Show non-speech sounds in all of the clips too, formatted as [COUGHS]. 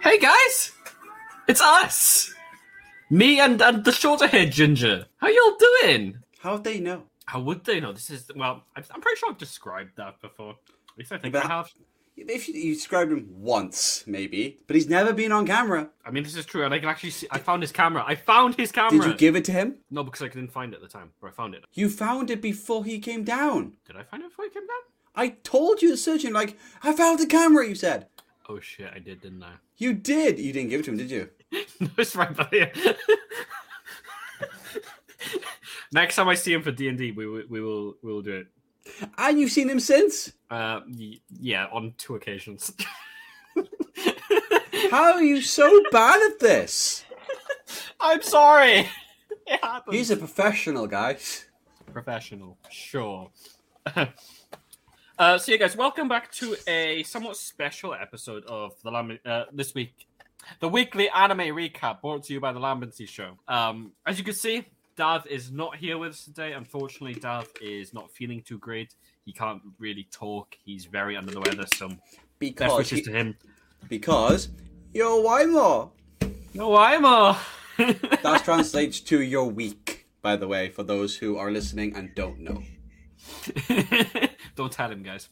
Hey guys, it's us. Me and, and the shorter haired ginger. How y'all doing? How'd they know? How would they know? This is well. I'm, I'm pretty sure I've described that before. At least I think But- I have. If you, you described him once, maybe, but he's never been on camera. I mean, this is true, and I can actually see. I found his camera. I found his camera. Did you give it to him? No, because I didn't find it at the time, but I found it. You found it before he came down. Did I find it before he came down? I told you to search him. Like I found the camera. You said Oh shit, I did, didn't I? you did. You didn't give it to him, did you? [LAUGHS] no, it's right by here. [LAUGHS] Next time I see him for D and D, we will we will we will do it. And you've seen him since. Uh, y- yeah, on two occasions. [LAUGHS] How are you so bad at this? I'm sorry. It happens. He's a professional, guys. professional, sure. Uh, so, yeah, guys, welcome back to a somewhat special episode of the Lam- uh, this week, the weekly anime recap brought to you by the Lambency Show. Um, as you can see, Dav is not here with us today. Unfortunately, Dav is not feeling too great. He can't really talk. He's very under the weather. So, best Because wishes he- to him. because you're Weimar. No, I'm. [LAUGHS] That translates to you're weak. By the way, for those who are listening and don't know. [LAUGHS] Don't tell him, guys.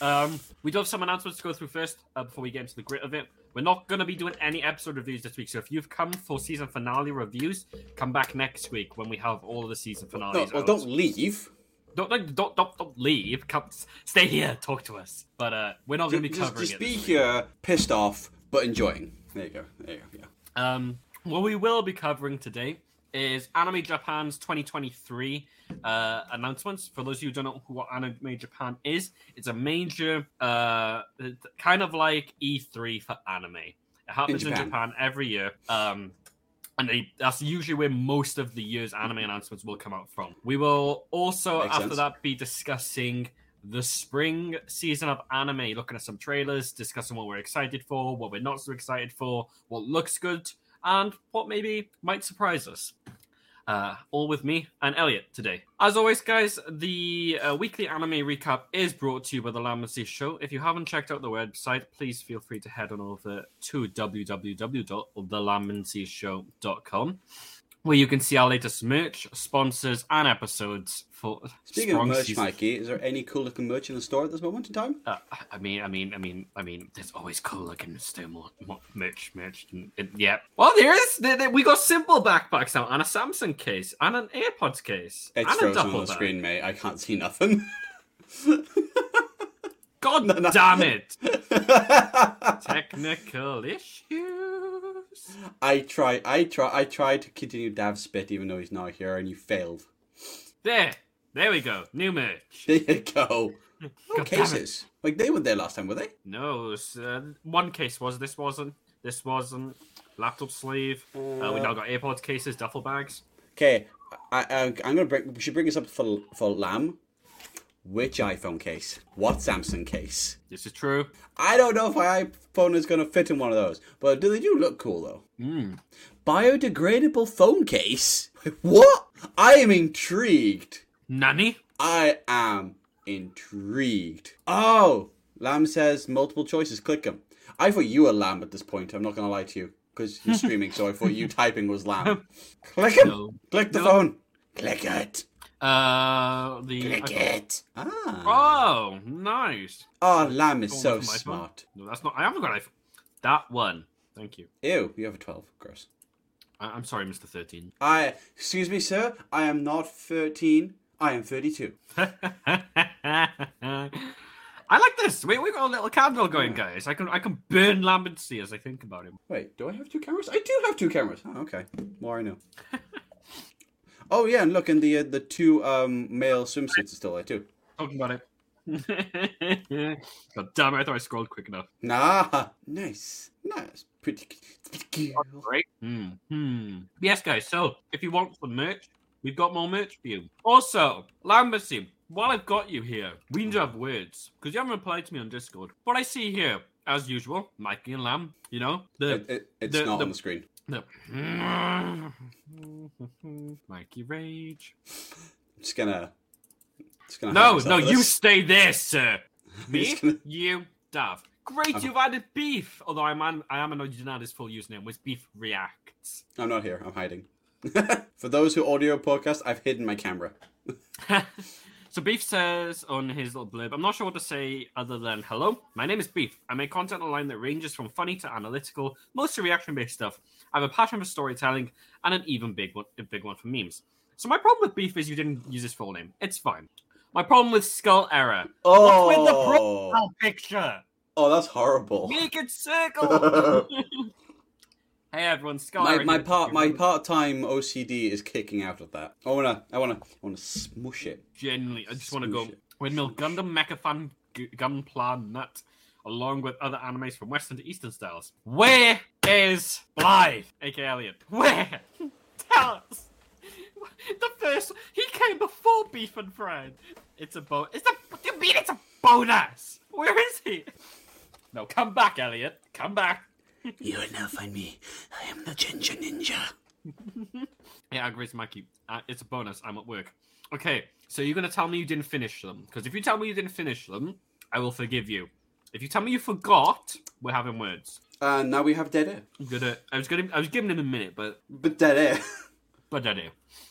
Um, we do have some announcements to go through first uh, before we get into the grit of it. We're not going to be doing any episode reviews this week, so if you've come for season finale reviews, come back next week when we have all of the season No, finales. well, don't leave. don't, don't, don't, don't, don't leave. Come, stay here, talk to us. But uh, we're not going to be Just, covering just it. be here, pissed off, but enjoying. There you go. There you go. Yeah. Um, what we will be covering today is Anime Japan's 2023 uh, announcements. For those of you who don't know who what Anime Japan is, it's a major, uh, kind of like E3 for anime. It happens in Japan. Japan, every year. Um, and they, that's usually where most of the year's anime announcements will come out from. We will also, Makes after sense. that, be discussing the spring season of anime, looking at some trailers, discussing what we're excited for, what we're not so excited for, what looks good, and what maybe might surprise us. Uh, all with me and Elliot today. As always, guys, the uh, weekly anime recap is brought to you by the Lambency Show. If you haven't checked out the website, please feel free to head on over to www.thelambencyShow.com, where you can see our latest merch, sponsors, and episodes for Speaking of merch, season- Mikey, is there any cool looking merch in the store at this moment in time? uh, I mean, I mean, I mean, I mean. There's always cool looking still more, more merch, merch. And, and- yeah. Well, there is. There, there- we got simple backpacks now, and a Samsung case, and an AirPods case, It's and a frozen duffel on the bag. screen, mate. I can't see nothing. [LAUGHS] God No, no. damn it! [LAUGHS] Technical issues. I try, I try, I tried to continue Dav's spit even though he's not here, and you failed. There, there we go. New merch. [LAUGHS] There you go. [LAUGHS] It. cases. Like they were there last time, were they? No, was, uh, one case was. This wasn't. This wasn't. Laptop sleeve. Uh, we now got AirPods cases, duffel bags. Okay, I, I'm gonna bring. We should bring this up for for Lamb. Which iPhone case? What Samsung case? This is true. I don't know if my iPhone is gonna fit in one of those, but do they do look cool though? Mm. Biodegradable phone case? [LAUGHS] What? I am intrigued. Nanny. I am intrigued. Oh, Lamb says multiple choices. Click them. I thought you were Lamb at this point. I'm not gonna lie to you because you're [LAUGHS] streaming, so I thought you typing was Lamb. Click him. No. Click the No. phone. Click it. Uh, the. Click it. Ah. Oh, nice. Oh, Lamb is so smart. No, that's not. I haven't got an iPhone. That one. Thank you. Ew, you have a 12. Gross. I, I'm sorry, Mr. 13. I, excuse me, sir. I am not 13. I am 32. [LAUGHS] I like this. We we got a little candle going, guys. I can I can burn Lambency as I think about him. Wait, do I have two cameras? I do have two cameras. Oh, okay. More I know. [LAUGHS] oh yeah, and look, and the uh, the two um male swimsuits are still there too. Talking about it. [LAUGHS] God damn it! I thought I scrolled quick enough. Nah, nice, nice, pretty. Right? Hmm. Hmm. Yes, guys. So if you want some merch, we've got more merch for you. Also, Lambency. While I've got you here, we need to have words because you haven't replied to me on Discord. What I see here, as usual, Mikey and Lamb. You know the It, it, it's The- not the- on the screen. the [LAUGHS] Mikey Rage. I'm just gonna, just gonna. No, no, you this. stay there, sir. [LAUGHS] Me, gonna- you, Dav. Great, Uh-huh. you've added beef. Although I'm an, I am annoyed you didn't add his full username. Was beef reacts. I'm not here. I'm hiding. [LAUGHS] For those who audio podcast, I've hidden my camera. [LAUGHS] so Beef says on his little blurb, I'm not sure what to say other than hello. My name is Beef. I make content online that ranges from funny to analytical, mostly reaction-based stuff. I have a passion for storytelling and an even big one, a big one for memes. So my problem with Beef is you didn't use his full name. It's fine. My problem with Skull Error. Oh, What's with the oh. profile picture? oh, that's horrible. Make it [LAUGHS] circle. Hey everyone, Skull my my part my part time OCD is kicking out of that. I wanna I wanna I wanna smush it. Genuinely, I just want to go it. Windmill Gundam Mechafan Gunpla Nut, along with other animes from Western to Eastern styles. Where is Blythe, aka Elliot? Where? [LAUGHS] Tell us. The first he came before Beef and Fred. It's a bo. It's a. What do you mean it's a bonus? Where is he? No, come back, Elliot. Come back. You will now find me. I am the Ginger Ninja. Yeah, agrees, Mikey. Uh, it's a bonus. I'm at work. Okay, so you're gonna tell me you didn't finish them because if you tell me you didn't finish them, I will forgive you. If you tell me you forgot, we're having words. And now we have dead air. I'm gonna. I was gonna. I was giving him a minute, but But dead air. but I do.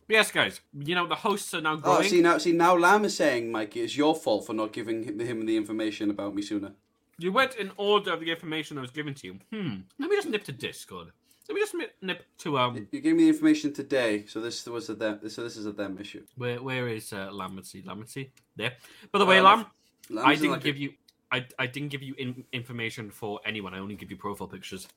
But yes, guys. You know the hosts are now Oh, see now, see now, Lam is saying, Mikey, it's your fault for not giving him, him the information about me sooner. You went in order of the information that was given to you. Hmm. Let me just nip to Discord. Let me just nip to um. You gave me the information today, so this was a them. So this is a them issue. Where where is uh, Lambertsy? Lambertsy there. By the way, Um, Lam. Lam's I didn't like a- give you. I, I didn't give you in, information for anyone. I only give you profile pictures,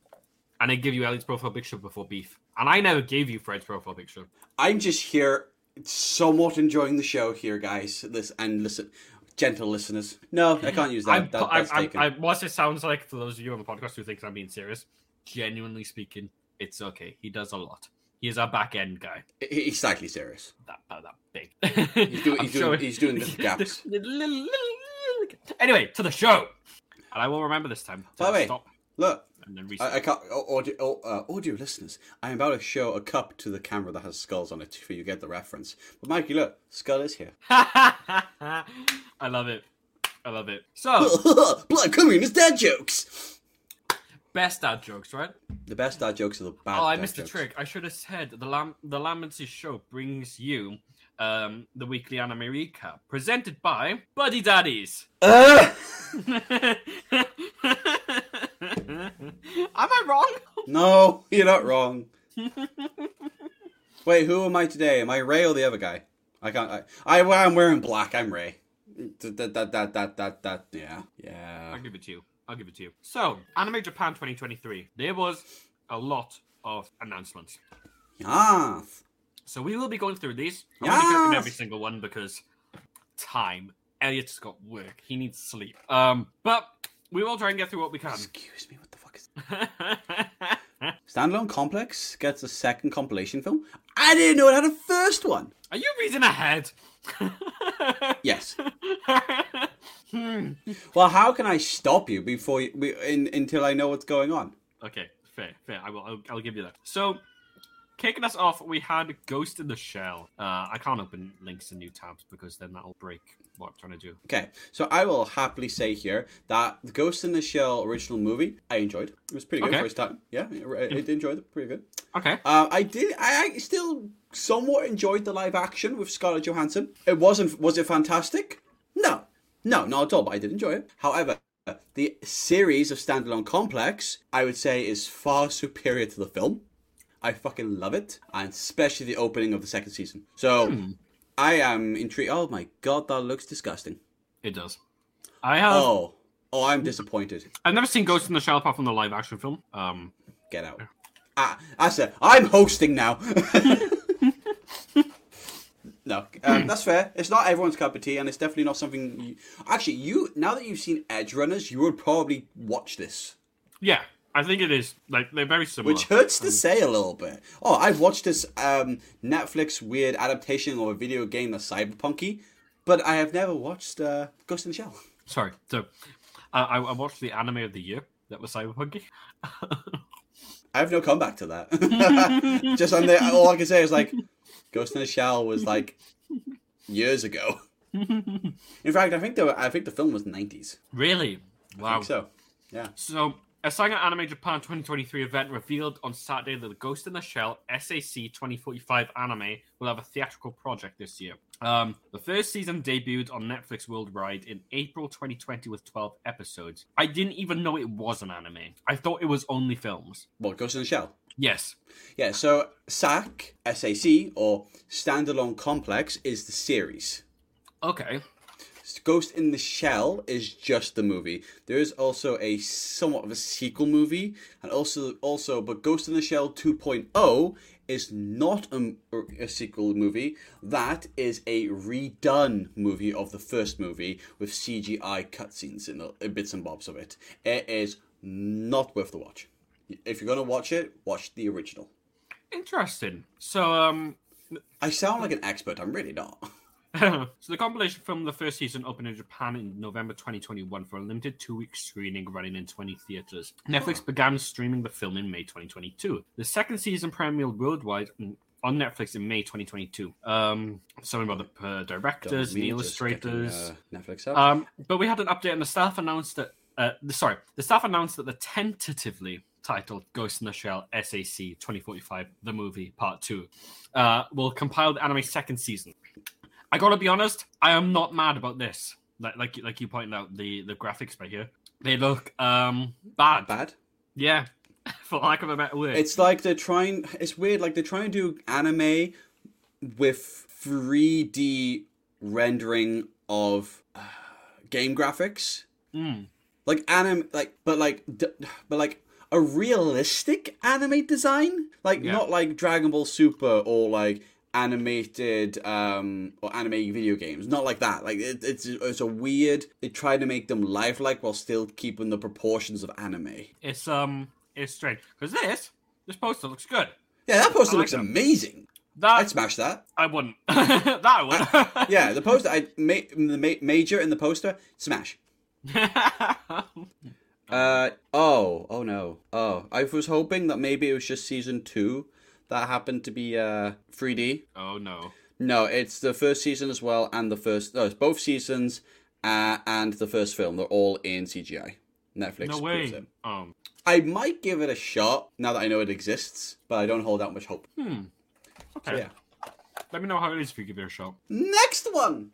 and I give you Elliot's profile picture before beef, and I never gave you Fred's profile picture. I'm just here, somewhat enjoying the show here, guys. This and listen, gentle listeners. No, I can't use that. I'm, that I'm, I'm, taken. I, what it sounds like for those of you on the podcast who think I'm being serious, genuinely speaking, it's okay. He does a lot. He is our back end guy. He- He's slightly serious. That about that big. [LAUGHS] He's doing- I'm he's doing- he's doing little [LAUGHS] gaps. Anyway, to the show, and I will remember this time. By the way, stop Look, and then reset. I, I can't. Audio, uh, audio listeners, I'm about to show a cup to the camera that has skulls on it for you get the reference. But Mikey, look, skull is here. [LAUGHS] I love it. I love it. So, [LAUGHS] Blood coming is dad jokes. best dad jokes, right? The best dad jokes are the bad. oh, I missed the jokes. trick. I should have said the Lam the Lambency show brings you um the weekly anime recap presented by Buddy Daddies. Uh, [LAUGHS] [LAUGHS] Am I wrong? [LAUGHS] no, you're not wrong. [LAUGHS] Wait, who am I today? Am I Ray or the other guy? I can't. I, I I'm wearing black. I'm Ray. That that that that that that, that yeah yeah. I'll give it to you. I'll give it to you. So, Anime Japan 2023. There was a lot of announcements. Yes. So we will be going through these. I'm going to go through Yes. every single one because time. Elliot's got work. He needs sleep. Um, but we will try and get through what we can. Excuse me. [LAUGHS] Standalone Complex gets a second compilation film? I didn't know it had a first one! Are you reading ahead? [LAUGHS] Yes. Hmm. Well, how can I stop you before you, we, in, until I know what's going on? Okay, fair, fair. I will. I'll, I'll give you that. So, kicking us off, we had Ghost in the Shell. Uh, I can't open links in new tabs because then that'll break what I'm trying to do. Okay, so I will happily say here that the Ghost in the Shell original movie, I enjoyed. It was pretty good Okay. first time. Yeah, I, I did enjoy it. Pretty good. Okay. Uh, I did. I, I still somewhat enjoyed the live action with Scarlett Johansson. It wasn't. Was it fantastic? No, no, not at all. But I did enjoy it. However, the series of standalone complex, I would say, is far superior to the film. I fucking love it, and especially the opening of the second season. So, I am intrigued. Oh my god, that looks disgusting. It does. I have. Oh, oh, I'm disappointed. I've never seen Ghost in the Shell apart from the live action film. Um, Get out. Ah, I said I'm hosting now. [LAUGHS] no, um, that's fair. It's not everyone's cup of tea, and it's definitely not something. You... Actually, you now that you've seen Edge Runners, you would probably watch this, yeah, I think it is. Like they're very similar. which hurts to say a little bit. Oh, I've watched this um, Netflix weird adaptation of a video game that's cyberpunky, but I have never watched uh, Ghost in the Shell. [LAUGHS] Sorry. So, uh, I, I watched the anime of the year that was Cyberpunky. I have no comeback to that. [LAUGHS] Just on there, all I can say is like, Ghost in the Shell was like years ago. [LAUGHS] In fact, I think the I think the film was nineties. really? I Wow. think so. Yeah. So, a Saga Anime Japan 2023 event revealed on Saturday that the Ghost in the Shell SAC 2045 anime will have a theatrical project this year. Um, the first season debuted on Netflix Worldwide in April 2020 with 12 episodes. I didn't even know it was an anime. I thought it was only films. What Ghost in the Shell? Yes. Yeah. So SAC, SAC, or Standalone Complex, is the series. Okay. Ghost in the Shell is just the movie. There is also a somewhat of a sequel movie, and also also, but Ghost in the Shell 2.0 is not a, a sequel movie. That is a redone movie of the first movie with CGI cutscenes in the, bits and bobs of it. It is not worth the watch. If you're gonna watch it, watch the original. Interesting. So, um, I sound like an expert. I'm really not. [LAUGHS] so the compilation film the first season opened in Japan in November 2021 for a limited two-week screening running in 20 theaters. Netflix began streaming the film in May 2022. The second season premiered worldwide on Netflix in May 2022. Um, some about the uh, directors and illustrators. Getting, uh, Netflix up. Um, but we had an update, and the staff announced that. Uh, the, sorry, the staff announced that the tentatively titled Ghost in the Shell SAC 2045, the movie part two, uh, will compile the anime second season. I gotta be honest, I am not mad about this. Like like like you pointed out, the the graphics by here they look um bad. Bad. Yeah, [LAUGHS] for lack of a better word. It's like they're trying. It's weird. Like they're trying to do anime with 3D rendering of uh, game graphics. Mm. Like anime, like but like but like a realistic anime design. Like yeah. not like Dragon Ball Super or like animated um or anime video games not like that like it, it's it's a weird they try to make them lifelike while still keeping the proportions of anime it's um it's strange because this this poster looks good yeah that poster like looks them. amazing that I'd smash that. I wouldn't. [LAUGHS] that I would. I, yeah, the poster. I ma- the ma- major in the poster. Smash. [LAUGHS] uh oh oh no oh I was hoping that maybe it was just season two that happened to be uh 3D. Oh no. No, it's the first season as well, and the first. No, it's both seasons uh, and the first film. They're all in CGI. Netflix. No way. Um. I might give it a shot now that I know it exists, but I don't hold that much hope. Hmm. Okay. So, yeah. Let me know how it is if you give it a shot. Next one.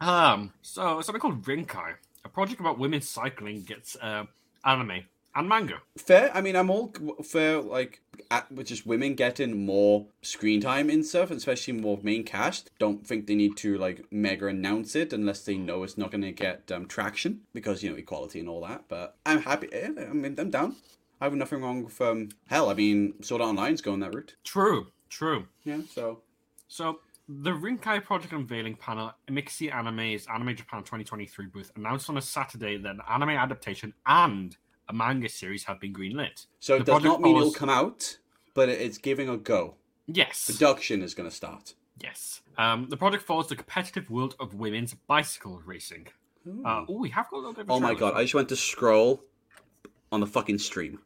Um. So something called Rinkai, a project about women cycling, gets uh, anime and manga. Fair. I mean, I'm all fair. Like, at, with just women getting more screen time in stuff, especially more main cast. Don't think they need to like mega announce it unless they know it's not going to get um, traction because you know equality and all that. But I'm happy. I mean, I'm down. I have nothing wrong with um. Hell, I mean, Sword Art Online's going that route. True. True. Yeah. So. So the Rinkai Project unveiling panel, Mixi Anime's Anime Japan 2023 booth announced on a Saturday that an anime adaptation and a manga series have been greenlit. So it does not mean it'll come out, but it's giving a go. Yes. Production is going to start. Yes. Um, the project follows the competitive world of women's bicycle racing. Uh, oh, we have got a little bit of Oh my god, I just went to scroll on the fucking stream.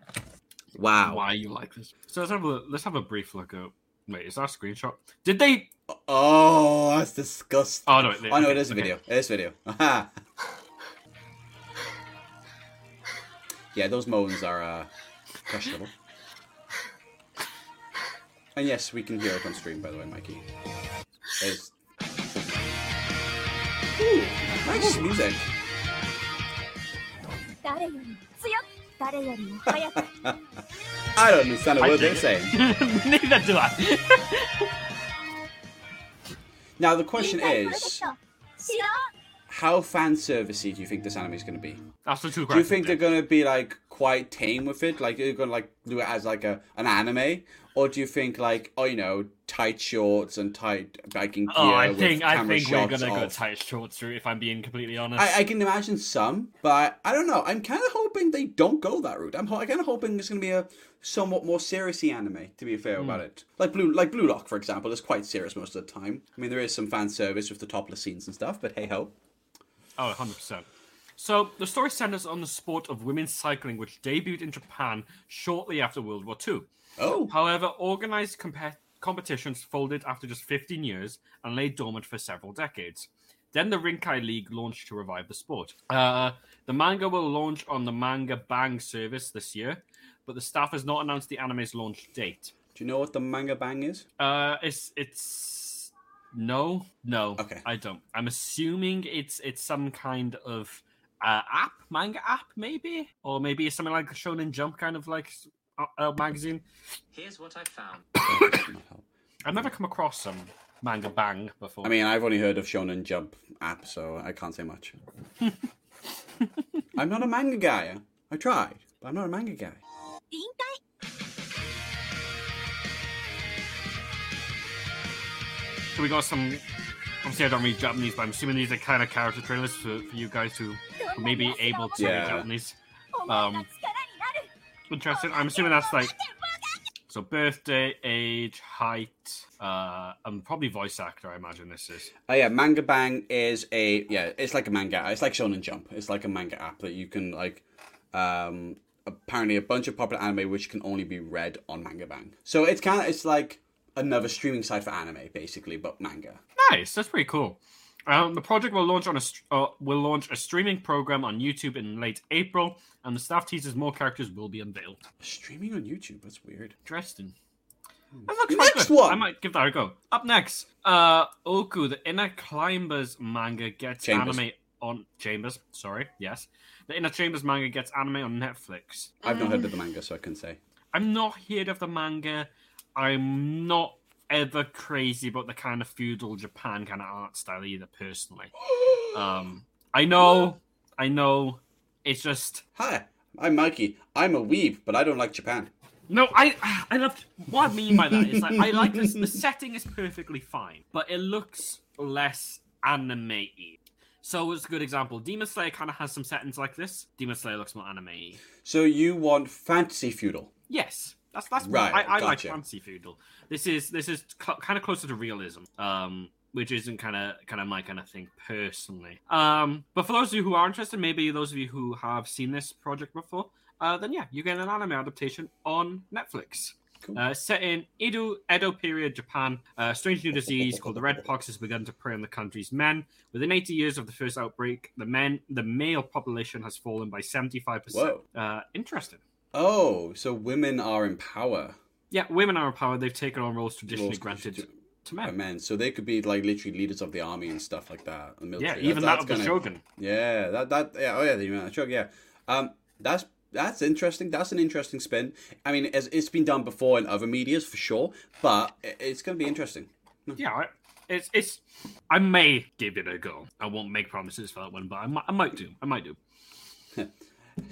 Wow. Why you like this? So let's have a let's have a brief look at. Wait, is that a screenshot? Did they? Oh, that's disgusting. Oh no! It, oh no, okay, it is a video. Okay. It is video. Yeah, those moans are uh, questionable. And yes, we can hear it on stream, by the way, Mikey. There's... Ooh, nice music. [LAUGHS] I don't understand a word they're saying. [LAUGHS] Neither do I. now the question is [LAUGHS] how fan servicey do you think this anime is going to be? That's the two Do you think they're going to be like quite tame with it? Like they're going to like do it as like a an anime, or do you think like oh you know tight shorts and tight biking gear? Oh, I think I think we're going to go tight shorts route. If I'm being completely honest, I, I can imagine some, but I don't know. I'm kind of hoping they don't go that route. I'm, ho- I'm kind of hoping it's going to be a somewhat more seriously anime. To be fair mm. about it, like blue like Blue Lock for example is quite serious most of the time. I mean there is some fan service with the topless scenes and stuff, but hey ho. Oh, 100%. So, the story centers on the sport of women's cycling, which debuted in Japan shortly after World War II. Oh. However, organized comp- competitions folded after just 15 years and lay dormant for several decades. Then the Rinkai League launched to revive the sport. Uh, the manga will launch on the Manga Bang service this year, but the staff has not announced the anime's launch date. Do you know what the manga bang is? Uh, it's it's no, no. Okay. I don't. I'm assuming it's it's some kind of uh, app, manga app, maybe, or maybe it's something like a Shonen Jump kind of like uh, uh, magazine. Here's what I found. [COUGHS] I've never come across some manga bang before. I mean, I've only heard of Shonen Jump app, so I can't say much. [LAUGHS] I'm not a manga guy. I tried, but I'm not a manga guy. So we got some. Obviously, I don't read Japanese, but I'm assuming these are kind of character trailers for, for you guys who may be able to yeah. read Japanese. Um, interesting. I'm assuming that's like so birthday, age, height, uh, and probably voice actor. I imagine this is. Oh yeah, Manga Bang is a yeah. It's like a manga. It's like Shonen Jump. It's like a manga app that you can like. Um, apparently, a bunch of popular anime which can only be read on Manga Bang. So it's kind of it's like another streaming site for anime, basically, but manga. Nice. That's pretty cool. Um, the project will launch on a uh, will launch a streaming program on YouTube in late April, and the staff teases more characters will be unveiled. Streaming on YouTube. That's weird. Interesting. That looks Next good. one. I might give that a go. Up next, uh, Oku, the Inner Climbers manga gets Chambers. anime on Chambers. Sorry, yes, the Inner Chambers manga gets anime on Netflix. I've not heard of the manga, so I can say. I'm not heard of the manga. I'm not ever crazy about the kind of feudal Japan kind of art style either. Personally, [GASPS] um, I know, I know. It's just Hi, I'm Mikey. I'm a weeb, but I don't like Japan. no. I I love what I mean by that is like I like this. The setting is perfectly fine, but it looks less anime So it's a good example. Demon Slayer kind of has some settings like this. Demon Slayer looks more anime So you want fantasy feudal? Yes, that's that's Right, I, I like gotcha. fantasy feudal. This is this is cl- kind of closer to realism, um, which isn't kind of kind of my kind of thing personally. Um, but for those of you who are interested, maybe those of you who have seen this project before, uh, then yeah, you get an anime adaptation on Netflix. Cool. Uh, set in Edo, Edo period Japan, a strange new disease called the Red Pox has begun to prey on the country's men. Within 80 years of the first outbreak, the men, the male population has fallen by 75%. Whoa. Uh, interesting. Oh, so women are in power. Yeah, women are in power. They've taken on roles traditionally Roles granted to- to men. men, so they could be like literally leaders of the army and stuff like that. The Yeah, even that that's of the kinda- shogun. Yeah, that that yeah, oh yeah, the sure, yeah. Um, that's that's interesting. That's an interesting spin. I mean, it's, it's been done before in other media's for sure, but it's going to be interesting. Yeah, I- it's it's. I may give it a go. I won't make promises for that one, but I might, I might do. I might do.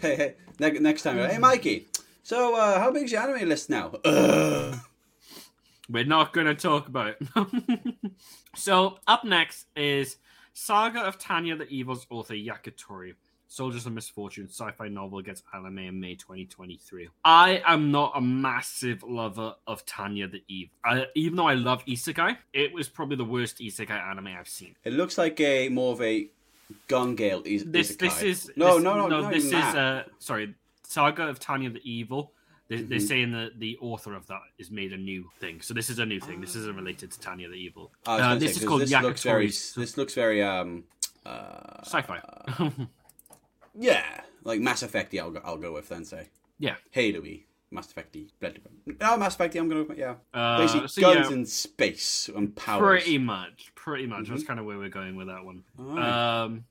Hey, [LAUGHS] hey, ne- next time, hey Mikey. So, uh, how big's your anime list now? Ugh. [LAUGHS] We're not going to talk about it. [LAUGHS] so up next is Saga of Tanya the Evil's author Yakitori. Soldiers of Misfortune sci-fi novel gets anime in May 2023. I am not a massive lover of Tanya the Evil. I, even though I love Isekai, it was probably the worst Isekai anime I've seen. It looks like a more of a Gun Gale is This this is no, this- no, no, no, This is uh sorry, Saga of Tanya the Evil. They, They're Mhm. saying that the author of that is made a new thing. So this is a new thing. This isn't related to Tanya the Evil. Uh, this say, is called this looks very. This looks very um. Uh, sci-fi. yeah, like Mass Effect. Yeah, I'll go. I'll go with then. Say yeah. Halo-y, Mass Effect. No, Mass Effect. I'm gonna. Yeah. Uh, Basically, so guns yeah, in space and power. pretty much, pretty much. That's kind of where we're going with that one. Alright. Um,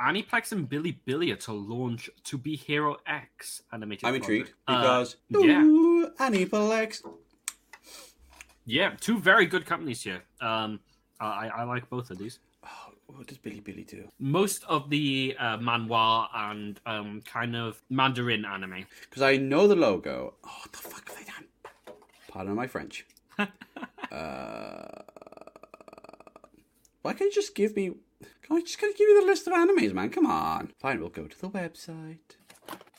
Aniplex and Bilibili are to launch To Be Hero X animated. I'm intrigued project. Uh, because yeah. ooh, Aniplex. yeah, two very good companies here. Um, I, I like both of these. What does Bilibili do? most of the uh, manhwa and um, kind of Mandarin anime. Because I know the logo. Oh, what the fuck have they done? Pardon my French. [LAUGHS] uh, why can't you just give me? Can I just gonna give you the list of animes, man? Come on. Fine, we'll go to the website.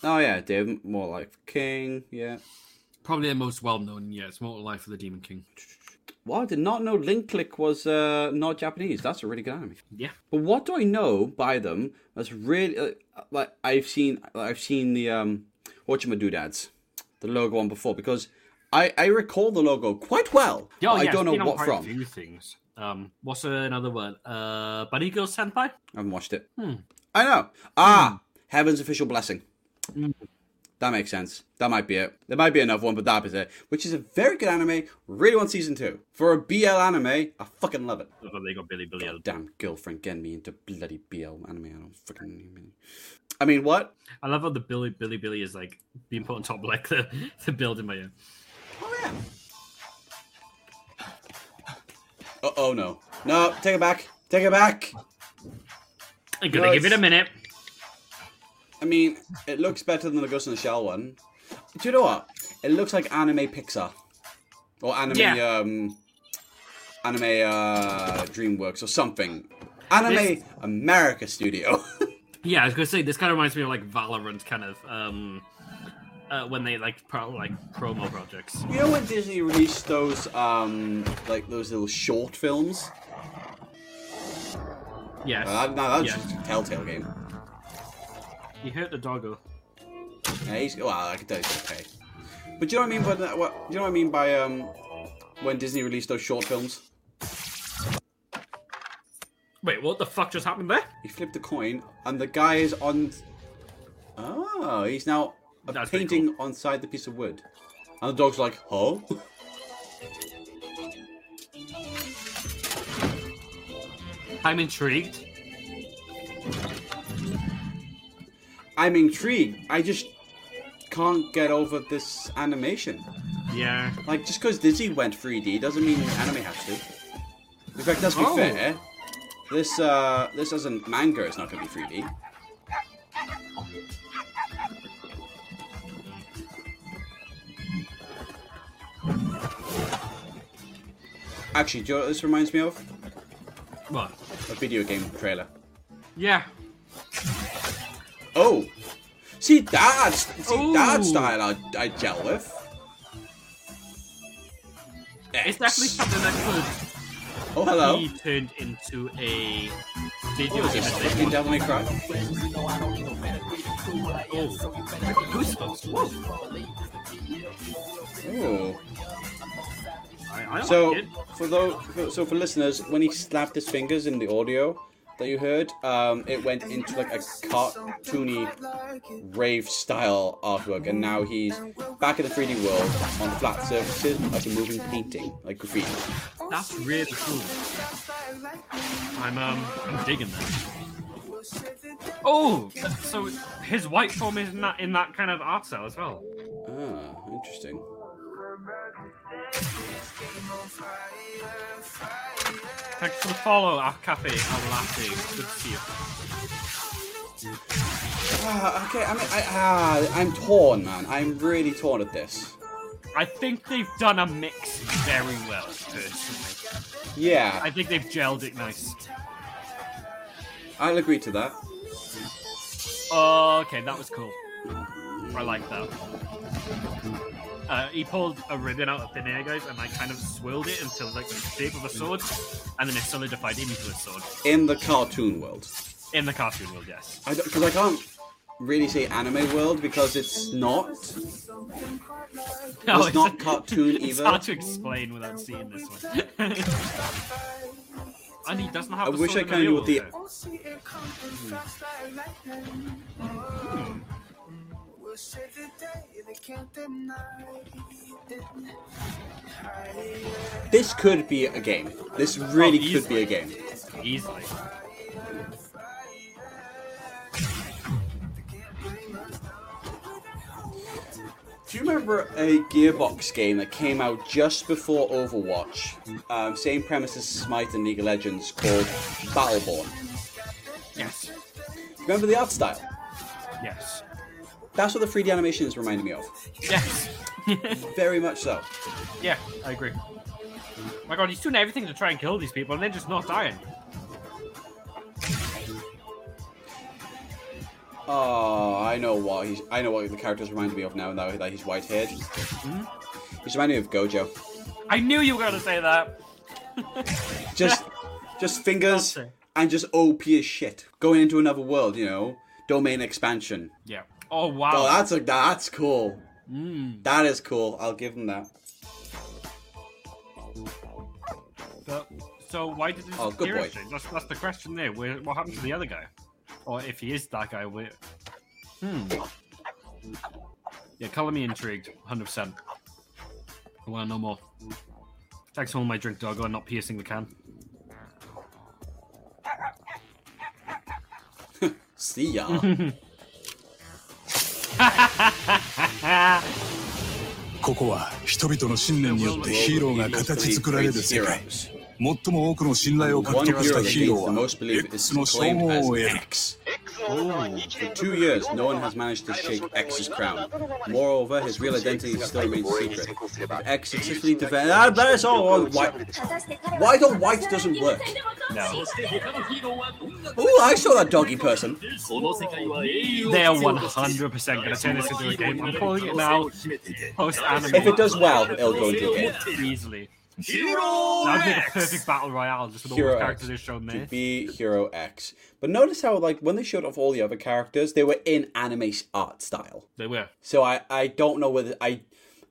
Oh yeah, Dave, more like King. Yeah. Probably the most well known, yeah, it's Mortal Life of the Demon King. Well, I did not know Link Click was uh, not Japanese. That's a really good anime. Yeah. But what do I know by them? That's really uh, like I've seen. I've seen the um, whatchamadoodads, the logo on before because I I recall the logo quite well. Oh, yeah, I don't know what from. few things. Um, what's another one? Uh, Bunny Girl Senpai. I haven't watched it. Hmm. I know. Ah, Heaven's Official Blessing. Mm. That makes sense. That might be it. There might be another one, but that is it. Which is a very good anime. Really want season two. For a BL anime, I fucking love it. Oh, they got Bilibili. Damn girlfriend getting me into bloody BL anime. I don't fucking. I mean, what? I love how the Billy Billy Billy is like being put on top of like the the building by you. Oh yeah. Oh, oh no. No, take it back. Take it back. I'm gonna No, give it a minute. I mean, it looks better than the Ghost in the Shell one. Do you know what? It looks like anime Pixar. Or anime, Yeah. um. Anime, uh. Dreamworks or something. Anime This- America Studio. [LAUGHS] Yeah, I was gonna say this kind of reminds me of like Valorant, kind of um, uh, when they like pro- like promo projects. you know when Disney released those, um. Like those little short films? Yes. Uh, no, that was Yeah. just a Telltale game. You hurt the doggo. Yeah, he's, well, I can tell he's okay. But do you know what I mean by that? What do you know what I mean by um when Disney released those short films? Wait, what the fuck just happened there? He flipped a coin, and the guy is on. Oh, he's now a That's pretty painting on side the piece of wood, and the dog's like, "Huh." [LAUGHS] I'm intrigued. I'm intrigued. I just can't get over this animation. Yeah. Like, just because Disney went 3D doesn't mean anime has to. In fact, let's be Oh. fair. This uh, this as a manga is not going to be 3D. Actually, do you know what this reminds me of? What? A video game trailer. Yeah. Oh, see that's see that style I I gel with. It's definitely something that could Oh hello. be turned into a video oh, game. this? Fucking. Devil May Cry. Oh. Goosebumps. Whoa. Oh. So like for those, so for listeners, when he slapped his fingers in the audio that you heard, um, it went into like a cartoony rave style artwork, and now he's back in the 3D world on flat surfaces, like a moving painting, like graffiti. That's really cool. I'm um I'm digging that. Oh, so his white form is in that in that kind of art style as well. Ah, interesting. Thanks for the follow, our cafe, our latte. Good to see you. Ah, okay, I mean, I, ah, I'm torn, man. I'm really torn at this. I think they've done a mix very well, personally. Yeah, I think they've gelled it nice. I'll agree to that. Oh, okay, that was cool. I like that. Uh, he pulled a ribbon out of thin air, guys, and I kind of swirled it until like the shape of a sword, and then it solidified into a sword. In the cartoon world. In the cartoon world, yes. Because I can't really say anime world because it's not. No, It's not [LAUGHS] cartoon It's either. hard to explain without seeing this one. [LAUGHS] and he doesn't have. I wish I sword in kinda knew real what the- world, This could be a game. This really Oh, could be a game. Easily. Do you remember a Gearbox game that came out just before Overwatch? Um, same premise as Smite and League of Legends called Battleborn. Yes. Remember the art style? Yes. That's what the 3D animation is reminding me of. Yes. [LAUGHS] Very much so. yeah, I agree. My god, he's doing everything to try and kill these people, and they're just not dying. Oh, I know what he's. I know what the characters remind me of now. Now that he's white haired, mm-hmm. he's reminding me of Gojo. I knew you were going to say that. [LAUGHS] Just, [LAUGHS] just fingers and just OP as shit. Going into another world, you know, domain expansion. Yeah. Oh wow. Oh, that's a, that's cool. Mm. That is cool. I'll give him that. But- So why did this Oh, good boy. That's, that's the question there. Where, what happened to the other guy? Or if he is that guy, where... Hmm. Yeah, color me intrigued, 100%. I want to know more. Thanks for all my drink, doggo, and not piercing the can. [LAUGHS] See ya. [LAUGHS] ここは人々の信念によってヒーローが形作られる世界。最も多くの信頼を獲 One 得し hero た that ヒー gains ロ the ーは most belief is X の称 claimed 号 as を得る X. For two years, no one has managed to shake X's crown. Moreover, his real identity still remains secret. If X successfully defends. Ah, that's all on white. 果たして彼は Why don't white doesn't work? No. Oh, I saw that doggy person. They are 100% going to turn this into a game. I'm calling it now. Post anime. If it does well, it'll go into a game. Easily. That would be the perfect battle royale, just with all Hero the characters they've shown to be Hero X. But notice how, like, when they showed off all the other characters, they were in anime art style. They were. So I, I don't know whether I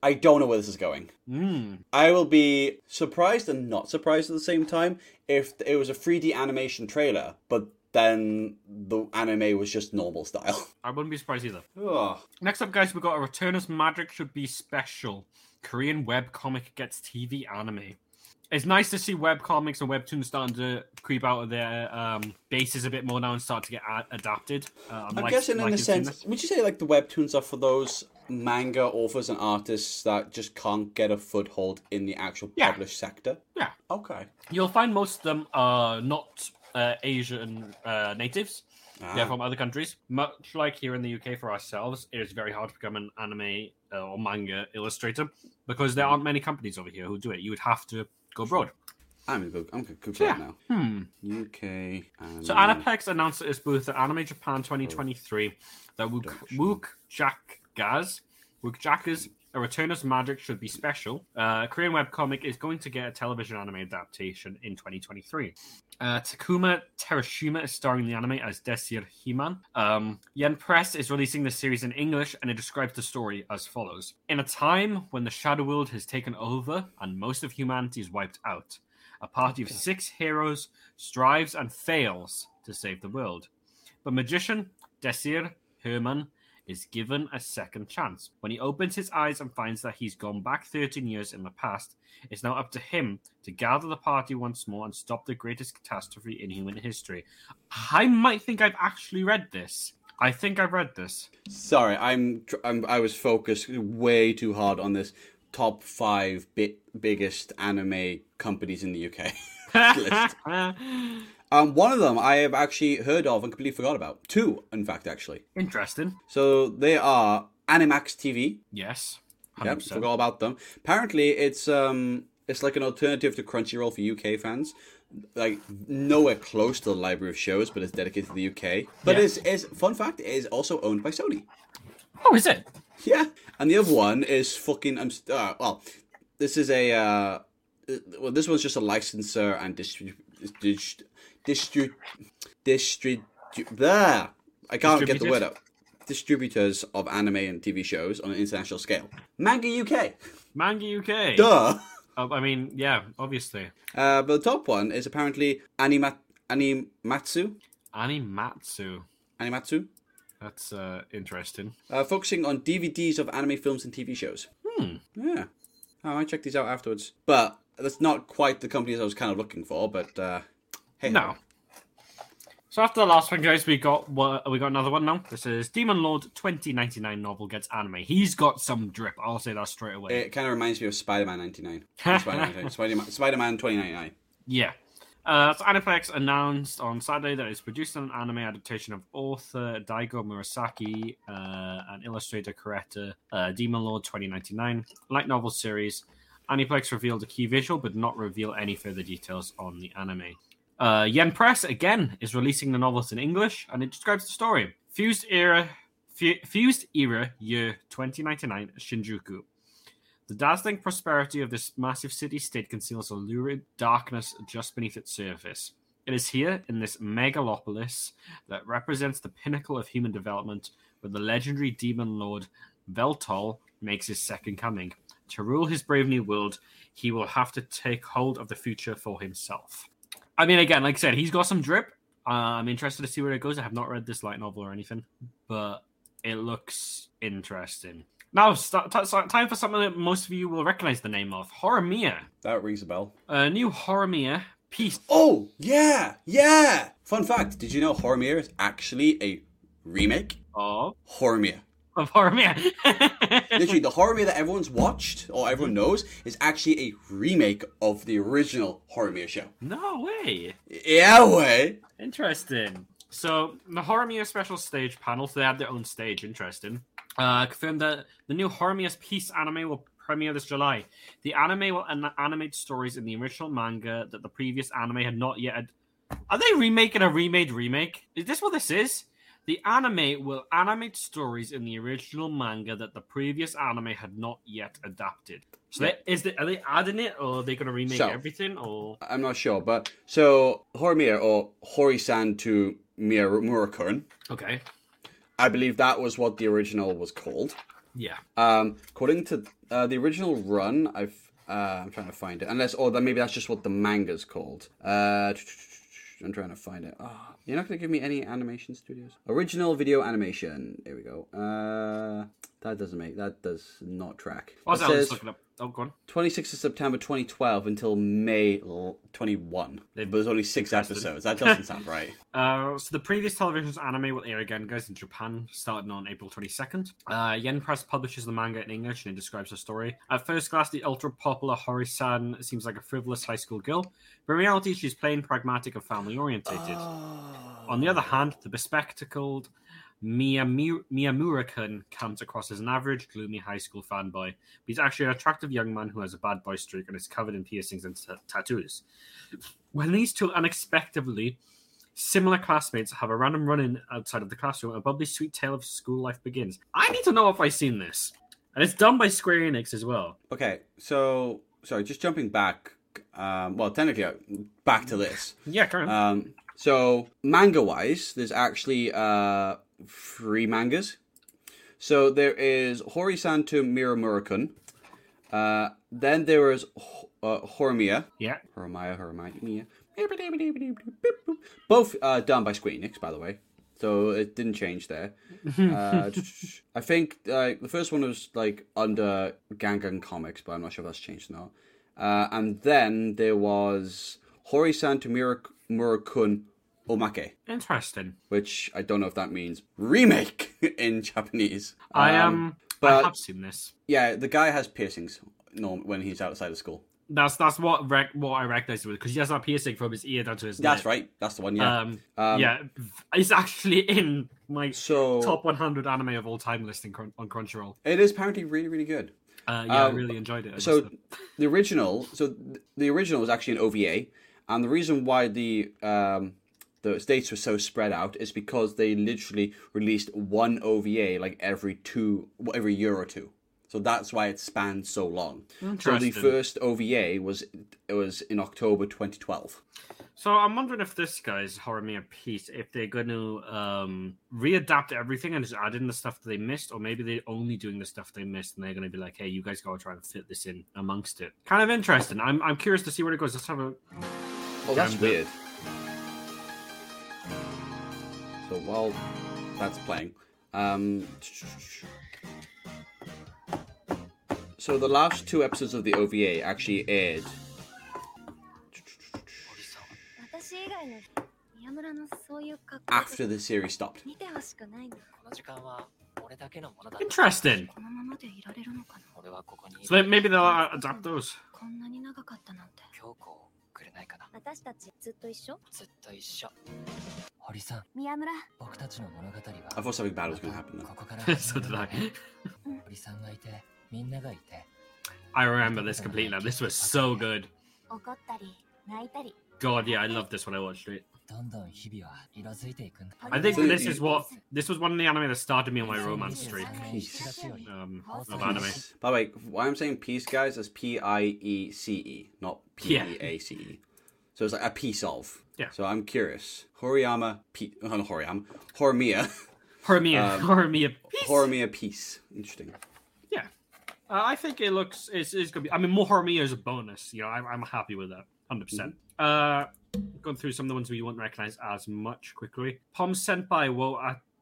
I don't know where this is going. Mm. I will be surprised and not surprised at the same time if it was a 3D animation trailer, but then the anime was just normal style. [LAUGHS] I wouldn't be surprised either. Ugh. Next up, guys, we got a Returners Magic Should Be Special. Korean webcomic gets TV anime. It's nice to see webcomics and webtoons starting to creep out of their um, bases a bit more now and start to get a- adapted. Uh, I'm like- guessing in like a sense, this. would you say like the webtoons are for those manga authors and artists that just can't get a foothold in the actual Yeah. published sector? Yeah. Okay. You'll find most of them are not uh, Asian uh, natives. They're Ah. from other countries. Much like here in the UK for ourselves, it is very hard to become an anime or manga illustrator because there aren't many companies over here who do it. You would have to go abroad. I'm gonna go. I'm gonna Google Yeah. now. Hmm. UK. And So Aniplex announced at its booth at Anime Japan 2023 that Wook, Wook Jack Gaz, Wook Jackers, A Returner's Magic should be special. Uh, Korean webcomic is going to get a television anime adaptation in 2023. Uh, Takuma Terashima is starring in the anime as Desir Himan. Um, Yen Press is releasing the series in English and it describes the story as follows. In a time when the Shadow World has taken over and most of humanity is wiped out, a party of six heroes strives and fails to save the world. But magician Desir Herman is given a second chance. When he opens his eyes and finds that he's gone back 13 years in the past, it's now up to him to gather the party once more and stop the greatest catastrophe in human history. I might think I've actually read this. I think I've read this. Sorry, I'm, I'm I was focused way too hard on this top five bi- biggest anime companies in the UK. [LAUGHS] list. [LAUGHS] Um, one of them I have actually heard of and completely forgot about. Two, in fact, actually. Interesting. So they are Animax TV. Yes. Yep, 100%. forgot about them. Apparently, it's um, it's like an alternative to Crunchyroll for UK fans. Like nowhere close to the library of shows, but it's dedicated to the UK. But Yeah. it's, it's fun fact, it is also owned by Sony. Oh, is it? Yeah, and the other one is fucking. I'm st- uh, well, this is a. Uh, uh, well, this one's just a licensor and distrib dist- distri distri blah. I can't get the word out. Distributors of anime and TV shows on an international scale. Manga UK. Manga UK. Duh. Oh, I mean, yeah, obviously. Uh, but the top one is apparently Anima- Animatsu. Animatsu. Animatsu. That's uh, interesting. Uh, focusing on DVDs of anime films and TV shows. Hmm. Yeah. Oh, I might check these out afterwards. But that's not quite the companies I was kind of looking for, but uh, hey. No. So after the last one, guys, we got what we got another one now. This is Demon Lord 2099 novel gets anime. He's got some drip. I'll say that straight away. It kind of reminds me of [LAUGHS] Spider Man 99. Spider-Man, Spider-Man, Spider-Man 2099. Yeah. Uh, so Aniplex announced on Saturday that it's producing an anime adaptation of author Daigo Murasaki uh, and illustrator Kureta uh, Demon Lord 2099 light novel series. Aniplex revealed a key visual, but not reveal any further details on the anime. Uh, Yen Press again is releasing the novels in English, and it describes the story. Fused era, fu- fused era year 2099 Shinjuku. The dazzling prosperity of this massive city state conceals a lurid darkness just beneath its surface. It is here, in this megalopolis, that represents the pinnacle of human development, where the legendary demon lord Veltol makes his second coming. To rule his brave new world, he will have to take hold of the future for himself. I mean, again, like I said, he's got some drip. Uh, I'm interested to see where it goes. I have not read this light novel or anything, but it looks interesting. Now, st- t- time for something that most of you will recognize the name of Horimiya. That rings a bell. A new Horimiya piece. Oh, yeah, yeah. Fun fact: Did you know Horimiya is actually a remake? Of, Horimiya. Of Horimiya. [LAUGHS] Literally, the Horimiya that everyone's watched or everyone knows is actually a remake of the original Horimiya show. no way. Yeah, way. Interesting. So the Horimiya special stage panel, so they have their own stage. Interesting. Uh, confirmed that the new Horimiya's Piece anime will premiere this July. The anime will an- animate stories in the original manga that the previous anime had not yet. Ad- Are they remaking a remade remake? Is this what this is? The anime will animate stories in the original manga that the previous anime had not yet adapted. So they, is they, are they adding it, or are they going to remake So- everything? Or I'm not sure, but so Horimiya or Hori-san to Murakun, okay, I believe that was what the original was called. yeah. Um, according to uh, the original run, I've uh, I'm trying to find it. Unless, or then maybe that's just what the manga's called. Uh, I'm trying to find it. Oh, you're not going to give me any animation studios. Original video animation. There we go. Uh, that doesn't make that does not track. It that? Says look it up. Oh, go on. 26th of September 2012 until May l- 21. But there's only six episodes. That [LAUGHS] doesn't sound right. Uh, so the previous television's anime will air again, guys, in Japan, starting on April 22nd. Uh, Yen Press publishes the manga in English and it describes the story. At first glance, the ultra popular Hori-san seems like a frivolous high school girl, but in reality, she's plain pragmatic and family orientated. On the other hand, the bespectacled Miyamu- Miyamura-kun comes across as an average, gloomy high school fanboy. But he's actually an attractive young man who has a bad boy streak and is covered in piercings and t- tattoos. When these two unexpectedly similar classmates have a random run-in outside of the classroom, a bubbly, sweet tale of school life begins. I need to know if I've seen this. And it's done by Square Enix as well. Okay, so sorry, just jumping back. Um, well, technically, uh, back to this. Yeah, current. Um, so manga wise, there's actually uh three mangas. So there is Hori-san to Miramurakun. Uh, then there is uh, Horimiya. yeah. Horimiya, Horimiya. [LAUGHS] Both uh, done by Square Enix, by the way. So it didn't change there. [LAUGHS] Uh, [LAUGHS] I think uh, the first one was like under Gangan Comics, but I'm not sure if that's changed now. Uh, and then there was Hori-san to Murakun Omake, Interesting. which I don't know if that means remake [LAUGHS] in Japanese. I Um, am. but- I have seen this. Yeah, the guy has piercings norm- when he's outside of school. That's that's what rec- what I recognize it with because he has that piercing from his ear down to his. Neck. That's lip. right. That's the one. Yeah. Um, Um, yeah, it's actually in my so top 100 anime of all time listing on Crunchyroll. it is apparently really, really good. Uh, yeah, I Um, really enjoyed it. I so the original so th- the original was actually an OVA and the reason why the um the states were so spread out is because they literally released one OVA like every two every year or two. So that's why it spanned so long. So the first OVA was it was in October 2012. So I'm wondering if this guy's Horimiya piece, if they're going to um, readapt everything and just add in the stuff that they missed, or maybe they're only doing the stuff they missed and they're going to be like, "Hey, you guys got to try and fit this in amongst it." Kind of interesting. I'm I'm curious to see where it goes. Let's have a. Oh, that's weird. So while that's playing, um, so the last two episodes of the OVA actually aired. After the series stopped. Interesting. So maybe they'll adapt those. こんなに長かったなんて京子をくれないかな私たちずっと一緒ずっと一緒堀さん宮村僕たちの物語は I thought something bad was going to happen. こ Though. こから so [LAUGHS] did I. [LAUGHS] 堀さんがいてみんながいて I remember this completely now. This was so good. 怒ったり泣いたり God, yeah, I loved this when I watched it. どんどん日々は色づいていくんだ I think So this you- is what this was one of the anime that started me on my romance streak Peace. um, of anime. By the way, why I'm saying peace, guys, is P I E C E, not P E A C E. So it's like a piece of. Yeah. So I'm curious. Horiyama, P- oh, [LAUGHS] not Horiyama, Horimiya, [LAUGHS] Horimiya, Um, Horimiya. Horimiya piece. Interesting. Yeah, uh, I think it looks it's, it's gonna be. I mean, more Horimiya is a bonus. You know, I'm, I'm happy with that, hundred percent. Uh, going through some of the ones we won't recognize as much quickly. Pom sent by Wo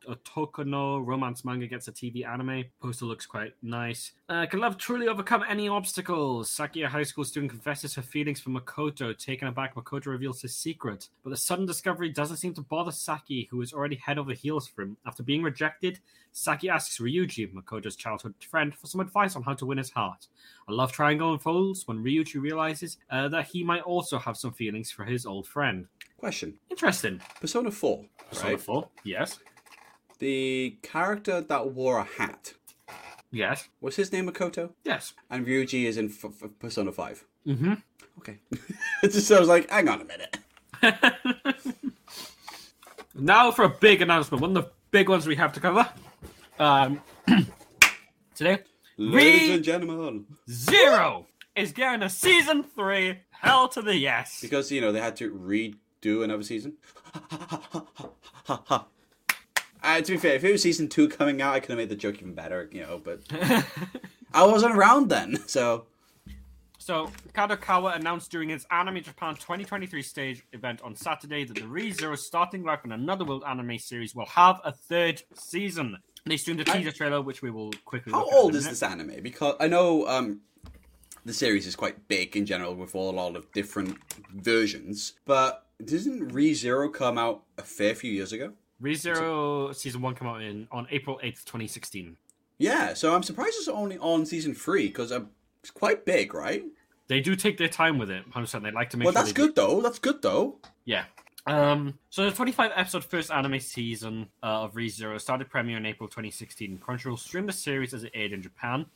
at Otoko no romance manga gets a TV anime. Poster looks quite nice. Uh, can love truly overcome any obstacles? Sakia high school student, confesses her feelings for Makoto. Taken aback, Makoto reveals his secret. But the sudden discovery doesn't seem to bother Saki, who is already head over heels for him. After being rejected, Saki asks Ryuji, Makoto's childhood friend, for some advice on how to win his heart. A love triangle unfolds when Ryuji realizes uh, that he might also have some feelings for his old friend. Question: Interesting. Persona Four, Persona right? 4. Yes. The character that wore a hat Yes. was his name Makoto, Yes. and Ryuji is in f- f- Persona Five. Mm-hmm. Okay, [LAUGHS] so I was like, hang on a minute. [LAUGHS] Now for a big announcement. One of the big ones we have to cover. Um, [CLEARS THROAT] today, Ladies Re- and gentlemen, Zero is getting a season three. Hell to the yes. because you know they had to redo another season. [LAUGHS] uh, to be fair, if it was season two coming out, I could have made the joke even better, you know. But [LAUGHS] I wasn't around then, so So, Kadokawa announced during its Anime Japan 2023 stage event on Saturday that the ReZero starting life in another world anime series will have a third season. They streamed a teaser trailer, which we will quickly. How look at old is this anime? Because I know um, the series is quite big in general with a lot of different versions, but didn't ReZero come out a fair few years ago? ReZero season one came out in on April 8th, 2016. Yeah, so I'm surprised it's only on season three because it's quite big, right? They do take their time with it, 100%. They like to make Well, sure that's they do- good though. That's good though. Yeah. Um, so the 25 episode first anime season uh, of ReZero started premiere in April 2016. Crunchyroll streamed the series as it aired in Japan.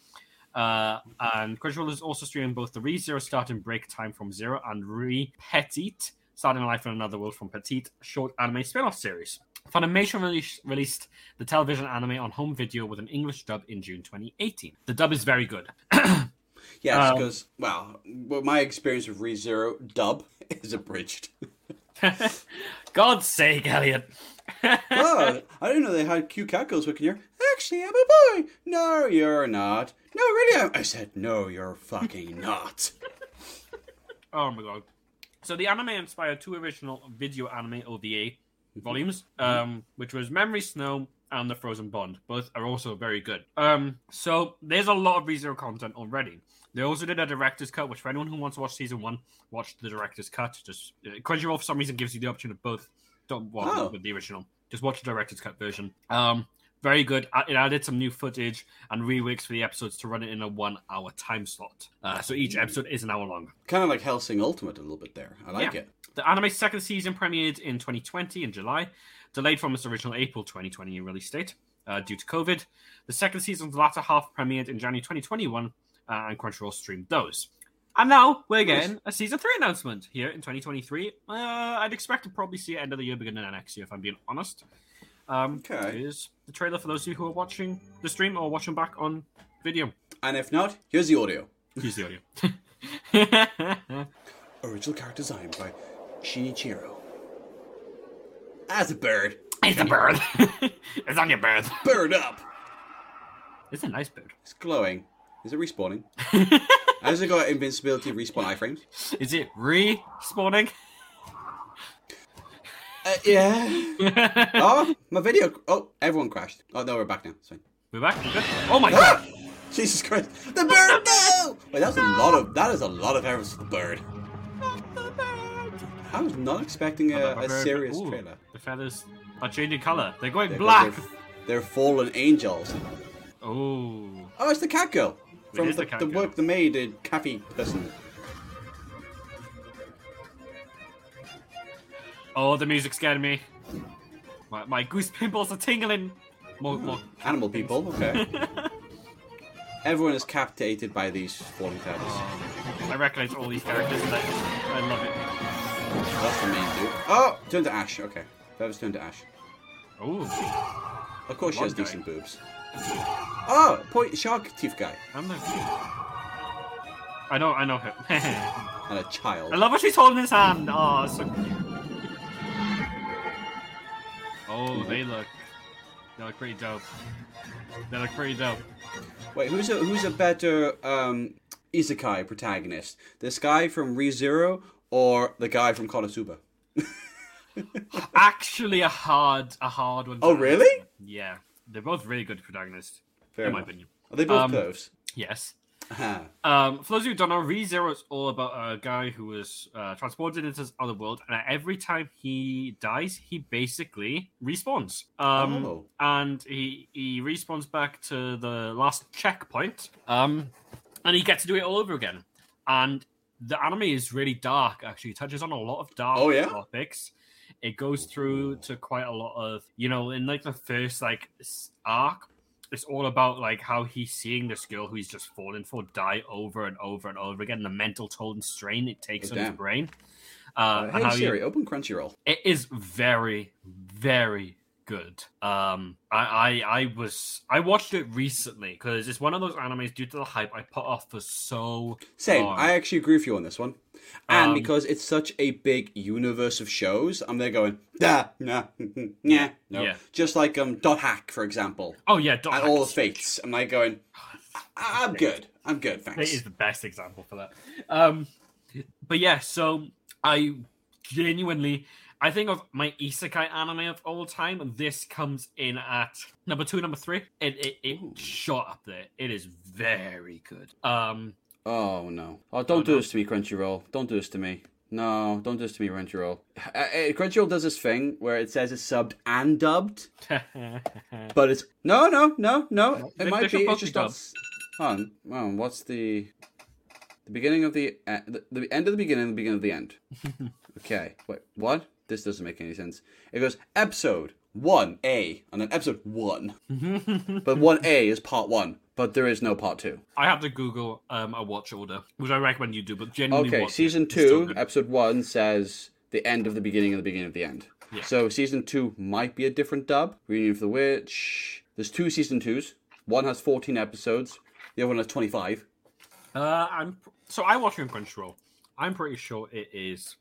Uh, and Crunchyroll is also streaming both the ReZero start and break time from Zero and Re Petite, starting life in another world from Petite, short anime spin-off series. Funimation released, released the television anime on home video with an English dub in June 2018. The dub is very good. [CLEARS THROAT] Yes, Um, because well, well, my experience with ReZero dub [LAUGHS] is abridged. [LAUGHS] God's sake, Elliot. [LAUGHS] oh, I didn't know they had cute cat girls working here. Actually, I'm a boy. No, you're not. No, really, I'm... I said no, you're fucking not. Oh my god. So the anime inspired two original video anime OVA volumes, um, which was Memory Snow and The Frozen Bond. Both are also very good. Um, so there's a lot of ReZero content already. They also did a director's cut, which for anyone who wants to watch season one, watch the director's cut. Just uh, Crunchyroll for some reason gives you the option of both. Don't watch Oh. with the original. Just watch the director's cut version. Um, very good. It added some new footage and reworks for the episodes to run it in a one-hour time slot. Uh, so each episode is an hour long. Kind of like Hellsing Ultimate a little bit there. I like Yeah. it. The anime's second season premiered in 2020 in July, delayed from its original April 2020 release date uh, due to COVID. The second season's latter half premiered in January 2021, uh, and Crunchyroll streamed those. And now we're getting a season three announcement here in 2023. Uh, I'd expect to probably see it end of the year, beginning of next year, if I'm being honest. Um, Okay. Here's the trailer for those of you who are watching the stream or watching back on video. And if not, here's the audio. Here's the audio. [LAUGHS] Original character design by Shinichiro. As a bird. it's a bird. [LAUGHS] it's on your bird. Bird up! It's a nice bird. It's glowing. Is it respawning? [LAUGHS] Has it got invincibility respawn iframes? Is it respawning? Uh, yeah. [LAUGHS] oh, my video. Oh, everyone crashed. Oh, no, we're back now. It's fine. We're back. We're good. Oh my Ah! god! Jesus Christ. The bird, no! Wait, that's a lot of, that is a lot of errors for the bird. I was not expecting a, a serious Ooh, trailer. The feathers are changing color. They're going They're- black. They're, they're fallen angels. Oh. Oh, it's the cat girl. From the, the the girl. work the maid and cafe person. Oh, the music scared me. My, my goose pimples are tingling. More, more. Hmm. Animal people, okay. [LAUGHS] Everyone is captivated by these falling feathers. I recognize all these characters and I, I love it. That's the main dude. Oh, turn to ash. Okay, feathers turn to ash. Oh, Of course, she has guy. decent boobs. Oh, point shark teeth guy I'm the. I know, I know him. [LAUGHS] and a child. I love what she's holding his hand. Oh, so cute. Oh, they look. They look pretty dope. They look pretty dope. Wait, who's a who's a better um, isekai protagonist? This guy from ReZero or the guy from Konosuba? [LAUGHS] Actually, a hard, a hard one. Oh, really? Yeah, they're both really good protagonists, Fair in my opinion. Are they both Um, close? Yes. Ah. Um, for those of you who don't know, ReZero is all about a guy who was uh, transported into this other world, and every time he dies, he basically respawns. Um, Oh. and he he respawns back to the last checkpoint. Um, and he gets to do it all over again. And the anime is really dark. Actually, it touches on a lot of dark Oh, yeah? topics. It goes through to quite a lot of you know in like the first like arc it's all about like how he's seeing this girl who he's just fallen for die over and over and over again the mental toll and strain it takes Oh, on his brain uh, Uh, hey Siri, open Crunchyroll. it is very very good um I, I i was i watched it recently because it's one of those animes due to the hype i put off for so Same. long. I actually agree with you on this one. And Um, because it's such a big universe of shows, I'm there going, da, nah, yeah, [LAUGHS] no. Yeah. Just like um, Dot Hack, for example, oh yeah Dot and Hack all the fates. I'm like going, I- I'm good. I'm good, thanks. It is the best example for that. Um, but yeah, so I genuinely, I think of my isekai anime of all time, this comes in at number two, number three. It it, it shot up there. It is very good. Um, Oh no! Oh, don't Oh, do no. this to me, Crunchyroll. Don't do this to me. No, don't do this to me, Crunchyroll. Uh, uh, Crunchyroll does this thing where it says it's subbed and dubbed, [LAUGHS] but it's no, no, no, no. It they- might they be. It's just be not. dubbed. Hold on. Well, what's the the beginning of the, uh, the the end of the beginning, the beginning of the end? [LAUGHS] okay. Wait. What? This doesn't make any sense. It goes episode one A and then episode one, [LAUGHS] but one A is part one, but there is no part two. I have to Google um, a watch order, which I recommend you do. But genuinely, Okay, watch it. season It's still two, good. episode one says the end of the beginning of the beginning of the end. Yeah. So season two might be a different dub. Reunion of the Witch. There's two season twos. One has 14 episodes. The other one has 25. Uh, I'm so I watch it on Crunchyroll. I'm pretty sure it is.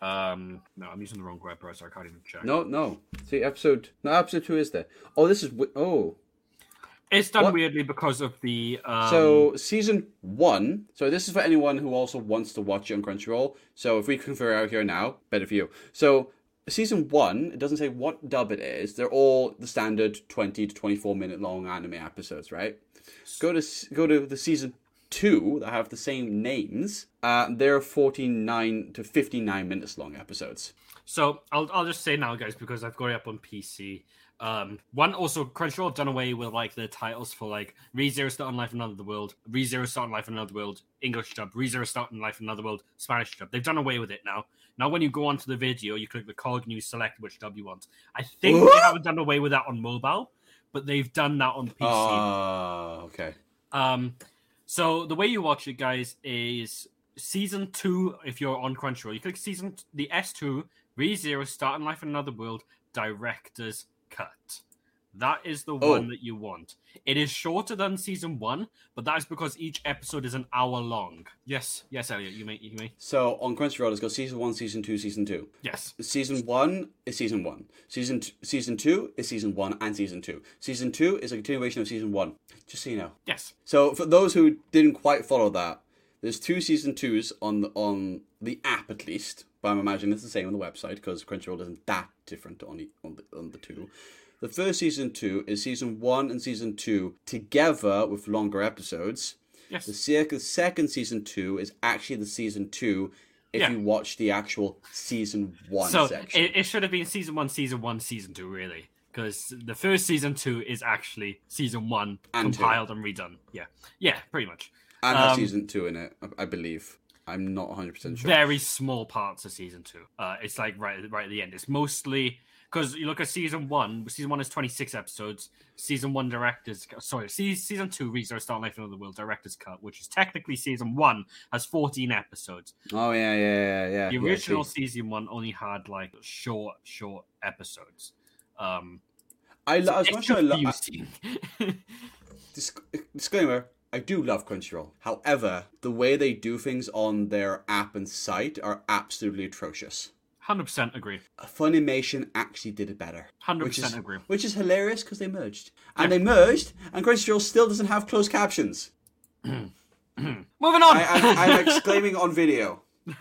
Um, no, I'm using the wrong web browser. I can't even check. No, no. See, episode. No, episode two is there. Oh, this is. Oh. It's done What? weirdly because of the. Um, So season one. So this is for anyone who also wants to watch it on Crunchyroll. So if we can figure out here now, better for you. So season one, it doesn't say what dub it is. They're all the standard twenty to twenty-four minute long anime episodes, right? Go to go to the season two that have the same names. Uh, they're forty-nine to fifty-nine minutes long episodes. So I'll I'll just say now, guys, because I've got it up on PC. Um, one also Crunchyroll have done away with like the titles for like ReZero Start in Life in Another World, ReZero Start in Life in Another World, English dub, ReZero Start in Life in Another World, Spanish dub. They've done away with it now. Now when you go onto the video, you click the cog and you select which dub you want. I think they haven't done away with that on mobile, but they've done that on PC. Ah, okay. Um, so the way you watch it, guys, is season two. If you're on Crunchyroll, you click season the S two Re Zero Starting Life in Another World director's cut. That is the Oh. one that you want. It is shorter than season one, but that is because each episode is an hour long. Yes, yes, Elliot, you may, you may. So on Crunchyroll, it's got season one, season two, season two. Yes, season one is season one. Season t- season two is season one and season two. Season two is a continuation of season one. Just so you know. yes. So for those who didn't quite follow that, there's two season twos on the, on the app at least, but I'm imagining it's the same on the website because Crunchyroll isn't that different on the on the, on the two. The first season two is season one and season two together with longer episodes. Yes. The second season two is actually the season two if Yeah. you watch the actual season one so section. it, it should have been season one, season one, season two, really, because the first season two is actually season one And two. compiled and redone. Yeah, yeah, pretty much. and has um, season two in it, I- I believe. I'm not 100 percent sure. Very small parts of season two. Uh, it's like right, right at the end. It's mostly because you look at season one. Season one is twenty six episodes. Season one directors, sorry, season two ReZero Start Life in Another World director's cut, which is technically season one, has fourteen episodes. Oh yeah, yeah, yeah, yeah. The original see. season one only had like short, short episodes. Um, I, lo- I was it's watching. I lo- I- [LAUGHS] disclaimer: I do love Crunchyroll. However, the way they do things on their app and site are absolutely atrocious. Hundred percent agree. Funimation actually did it better. Hundred percent agree. Which is hilarious because they merged. And they merged, and Crunchyroll still doesn't have closed captions. [CLEARS THROAT] Moving on. I, I, I'm exclaiming on video. [LAUGHS]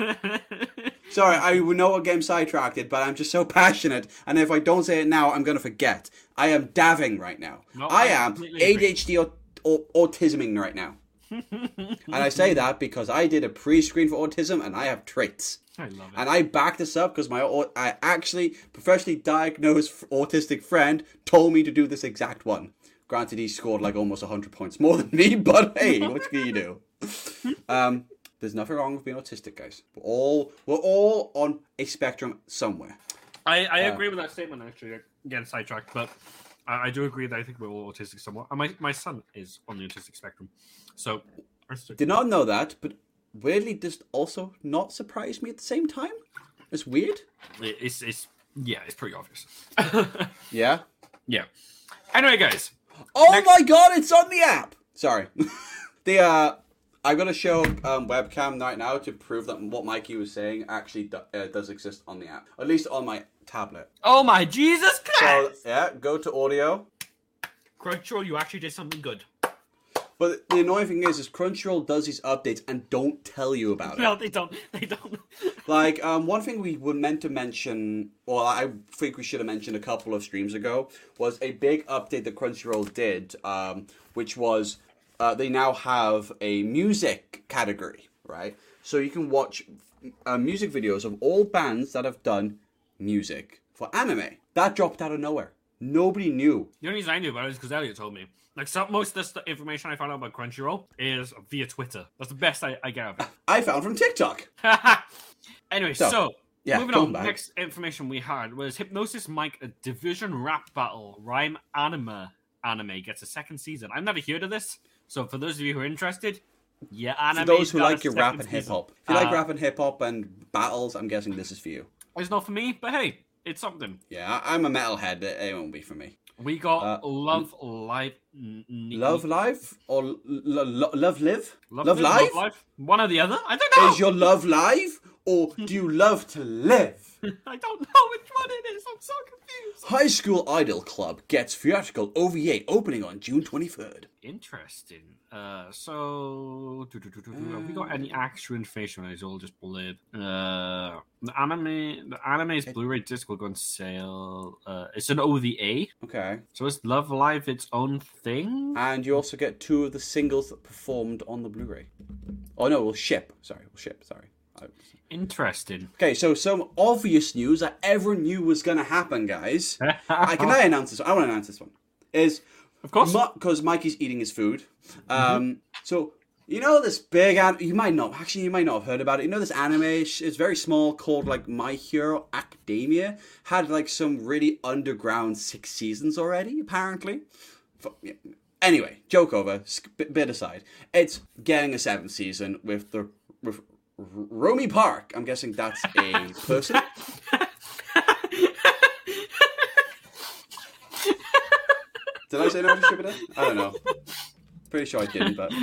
Sorry, I know I'm getting sidetracked, but I'm just so passionate, and if I don't say it now, I'm gonna forget. I am daving right now. No, I I am. ADHD au- autisming right now. And I say that because I did a pre-screen for autism, and I have traits. I love it. And I back this up because my I actually professionally diagnosed autistic friend told me to do this exact one. Granted, he scored like almost 100 points more than me, [LAUGHS] but hey, what can you do? Um, there's nothing wrong with being autistic, guys. We're all we're all on a spectrum somewhere. I, I Uh, agree with that statement. Actually, again sidetracked, but I, I do agree that I think we're all autistic somewhat. And my my son is on the autistic spectrum, so Did not know that, but weirdly, this also not surprise me at the same time. It's weird. it- it's it's yeah, it's pretty obvious. [LAUGHS] Yeah. yeah. Anyway, guys, Oh Next- my god, it's on the app. Sorry. [LAUGHS] the uh I'm gonna show um, webcam right now to prove that what Mikey was saying actually do, uh, does exist on the app, at least on my tablet. oh my Jesus So Christ! yeah, go to audio. Crunchyroll, you actually did something good. But the annoying thing is, is Crunchyroll does these updates and don't tell you about it. No, they don't. They don't. [LAUGHS] Like um, one thing we were meant to mention, or I think we should have mentioned a couple of streams ago, was a big update that Crunchyroll did, um, which was uh, they now have a music category, right? So you can watch uh, music videos of all bands that have done music for anime. That dropped out of nowhere. Nobody knew. The only reason I knew about it is because Elliot told me. Like, so, most of this information I found out about Crunchyroll is via Twitter. That's the best I, I get out of [LAUGHS] I found from TikTok. [LAUGHS] anyway, So, so, yeah, moving on. back. Next information we had was Hypnosis Mic, a division rap battle rhyme anime anime gets a second season. I've never heard of this, so for those of you who are interested, yeah, anime. For those who like your rap and hip hop, if you like Uh, rap and hip hop and battles, I'm guessing this is for you. It's not for me, but hey, it's something. Yeah, I'm a metalhead. It it won't be for me. We got Uh, Love Live. Love Live or l- l- Love Live? Love, Love Live? Live? Live? One or the other? I don't know. Is your love live or do you love to live? [LAUGHS] I don't know which one it is. I'm so confused. High School Idol Club gets theatrical OVA opening on June 23rd. Interesting. Uh, so have we got any actual information? Or is it all just blurb? Uh, the anime, the anime's Blu-ray disc will go on sale. Uh, it's an OVA, Okay. so is Love Live its own thing? And you also get two of the singles that performed on the Blu-ray. Oh no, we'll ship. Sorry, we'll ship. Sorry. Interesting. Okay, so some obvious news that everyone knew was going to happen, guys. [LAUGHS] I can I announce this? One? I want to announce this one. Is Of course. because Mikey's eating his food. Um, so you know this big an- you might not actually you might not have heard about it. You know this anime? It's very small called like My Hero Academia. Had like some really underground six seasons already apparently. F- yeah. Anyway, joke over. Bit aside, it's getting a seventh season with the with R- Romi Park. I'm guessing that's a [LAUGHS] person. Did I say no to distributor? I don't know. Pretty sure I didn't, but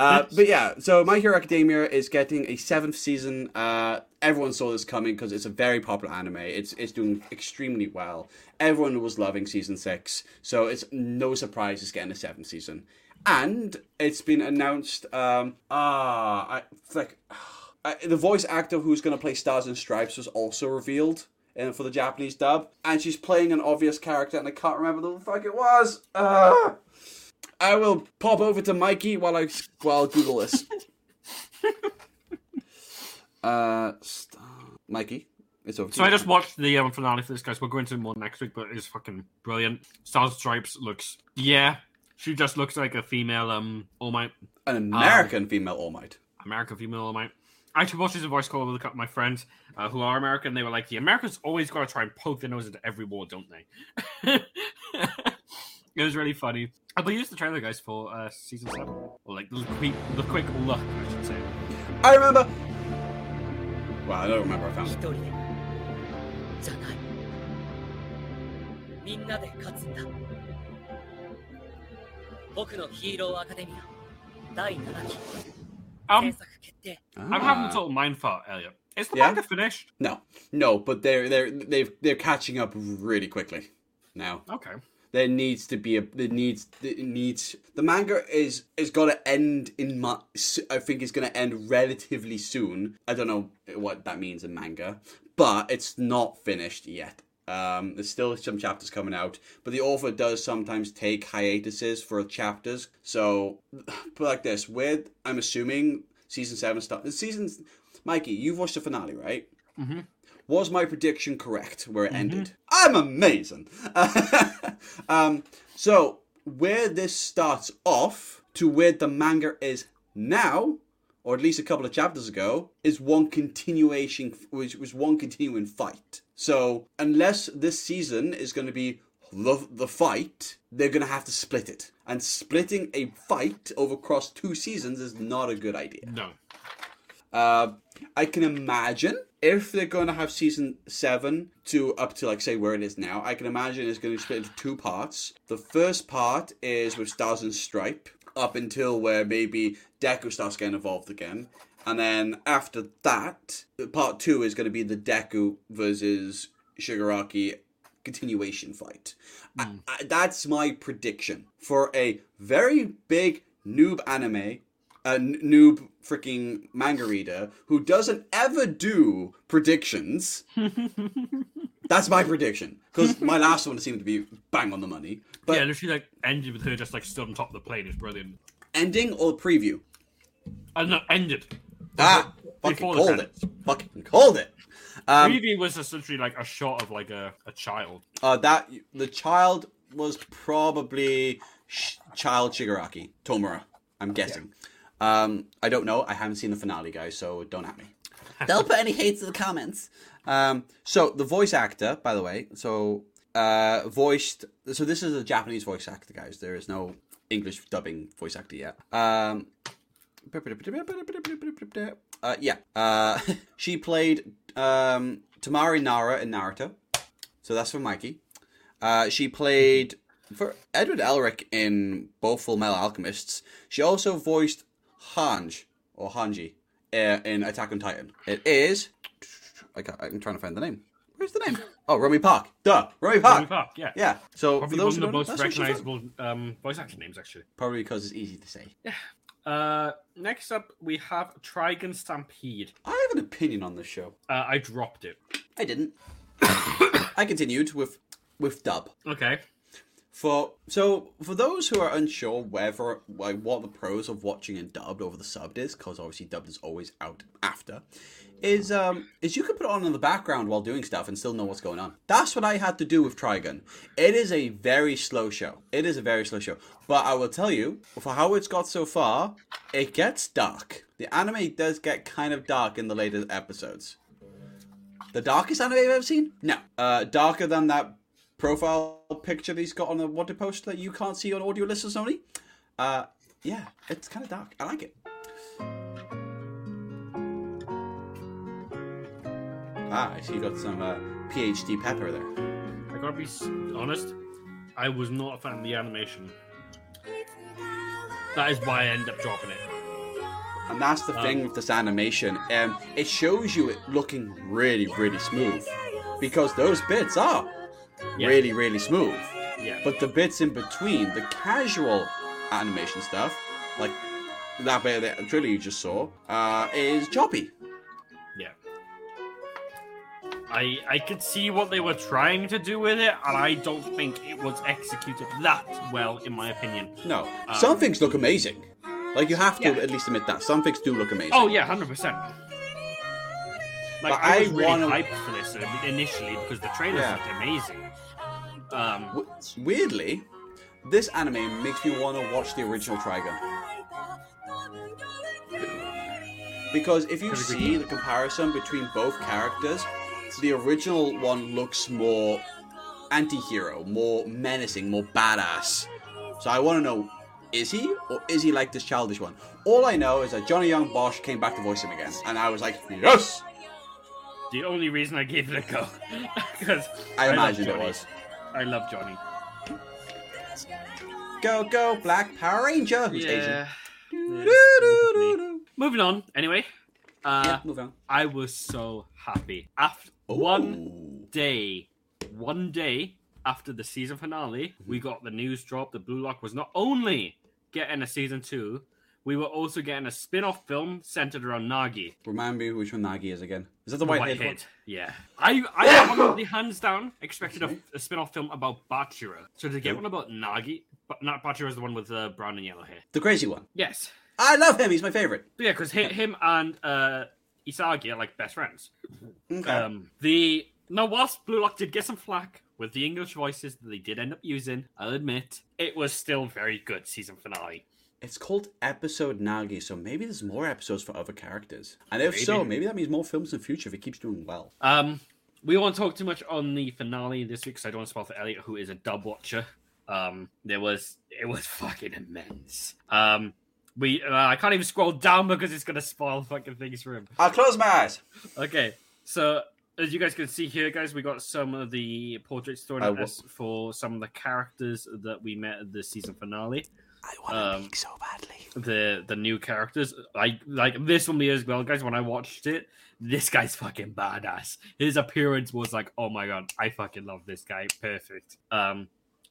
uh, but yeah. So My Hero Academia is getting a seventh season. Uh, everyone saw this coming because it's a very popular anime. It's it's doing extremely well. Everyone was loving season six, so it's no surprise it's getting a seventh season. And it's been announced. Um, ah, I like uh, the voice actor who's going to play Stars and Stripes was also revealed uh, for the Japanese dub, and she's playing an obvious character, and I can't remember the fuck it was. Uh, I will pop over to Mikey while I while I Google this. [LAUGHS] uh, Mikey, it's over. to So I just watched the um, finale for this, guys. We'll go into it more next week, but it's fucking brilliant. Stars and Stripes looks, yeah, she just looks like a female um All Might, an American female All Might. American female All Might. I actually watched this in voice call with a couple of my friends uh, who are American. They were like, the Americans always got to try and poke their nose into every war, don't they? [LAUGHS] it was really funny. I but use the trailer, guys, for uh, season seven, or like the quick, the quick look, I should say. I remember. Well, I don't remember. I found 一 it. 人でじゃないみんなで勝つんだ 僕のヒーローアカデミア第7期 Um, 制作決定 I'm having a Ah. total mind fart, Elliot. Is the Yeah? manga finished? No, no, but they're they're they've they're catching up really quickly now. Okay. there needs to be a there needs it needs the manga is is going to end in my I think it's going to end relatively soon. I don't know what that means in manga, but it's not finished yet. Um, there's still some chapters coming out, but the author does sometimes take hiatuses for chapters. So, [SIGHS] put like this: with I'm assuming season seven start. The seasons, Mikey, you've watched the finale, right? Mm-hmm. Was my prediction correct where it ended? I'm amazing. [LAUGHS] um, so where this starts off to where the manga is now, or at least a couple of chapters ago, is one continuation, which was one continuing fight. So unless this season is going to be the, the fight, they're going to have to split it. And splitting a fight over across two seasons is not a good idea. No. Uh, I can imagine if they're going to have season seven to up to like say where it is now. I can imagine it's going to be split into two parts. The first part is with Stars and Stripe up until where maybe Deku starts getting involved again. And then after that, part two is going to be the Deku versus Shigaraki continuation fight. I, hmm. I, that's my prediction for a very big noob anime, a n- noob freaking manga reader who doesn't ever do predictions. [LAUGHS] that's my [LAUGHS] prediction because my last one seemed to be bang on the money. But yeah, literally like ended with her just like stood on top of the plane is brilliant. ending or preview? And no, ended. Ah, fucking called it. Fucking called it. Um, Preview was essentially like a shot of like a, a child. Uh, that the child was probably Sh- child Shigaraki Tomura. I'm guessing. Um, I don't know. I haven't seen the finale, guys, so don't at me. Don't put any hates in the comments. Um, so the voice actor, by the way, so uh, voiced. So this is a Japanese voice actor, guys. There is no English dubbing voice actor yet. Um, uh, yeah. Uh, [LAUGHS] she played um, Temari Nara in Naruto. So that's for Mikey. Uh, she played for Edward Elric in both Full Metal Alchemists. She also voiced Hanj or Hanji uh, in Attack on Titan. It is. I I'm trying to find the name. Where's the name? Oh, Romi Park. Duh, Romi Park. Romi Park, yeah. Yeah. So Probably for those one who of the most that's what she's done. recognizable um, voice actor names, actually. Probably because it's easy to say. Yeah. Uh, next up, we have Trigun Stampede. I have an opinion on this show. Uh, I dropped it. I didn't. [COUGHS] I continued with with dub. Okay. For so for those who are unsure whether like what the pros of watching in dubbed over the subbed is, because obviously dubbed is always out after, is um is you can put it on in the background while doing stuff and still know what's going on. That's what I had to do with Trigun. It is a very slow show. It is a very slow show. But I will tell you, for how it's got so far, it gets dark. The anime does get kind of dark in the later episodes. The darkest anime I've ever seen? No. Uh, darker than that profile picture that he's got on the wanted post that you can't see on audio listeners only. Uh, yeah, it's kind of dark. I like it. Ah, I see you got some uh, PhD pepper there. I gotta be honest. I was not a fan of the animation. That is why I end up dropping it. And that's the thing with this animation. Um, it shows you it looking really, really smooth. Because those bits are Yeah. really, really smooth. Yeah. But the bits in between, the casual animation stuff, like that bit that the trailer you just saw, uh, is choppy. Yeah. I I could see what they were trying to do with it, and I don't think it was executed that well, in my opinion. No, Um, some things look amazing. Like you have to Yeah. at least admit that some things do look amazing. Oh yeah, hundred percent. Like But I was I really wanna- hyped for this initially because the trailers Yeah. looked amazing. Um, W- weirdly, this anime makes me want to watch the original Trigun. Because if you see the comparison between both characters, the original one looks more anti-hero, more menacing, more badass. So I want to know, is he or is he like this childish one? All I know is that Johnny Yong Bosch came back to voice him again, and I was like, yes. the only reason I gave it a go [LAUGHS] because I love imagined it was. I love Johnny. Go go Black Power Ranger. Who's Asian. Yeah. Moving on. Anyway, uh, Yeah, move on. I was so happy after one day, one day after the season finale, Mm-hmm. we got the news drop that Blue Lock was not only getting a season two, we were also getting a spin-off film centered around Nagi. Remind me which one Nagi is again. Is that the The white, White head? Head. Yeah. I, I honestly, hands down, expected a, a spin off film about Bachira. So to get one about Nagi, but not Bachira is the one with the brown and yellow hair. The crazy one. Yes. I love him. He's my favorite. But yeah, because him and uh, Isagi are like best friends. Okay. Um, the now, whilst Blue Lock did get some flack with the English voices that they did end up using, I'll admit it was still very good season finale. It's called episode Nagi, so maybe there's more episodes for other characters. And if so, Maybe. maybe that means more films in the future if it keeps doing well. Um, we won't talk too much on the finale this week because I don't want to spoil for Elliot, who is a dub watcher. Um, there was it was [LAUGHS] fucking immense. Um, we uh, I can't even scroll down because it's gonna spoil fucking things for him. I'll close my eyes. Okay, so as you guys can see here, guys, we got some of the portrait thrown I at wa- us for some of the characters that we met at the season finale. I want to Um, peek so badly. The the new characters, like like this one me as well, guys. When I watched it, this guy's fucking badass. His appearance was like, oh my god, I fucking love this guy. Perfect. Um,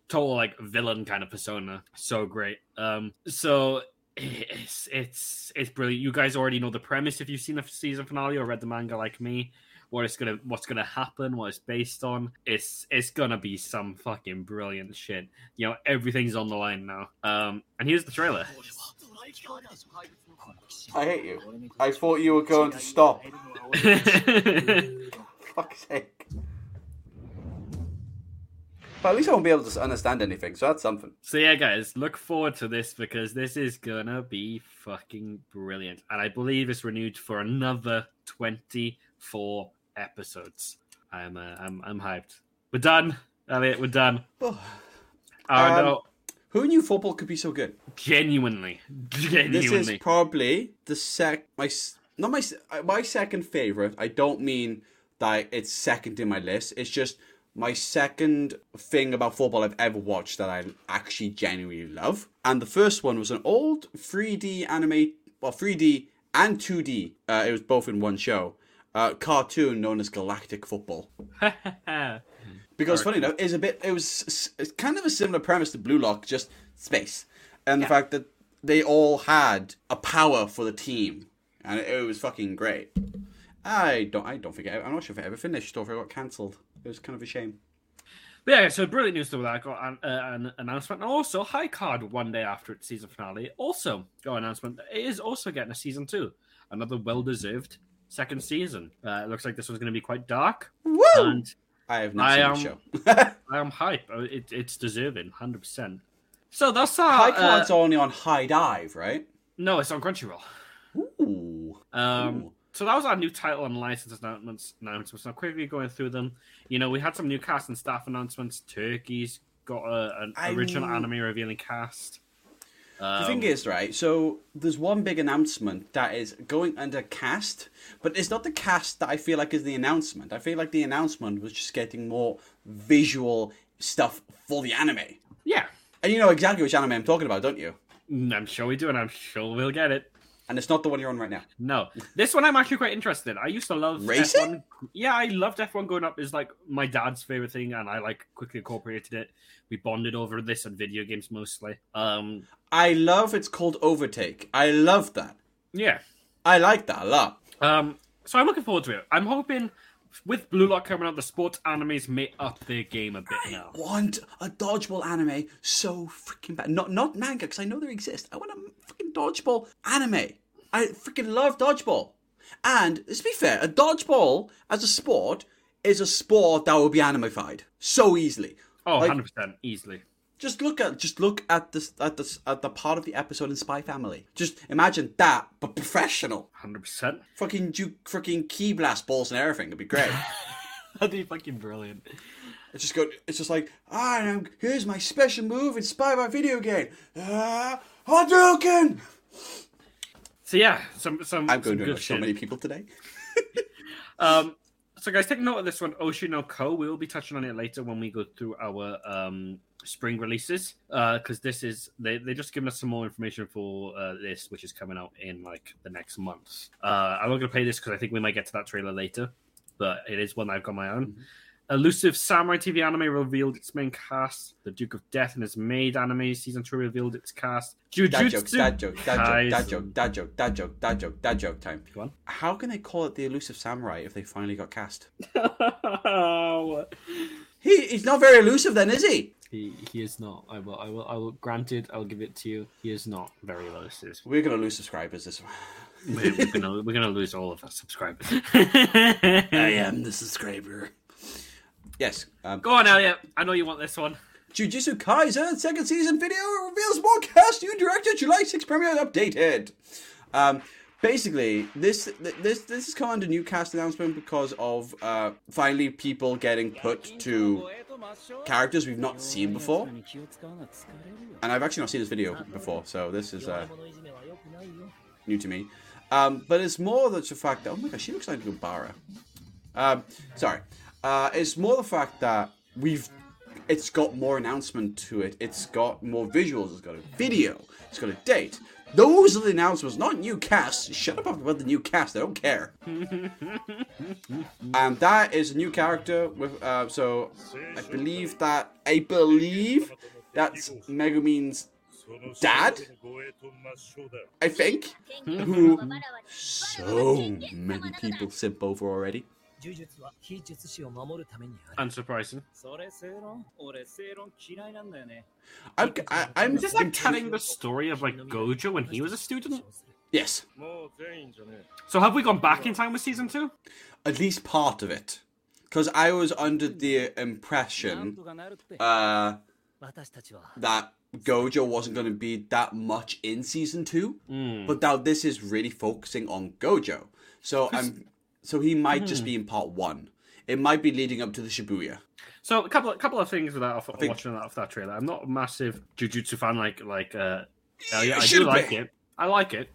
total like villain kind of persona. So great. Um, so it's it's it's brilliant. You guys already know the premise if you've seen the season finale or read the manga like me. What it's gonna what's gonna happen, what it's based on. It's it's gonna be some fucking brilliant shit. You know, everything's on the line now. Um, and here's the trailer. I hate you. I [LAUGHS] thought you were going to stop. [LAUGHS] [LAUGHS] Fuck's sake. But at least I won't be able to understand anything, so that's something. So yeah, guys, look forward to this because this is gonna be fucking brilliant, and I believe it's renewed for another twenty-four episodes. I'm uh, I'm I'm hyped. We're done, Elliot. We're done. [SIGHS] Oh. Um, no, Who knew football could be so good? genuinely, This is probably the sec my not my uh, my second favorite. I don't mean that it's second in my list. It's just my second thing about football I've ever watched that I actually genuinely love. And the first one was an old 3D anime, well 3D and 2D. Uh, it was both in one show. Uh, cartoon known as Galactik Football. [LAUGHS] Because funny enough, it's a bit. It was it's kind of a similar premise to Blue Lock, just space, and the fact that they all had a power for the team, and it, was fucking great. I don't. I don't think. I, I'm not sure if it ever finished or if it got cancelled. It was kind of a shame. But yeah, so brilliant news that. I got an, uh, an announcement, and also High Card one day after its season finale also got an announcement. It is also getting a season two, another well-deserved second season. Uh, it looks like this one's going to be quite dark, Woo! and I have not I seen am- the show. [LAUGHS] I am hype. Uh, It, it's deserving, hundred percent. So that's our. High uh, Card's only on HIDIVE, right? no, it's on Crunchyroll. Ooh. Um, Ooh. so that was our new title and license announcements. Announcements. Now, quickly going through them. You know, we had some new cast and staff announcements. Turkey's got a, an I original mean- anime revealing cast. The thing Um, is, right? So there's one big announcement that is going under cast, but it's not the cast that I feel like is the announcement. I feel like the announcement was just getting more visual stuff for the anime. yeah, And you know exactly which anime I'm talking about, don't you? Mm, I'm sure we do, and I'm sure we'll get it. And it's not the one you're on right now. No, this one I'm actually quite interested in. I used to love Racing? F1. Yeah, I loved F1 growing up. Is like my dad's favorite thing, and I like quickly incorporated it. We bonded over this and video games mostly. Um, I love it's called Overtake. I love that. yeah. I like that a lot. Um, so I'm looking forward to it. I'm hoping with Blue Lock coming out, the sports animes may up their game a bit now. Want a dodgeball anime so freaking bad. Not not manga because I know they exist. I want a freaking dodgeball anime. I freaking love dodgeball. And let's be fair, a dodgeball as a sport is a sport that will be animified so easily. Oh, Like- 100% easily. Just look at just look at this at this at the part of the episode in Spy Family. Just imagine that, but professional. 100%. Fucking ju- fucking key blast balls and everything. It'd be great. [LAUGHS] That'd be fucking brilliant. It's just go. It's just like, ah, I'm, here's my special move in Spy by video game. Ah, Hadouken! So yeah, some some, I'm some going to good annoy so many people today. [LAUGHS] Um, so guys, take note of this one, Oshi no Ko. We will be touching on it later when we go through our um spring releases. Uh, because this is they they just given us some more information for uh, this, which is coming out in like the next month. Uh, I'm not gonna play this because I think we might get to that trailer later, but it is one I've got my own. Elusive Samurai TV anime revealed its main cast. The Duke of Death and his Maid anime season two revealed its cast. Dad Jujutsu joke, dad joke, dad joke, dad joke, dad joke, dad joke, dad joke, dad joke time. Go on. How can they call it the elusive samurai if they finally got cast? [LAUGHS] He he's not very elusive then, is he? He, he is not. I will. I will. I will. Granted, I'll give it to you. He is not very elusive. We're gonna lose subscribers this one. [LAUGHS] We're, we're gonna we're gonna lose all of our subscribers. [LAUGHS] I am the subscriber. Yes. Um, Go on, Elliot. I know you want this one. Jujutsu Kaisen second season video reveals more cast, new director, July 6 premiere updated. Um, basically, this this this has come under new cast announcement because of uh, finally people getting put to characters we've not seen before. And I've actually not seen this video before, so this is uh, new to me. Um, but it's more the fact that oh my gosh, she looks like Gubara. Um, sorry, uh, it's more the fact that we've it's got more announcement to it. It's got more visuals. It's got a video. It's got a date. Those are the announcements, not new casts. Shut up about the new cast. I don't care. [LAUGHS] and that is a new character with. Uh, so I believe that I believe that's Megumin's dad. I think. [LAUGHS] Who so many people simp over already. 呪術は非術師を守るためにある Unsurprising. それ正論俺正論嫌いなんだよね I'm, I, I'm Is this like telling the story of like Gojo when he was a student? Yes, So have we gone back in time with season two? at least part of it. Because I was under the なん impression とかなるって、 uh, 私たちは that Gojo wasn't going to be that much in season two, Hmm. but now this is really focusing on Gojo. So I'm, so he might just be in part one. It might be leading up to the Shibuya. So a couple, a couple of things without think- watching that off that trailer. I'm not a massive Jujutsu fan like like uh, Elliot. I do should like it. I like it.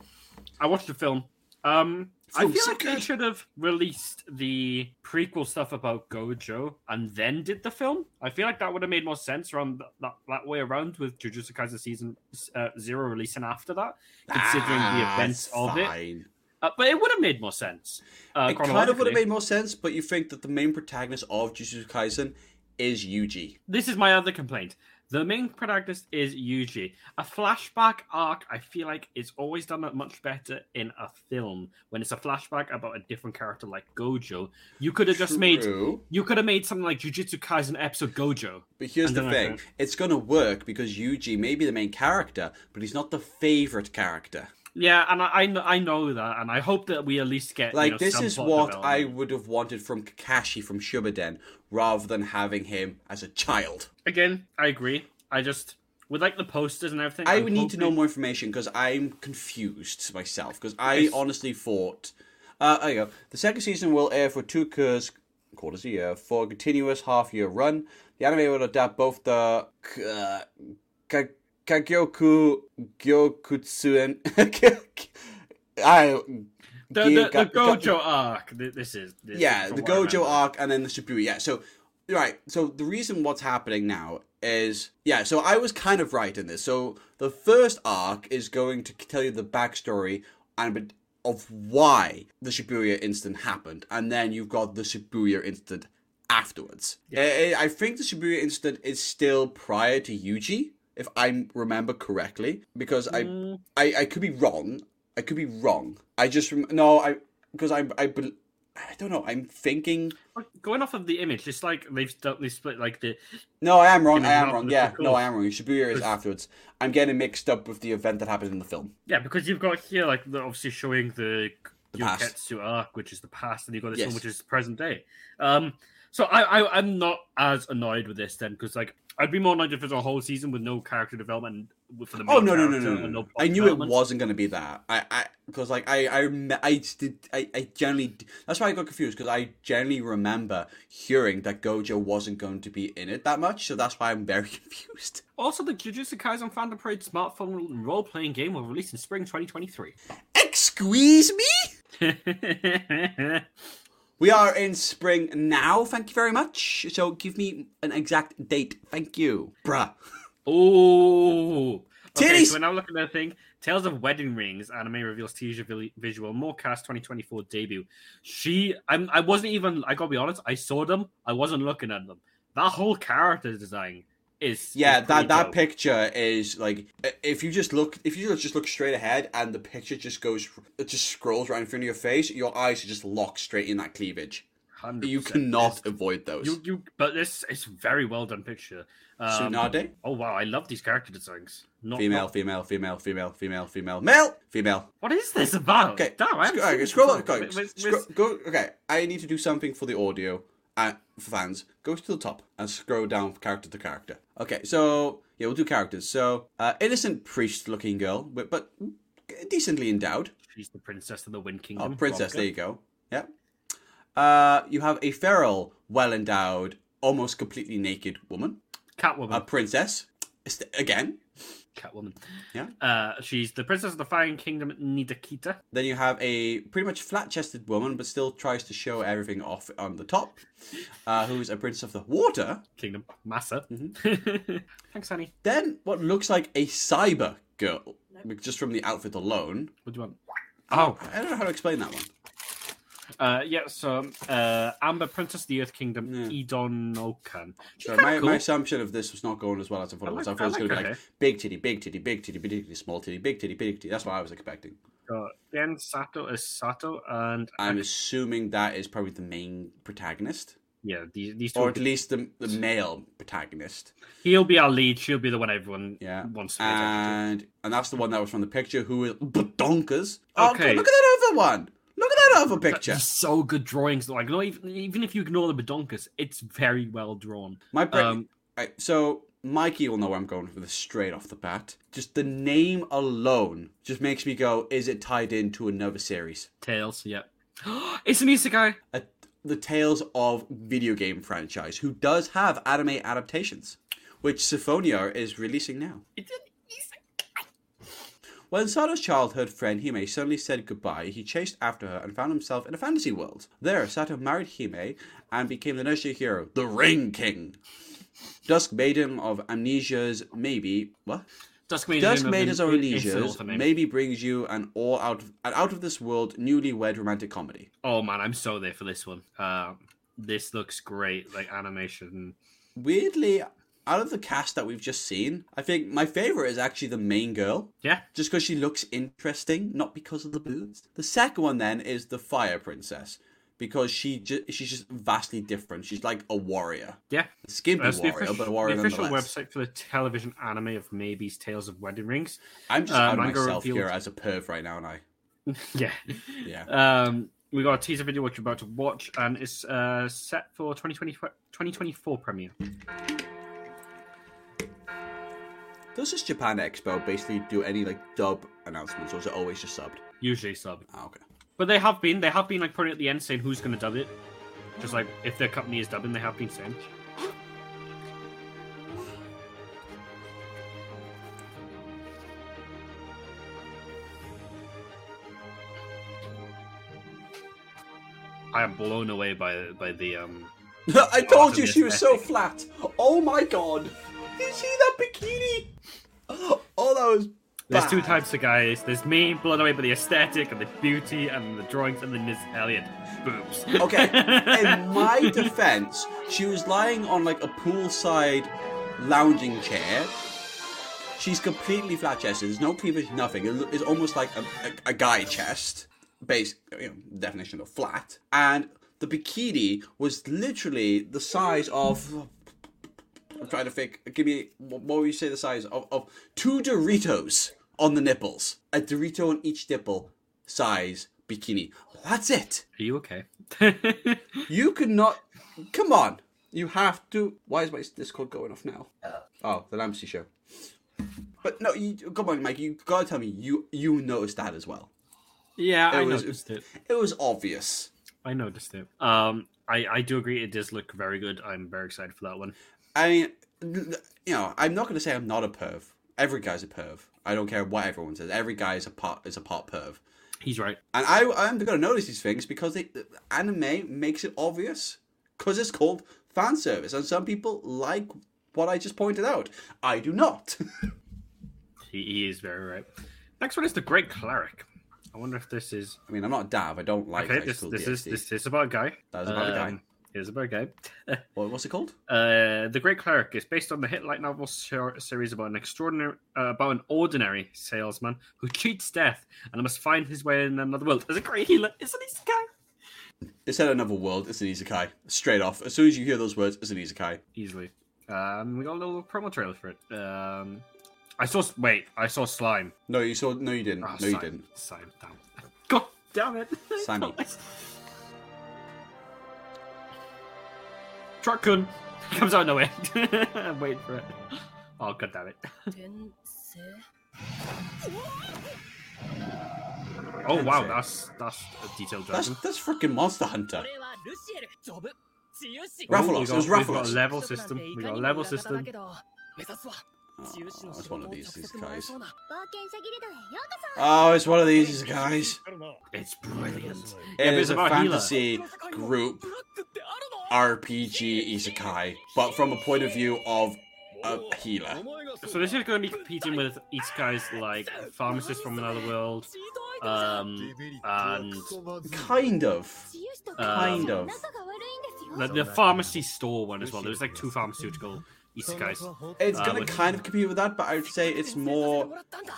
I watched the film. Um, I feel so like they should have released the prequel stuff about Gojo and then did the film. I feel like that would have made more sense around th- that, that way around with Jujutsu Kaisen season uh, zero releasing after that, considering the events of it. Uh, but it would have made more sense. Uh, It kind of would have made more sense, but you think that the main protagonist of Jujutsu Kaisen is Yuji. this is my other complaint. The main protagonist is Yuji. A flashback arc, I feel like, is always done much better in a film. When it's a flashback about a different character like Gojo, you could have just made you could have made something like Jujutsu Kaisen episode Gojo. But here's the thing: it's gonna work because Yuji may be the main character, but he's not the favorite character. Yeah, and I, I I know that, and I hope that we at least get you Like know, this is what I would have wanted from Kakashi from Shippuden, rather than having him as a child. again. I agree. I just with like the posters and everything. I I'm would need to know more information because I'm confused myself. Because I Yes. honestly thought, uh, there you go. The second season will air for two quarters, quarters a year for a continuous half-year run. The anime will adapt both the uh, Kagyoku Gyokutsuen. [LAUGHS] I the, the, the Gojo arc. This is this, yeah, from the Gojo arc and then the Shibuya. Yeah, so right, so the reason what's happening now is yeah, so I was kind of right in this. So the first arc is going to tell you the backstory and a bit of why the Shibuya incident happened, and then you've got the Shibuya incident afterwards. I, I think the Shibuya incident is still prior to Yuji, if I remember correctly, because I Mm. I, I could be wrong. I could be wrong. I just rem- no, I because I I I don't know. I'm thinking. Going off of the image, it's like they've they split like the No, I am wrong. I am wrong. Yeah, no, I am wrong. Shibuya is afterwards. I'm getting mixed up with the event that happened in the film. Yeah, because you've got here like obviously showing the, The past. Arc, which is the past, and you've got this Yes. one, which is present day. Um, so I, I I'm not as annoyed with this then, because like I'd be more annoyed if it's a whole season with no character development for the oh, main Oh no no no no no! no. I knew it wasn't going to be that. I I because like I I I did I I generally that's why I got confused because I generally remember hearing that Gojo wasn't going to be in it that much, so that's why I'm very [LAUGHS] confused. Also, the Jujutsu Kaisen Phantom Parade smartphone role playing game will release in spring 2023. Excuse me. [LAUGHS] We are in spring now. Thank you very much. So give me an exact date. Thank you, bruh. [LAUGHS] Oh, [LAUGHS] okay, Titties! so we're now looking at a thing. Tales of Wedding Rings anime reveals teaser vi- visual more cast 2024 debut. She, I'm, I wasn't even. I gotta be honest. I saw them. I wasn't looking at them. That whole character design is Yeah, is that that dope. picture is like if you just look if you just look straight ahead and the picture just goes it just scrolls right in front of your face, your eyes are just locked straight in that cleavage. 100%. You cannot It's- avoid those. You, you, but this is very well done picture. Um, Tsunade? Oh wow, I love these character designs. Not, Female, not- female, female, female, female, female, male, female. What is this about? Okay, Damn, I sc- haven't alright, seen this scroll up, go, with- go. Okay, I need to do something for the audio uh, for fans. Go to the top and scroll down character to character. Okay, so yeah, we'll do characters. So, uh, innocent priest-looking girl, but, but decently endowed. She's the princess of the Wind Kingdom. Oh, princess. Vodka. There you go. Yeah. Uh, you have a feral, well-endowed, almost completely naked woman. Catwoman. A princess. Again. Catwoman. Yeah. Uh, she's the princess of the Fire Kingdom, Nidakita. Then you have a pretty much flat-chested woman, but still tries to show everything off on the top. Uh, who is a princess of the water. Kingdom. Massa. Mm-hmm. [LAUGHS] Thanks, honey. Then what looks like a cyber girl, just from the outfit alone. What do you want? Oh, I don't know how to explain that one. Uh, yeah. So, uh, Amber, Princess of the Earth Kingdom, Yeah. Idonokan. She's So my, cool. my assumption of this was not going as well as I thought I it was. like- I thought it was going to be like big titty, big titty, big titty, big titty, small titty, big titty, big titty. That's what I was expecting. So, then Sato is Sato, and I'm assuming that is probably the main protagonist, yeah, these these two. or at least the the male protagonist. He'll be our lead. She'll be the one everyone Yeah, wants to and and that's the one that was from the picture. Who is badonkers? Oh, Okay. look at that other one. Look at that other picture. So good drawings. Like, not even even if you ignore the badonkas, it's very well drawn. My brain. Um, Right, so Mikey will know where I'm going with this straight off the bat. Just the name alone just makes me go, is it tied into another series? Tails, yeah. [GASPS] it's an isekai. A, the Tales of video game franchise, who does have anime adaptations, which Symphonia is releasing now. Isekai. When Sato's childhood friend Hime suddenly said goodbye, he chased after her and found himself in a fantasy world. There, Sato married Hime and became the nursery hero, the Ring King. Dusk Maiden of Amnesia's maybe what? Dusk Maidens, Dusk Maidens of Amnesia's maybe brings you an all out an out of this world newlywed romantic comedy. Oh man, I'm so there for this one. Um, this looks great, like animation. Weirdly, out of the cast that we've just seen, I think my favorite is actually the main girl. Yeah, just because she looks interesting, not because of the boobs. The second one then is the Fire Princess because she ju- she's just vastly different. She's like a warrior, yeah. a skimpy That's warrior, official, but a warrior the official website for the television anime of Maybe's Tales of Wedding Rings. I'm just uh, out myself revealed- here as a perv right now, and I [LAUGHS] Yeah. yeah. Um, we got a teaser video which we're about to watch, and it's uh, set for 2020, 2024 premiere. Does this Japan Expo basically do any like dub announcements, or is it always just subbed? Usually sub, Ah, okay. but they have been they have been like putting at the end saying who's going to dub it. Just like if their company is dubbing, they have been saying. I am blown away by by the um [LAUGHS] I told you she was so flat. Oh my god! Did you see that bikini? [GASPS] Oh, that was. There's two types of guys. There's me, blown away by the aesthetic and the beauty and the drawings, and then there's Elliot, boobs. Okay, [LAUGHS] in my defense, she was lying on like a poolside lounging chair. She's completely flat chested. There's no cleavage, nothing. It's almost like a, a, a guy chest, base you know, definition of flat. And the bikini was literally the size of. I'm trying to think. Give me what what would you say the size of, of two Doritos on the nipples. A Dorito on each nipple, size bikini. That's it. Are you okay? [LAUGHS] You could not. Come on. You have to. Why is my Discord going off now? Oh, the Lambency show. But no, you, come on, Mike. You gotta tell me you you noticed that as well. yeah, I It was- noticed it. It was obvious. I noticed it. Um, I I do agree. It does look very good. I'm very excited for that one. I mean, you know, I'm not gonna say I'm not a perv. Every guy's a perv. I don't care what everyone says. Every guy is a pot is a pot perv. He's right. And I I'm gonna notice these things because they, anime makes it obvious because it's called fan service, and some people like what I just pointed out. I do not. [LAUGHS] He, he is very right. Next one is the Great Cleric. I wonder if this is I mean, I'm not Dav. I don't like okay. This this is this is about a guy. That is about a guy. Um, It is about a guy. [LAUGHS] What, what's it called? Uh, the Great Cleric is based on the hit light novel ser- series about an extraordinary, uh, about an ordinary salesman who cheats death and must find his way in another world. As a great healer, It's an guy? It's in another world. It's an isekai. Straight off. As soon as you hear those words, it's an isekai. Easily. Um, we got a little promo trailer for it. Um, I saw. Wait, I saw slime. No, you saw. No, you didn't. Oh, no, you slime. didn't. Slime. Damn. [LAUGHS] God damn it. [LAUGHS] Slimy. Truck-kun [LAUGHS] comes out of nowhere. I'm [LAUGHS] waiting for it. Oh god damn it. [LAUGHS] oh wow, that's that's a detailed dragon. that's freaking Monster Hunter. Ooh, Rathalos, we it got- was we've got a level system. We got a level system. Oh, it's one of these, these guys. Oh, it's one of these guys. It's brilliant. It is a fantasy group RPG isekai, but from a point of view of a healer. So this is going to be competing with isekais like Pharmacist from another world, um, and kind of, um, kind of. The, the pharmacy store one as well. There was like two pharmaceutical isekais. It's uh, going to kind of compete with that, but I would say it's more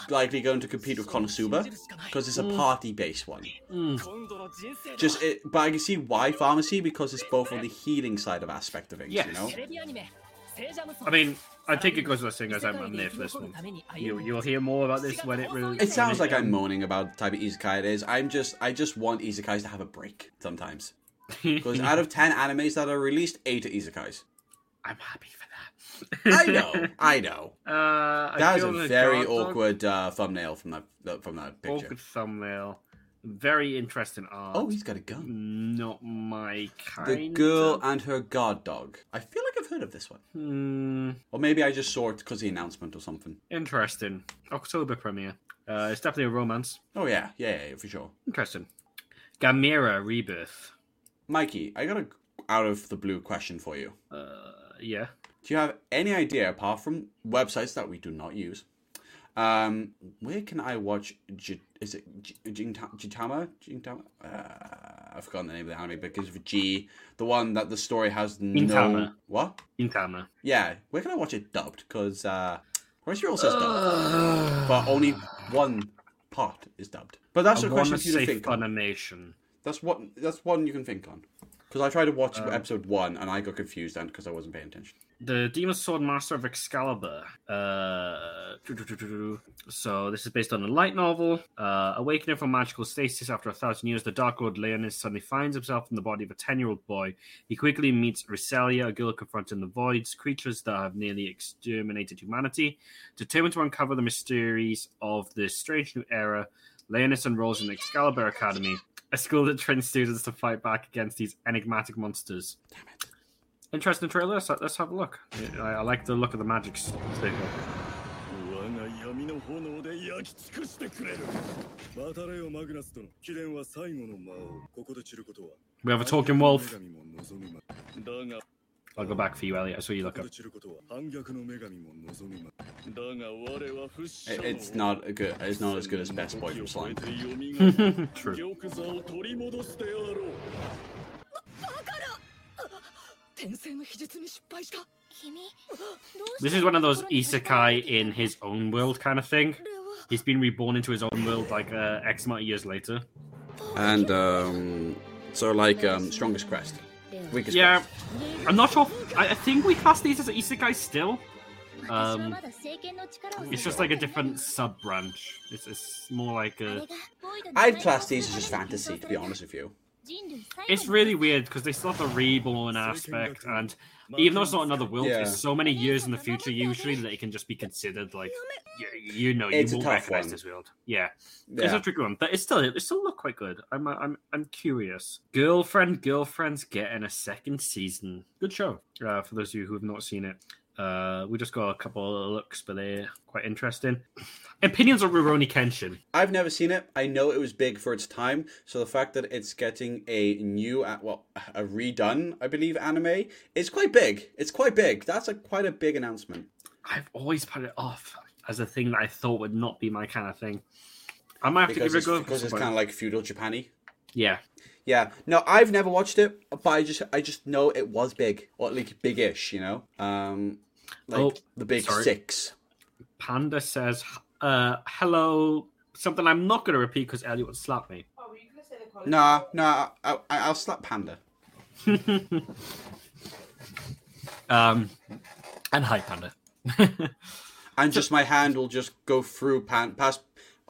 likely going to compete with Konosuba because it's a mm. party-based one. Mm. Just, it, but I can see why pharmacy because it's both on the healing side of aspect of things. Yes. You know. I mean, I think it goes without saying as I'm, I'm there for this one. You, you'll hear more about this when it really. It sounds like I'm [LAUGHS] moaning about the type of isekai it is. I'm just, I just want isekais to have a break sometimes. Because out of ten animes that are released, eight are isekais. I'm happy for that. I [LAUGHS] know, I know. Uh, I That is feel a very awkward uh, thumbnail from that from that picture. Awkward thumbnail. Very interesting art. Oh, he's got a gun. Not my kind. The girl and her guard dog. I feel like I've heard of this one, Hmm. or maybe I just saw it because the announcement or something. Interesting. October premiere. Uh, it's definitely a romance. Oh yeah, yeah, yeah, yeah for sure. Interesting. Gamera Rebirth. Mikey, I got a out of the blue question for you. Uh, yeah. Do you have any idea, apart from websites that we do not use, um, where can I watch? J- is it J- Jintama? Jintama? Jintama? Uh, I've forgotten the name of the anime because of G, the one that the story has no Gintama. what? Intama. Yeah, where can I watch it dubbed? Because uh, Crunchyroll says dubbed, [SIGHS] but only one part is dubbed. But that's I a question for you to say think on. Funimation. That's what. That's one you can think on. Because I tried to watch Um, episode one and I got confused then because I wasn't paying attention. The Demon Sword Master of Excalibur. Uh, so this is based on a light novel. Uh, awakening from magical stasis after a thousand years, the Dark Lord Leonis suddenly finds himself in the body of a ten-year-old boy. He quickly meets Riselia, a girl confronting the voids, creatures that have nearly exterminated humanity. Determined to uncover the mysteries of this strange new era, Leonis enrolls in the Excalibur Academy, a school that trains students to fight back against these enigmatic monsters. Damn it. Interesting trailer. Let's, let's have a look. I, I like the look of the magic sticker. 我が闇の炎で焼き尽くしてくれる待たれよマグナス殿貴殿は最後の魔王ここで散ることは We have a talking wolf. 反逆の女神も望むまだが I'll go back for you, Elliot. I saw you look up. It, it's not a good. It's not as good as Best Boy from Slime. [LAUGHS] True. This is one of those isekai in his own world kind of thing. He's been reborn into his own world like uh, X amount of years later. And um, so, like, um, Strongest Crest. Yeah. I'm not sure. I, I think we class these as isekai still. Um, it's just like a different sub branch. It's, it's more like a. I'd class these as just fantasy, to be honest with you. It's really weird because they still have the reborn aspect, and even though it's not another world, Yeah. it's so many years in the future usually that it can just be considered like you, you know you It's a won't recognize one. this world. Yeah. It's a tricky one, but it's still it still look quite good. I'm I'm I'm curious. Girlfriend, girlfriends getting a second season. Good show. Uh, for those of you who have not seen it, uh, we just got a couple of looks, but they're quite interesting. Opinions on Rurouni Kenshin. I've never seen it. I know it was big for its time, so the fact that it's getting a new, well, a redone, I believe, anime is quite big. It's quite big. That's a quite a big announcement. I've always put it off as a thing that I thought would not be my kind of thing. I might have to give it a go. because it's kind of like feudal Japan-y. yeah. Yeah. No, I've never watched it, but I just I just know it was big or like big-ish. You know, um, like Oh, the big sorry. six. Panda says, uh, "Hello." Something I'm not going to repeat because Elliot would slap me. Oh, were you gonna say the quality? Nah, nah. I, I, I'll slap Panda. [LAUGHS] Um, and hi, Panda. [LAUGHS] and just my hand will just go through pan past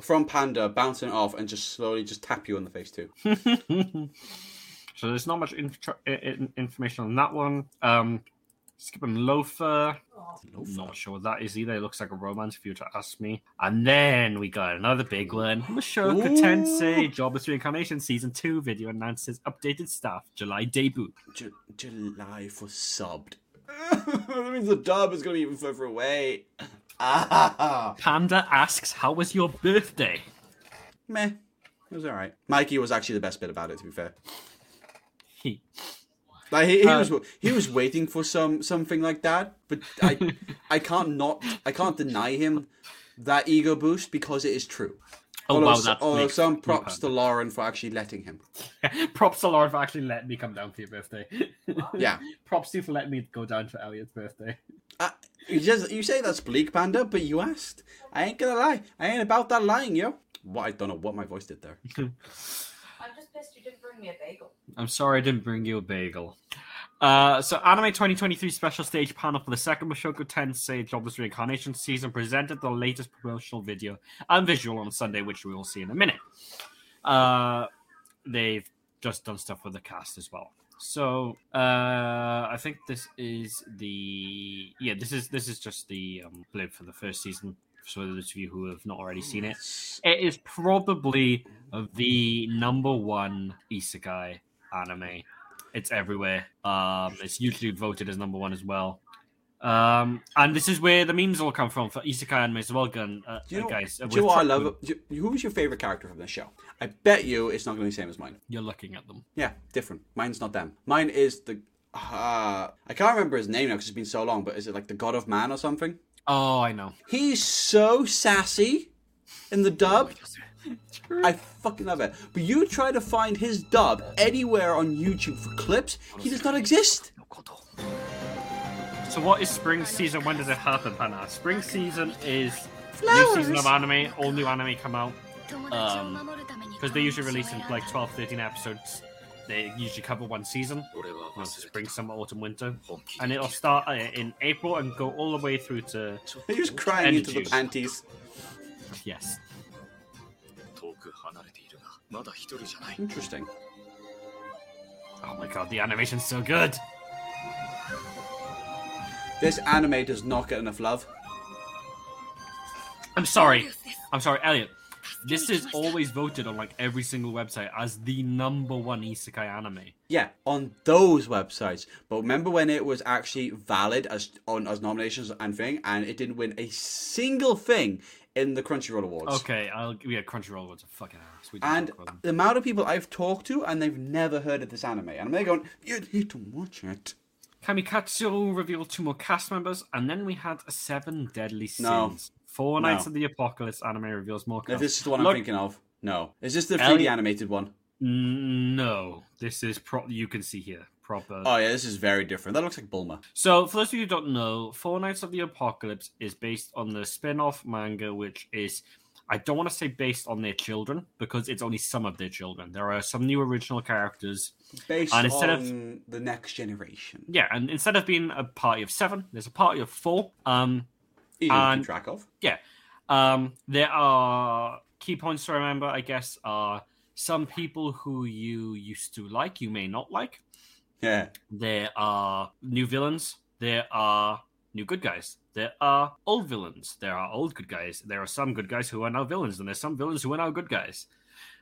from panda bouncing off and just slowly just tap you in the face too [LAUGHS] so there's not much intro- i- i- information on that one. Um, skipping Loafer. Not sure what that is either. It looks like a romance if you were to ask me. And then we got another big one. Mushoku Ooh. Tensei Jobless Reincarnation Season 2 video announces updated staff July debut. Ju- july for subbed [LAUGHS] that means the dub is gonna be even further away ah [LAUGHS] Panda asks, How was your birthday? meh it was all right mikey was actually the best bit about it to be fair He. Like he, he Uh, was he was waiting for some something like that but i [LAUGHS] i can't not i can't deny him that ego boost because it is true Oh, although, wow, although some props to lauren for actually letting him [LAUGHS] Props to Lauren for actually letting me come down for your birthday. [LAUGHS] yeah Props to you for letting me go down for Elliot's birthday. Uh, you just you say that's bleak panda, but you asked. I ain't gonna lie. I ain't about that lying, yo. What I don't know what my voice did there. I'm just pissed you didn't bring me a bagel. I'm sorry I didn't bring you a bagel. Uh, so, Anime 2023 special stage panel for the second Mushoku Tensei Jobless Reincarnation season presented the latest promotional video and visual on Sunday, which we will see in a minute. Uh, they've just done stuff with the cast as well. So, uh, I think this is the yeah, this is this is just the um, blip for the first season. For those of you who have not already seen it, it is probably the number one isekai anime. It's everywhere. Um, it's usually voted as number one as well. Um, and this is where the memes all come from for isekai anime as well, gun uh, Do you know, guys. do you know what I love? You- your favorite character from this show? I bet you it's not going to be the same as mine. You're looking at them. Yeah, different. Mine's not them. Mine is the. Uh, I can't remember his name now because it's been so long. But is it like the God of Man or something? Oh, I know. He's so sassy in the dub. I fucking love it. But you try to find his dub anywhere on YouTube for clips, he does not exist. So what is spring season? When does it happen, Panda? Spring season is Flowers. new season of anime. All new anime come out because um, they usually release in like 12, 13 episodes. They usually cover one season, spring, summer, autumn, winter, and it'll start uh, in April and go all the way through to. He was crying into the panties. Yes. Interesting. Oh my god, the animation's so good. This anime does not get enough love. I'm sorry. I'm sorry, Elliot. This is always voted on like every single website as the number one isekai anime. Yeah, on those websites. But remember when it was actually valid as on as nominations and thing, and it didn't win a single thing in the Crunchyroll Awards. Okay, I'll yeah, Crunchyroll Awards a fucking ass. We And talk about them. the amount of people I've talked to, and they've never heard of this anime, and they're going, "You need to watch it." Kamikatsu revealed two more cast members, and then we had seven deadly sins. No. Four Knights No. of the Apocalypse anime reveals more. This is the one I'm thinking of, no. Is this the 3D Elliot- animated one? No, this is pro. You can see here proper. Oh yeah, this is very different. That looks like Bulma. So, for those of you who don't know, Four Knights of the Apocalypse is based on the spin off manga, which is, I don't want to say based on their children, because it's only some of their children. There are some new original characters. Based And on instead of- the next generation. Yeah, and instead of being a party of seven, there's a party of four. Um, And- keep track of. yeah. Um, there are key points to remember, I guess, are some people who you used to like, you may not like. Yeah. There are new villains. There are new good guys. There are old villains. There are old good guys. There are some good guys who are now villains, and there's some villains who are now good guys.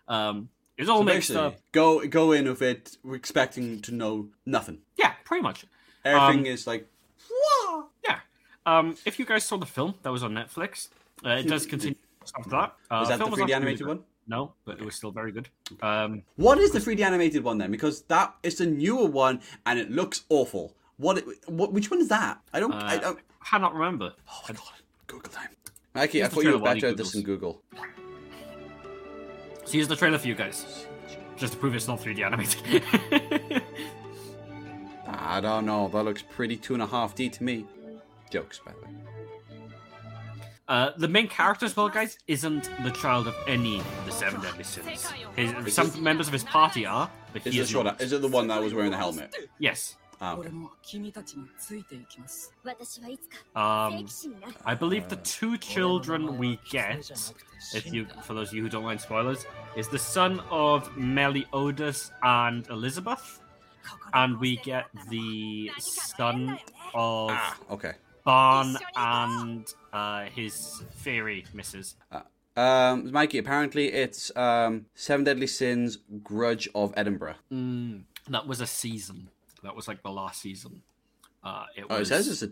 Um, it's all So mixed up. go go in with it expecting to know nothing. Yeah, pretty much. Everything Um, is like. Um, if you guys saw the film that was on Netflix, uh, it does [LAUGHS] continue after that. Uh, was that the film 3D animated one? No, but it was still very good. Um, What is the 3D animated one then? Because that is the newer one and it looks awful. What? It, what? Which one is that? I don't. I uh, don't. I cannot remember. Oh my god! Google time. Mikey, I thought you were better at this than Google. So here's the trailer for you guys, just to prove it's not 3D animated. [LAUGHS] I don't know. That looks pretty two and a half D to me. Jokes, by the way. Uh, the main character, as well, guys, isn't the child of any of the seven deadly sins. His, some members of his party are, but is he is not. Is it the one that was wearing the helmet? Yes. Ah, okay. Um, I believe the two uh, children we get, if you, for those of you who don't mind spoilers, is the son of Meliodas and Elizabeth, and we get the son of ah, okay Ban and uh, his fairy missus. Um, Mikey, apparently it's um, Seven Deadly Sins Grudge of Edinburgh. Mm, that was a season. That was like the last season. Uh, it Oh, it was... says it's a.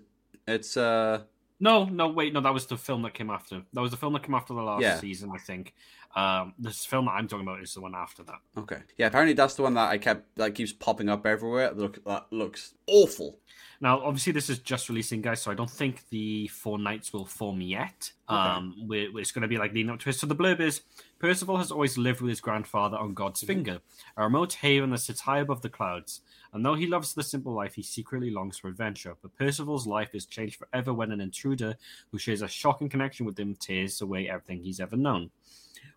It's uh. No, no, wait, no, that was the film that came after. That was the film that came after the last Yeah. season, I think. Um, this film that I'm talking about is the one after that. Okay. Yeah, apparently that's the one that I kept that keeps popping up everywhere. Look, that looks awful. Now, obviously, this is just releasing, guys, so I don't think the four knights will form yet. Um, we're, it's going to be like leading up to it. So the blurb is Percival has always lived with his grandfather on God's finger, a remote haven that sits high above the clouds. And though he loves the simple life, he secretly longs for adventure. But Percival's life is changed forever when an intruder who shares a shocking connection with him tears away everything he's ever known.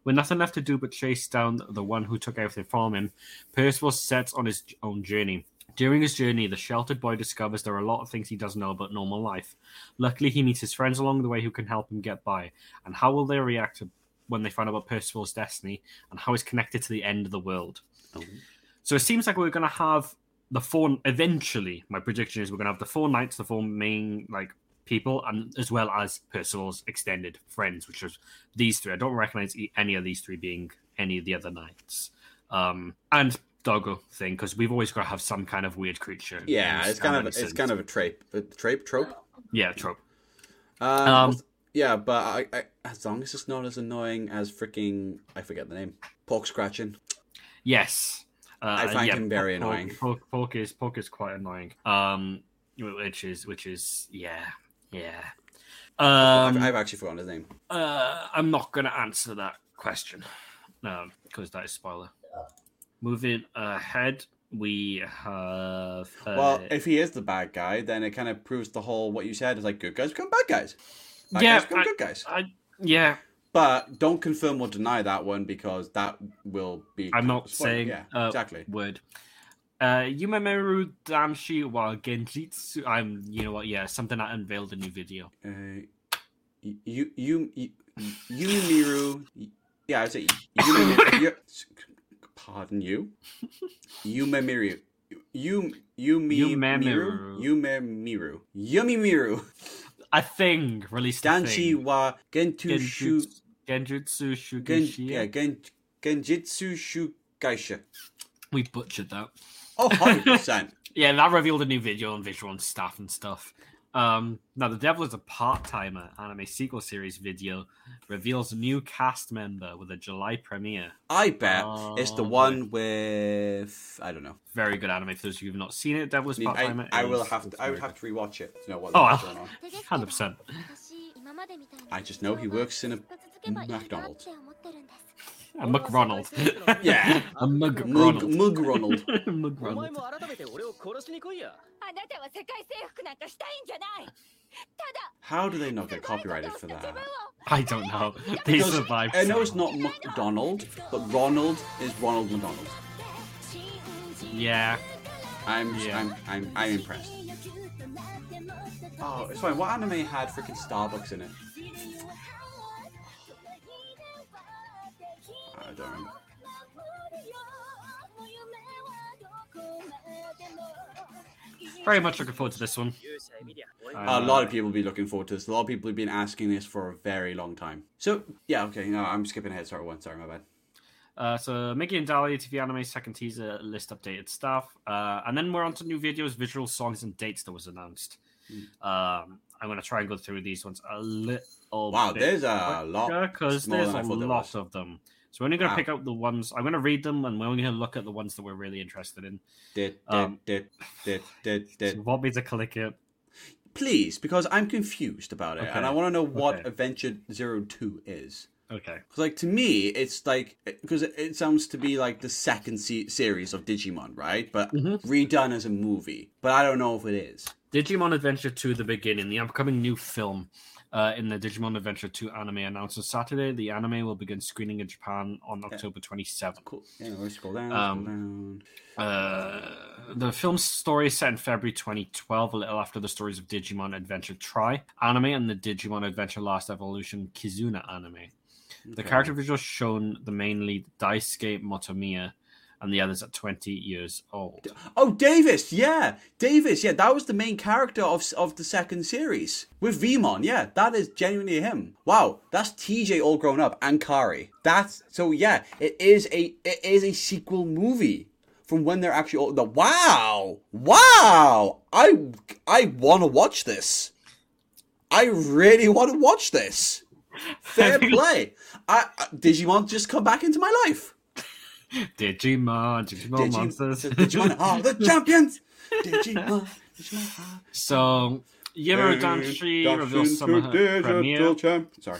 With nothing left to do but chase down the one who took everything from him, Percival sets on his own journey. During his journey, the sheltered boy discovers there are a lot of things he doesn't know about normal life. Luckily, he meets his friends along the way who can help him get by. And how will they react when they find out about Percival's destiny and how he's connected to the end of the world? So it seems like we're going to have the four. Eventually, my prediction is we're going to have the four knights, the four main like people, and as well as Percival's extended friends, which is these three. I don't recognize any of these three being any of the other knights. Um, and doggo thing because we've always got to have some kind of weird creature. Yeah, it's kind of it's kind of a trope. A trope trope. yeah trope. Um, Um, yeah, but I, I, as long as it's not as annoying as freaking I forget the name. Pork scratching. Yes, uh, I find yeah, him very Pork- annoying. Pork, pork is pork is quite annoying. Um, which is which is yeah yeah. Um, I've, I've actually forgotten his name. Uh, I'm not going to answer that question because that is spoiler. Moving ahead, we have. Uh, Well, if he is the bad guy, then it kind of proves the whole what you said is like good guys become bad guys. Bad Yeah, guys become I- good guys. I, yeah, But don't confirm or deny that one because that will be. I'm not spoiler. saying Yeah, uh, exactly. word. Uh, Yumemeru Danshi wa Genjitsu. I'm, you know what? Yeah, something I unveiled a new video. Uh, you you you you Miru. Yeah, I say you. [LAUGHS] pardon you. Yume Miru. You you me Yumemiru. Miru. Yume Miru. Yumi Miru. A thing released. thing. wa. Genjutsu, Genjutsu Gen, Shugenshi. yeah, gen, Genjitsu Shu Gaisha. We butchered that. Oh, [LAUGHS] 100%. Yeah, that revealed a new video and visual and stuff and stuff. Um, now, The Devil is a Part Timer anime sequel series video reveals new cast member with a July premiere. I bet it's the um, one with I don't know. Very good anime for those who've not seen it. Devil is Part Timer. I, I, I, will have to. I would have to rewatch it to know what. Oh, hundred percent. I just know he works in a McDonald's. A McRonald. yeah, [LAUGHS] a McRonald. Ronald. [LAUGHS] McRonald. How do they not get copyrighted for that? I don't know. They because survived. I know it's not McDonald, but Ronald is Ronald McDonald. Yeah. I'm yeah. I'm, I'm I'm impressed. Oh, it's fine. What anime had freaking Starbucks in it? I don't know. Very much looking forward to this one. A uh, lot of people will be looking forward to this. A lot of people have been asking this for a very long time. So, yeah, okay, no, I'm skipping ahead. Sorry, one. Sorry, my bad. Uh, so Mickey and Dolly TV anime second teaser list updated stuff, uh, and then we're on to new videos, visual songs, and dates that was announced. Mm. Um, I'm gonna try and go through these ones a little. Wow, there's a lot because there's a lot of them. So we're only gonna Wow. pick out the ones. I'm gonna read them, and we're only gonna look at the ones that we're really interested in. Did, did, Um, did, did, did, [LAUGHS] So did. you want me to click it? Please, because I'm confused about it, and I want to know what okay. Adventure Zero Two is. Okay. like to me, it's like because it, it sounds to be like the second se- series of Digimon, right? But redone as a movie. But I don't know if it is. Digimon Adventure 2 The Beginning, the upcoming new film uh, in the Digimon Adventure 2 anime announced on Saturday. The anime will begin screening in Japan on October 27th. Cool. Yeah, let's scroll down. Um, scroll down. Uh, the film's story is set in February 2012, a little after the stories of Digimon Adventure Tri anime and the Digimon Adventure Last Evolution Kizuna anime. The character visuals shown the main lead Daisuke Motomiya and the others at 20 years old. Oh, Davis, yeah, Davis, yeah, that was the main character of of the second series with Veemon. Yeah, that is genuinely him. Wow, that's TJ all grown up and Kari. That's so yeah, it is a it is a sequel movie from when they're actually all. The wow, wow, I I want to watch this. I really want to watch this. Fair [LAUGHS] play. I, I Digimon just come back into my life. [LAUGHS] Digimon, Digimon Digi- monsters. Digimon [LAUGHS] are the champions. Digimon, Digimon are so, Yamero Danshi reveals summer premiere. Sorry.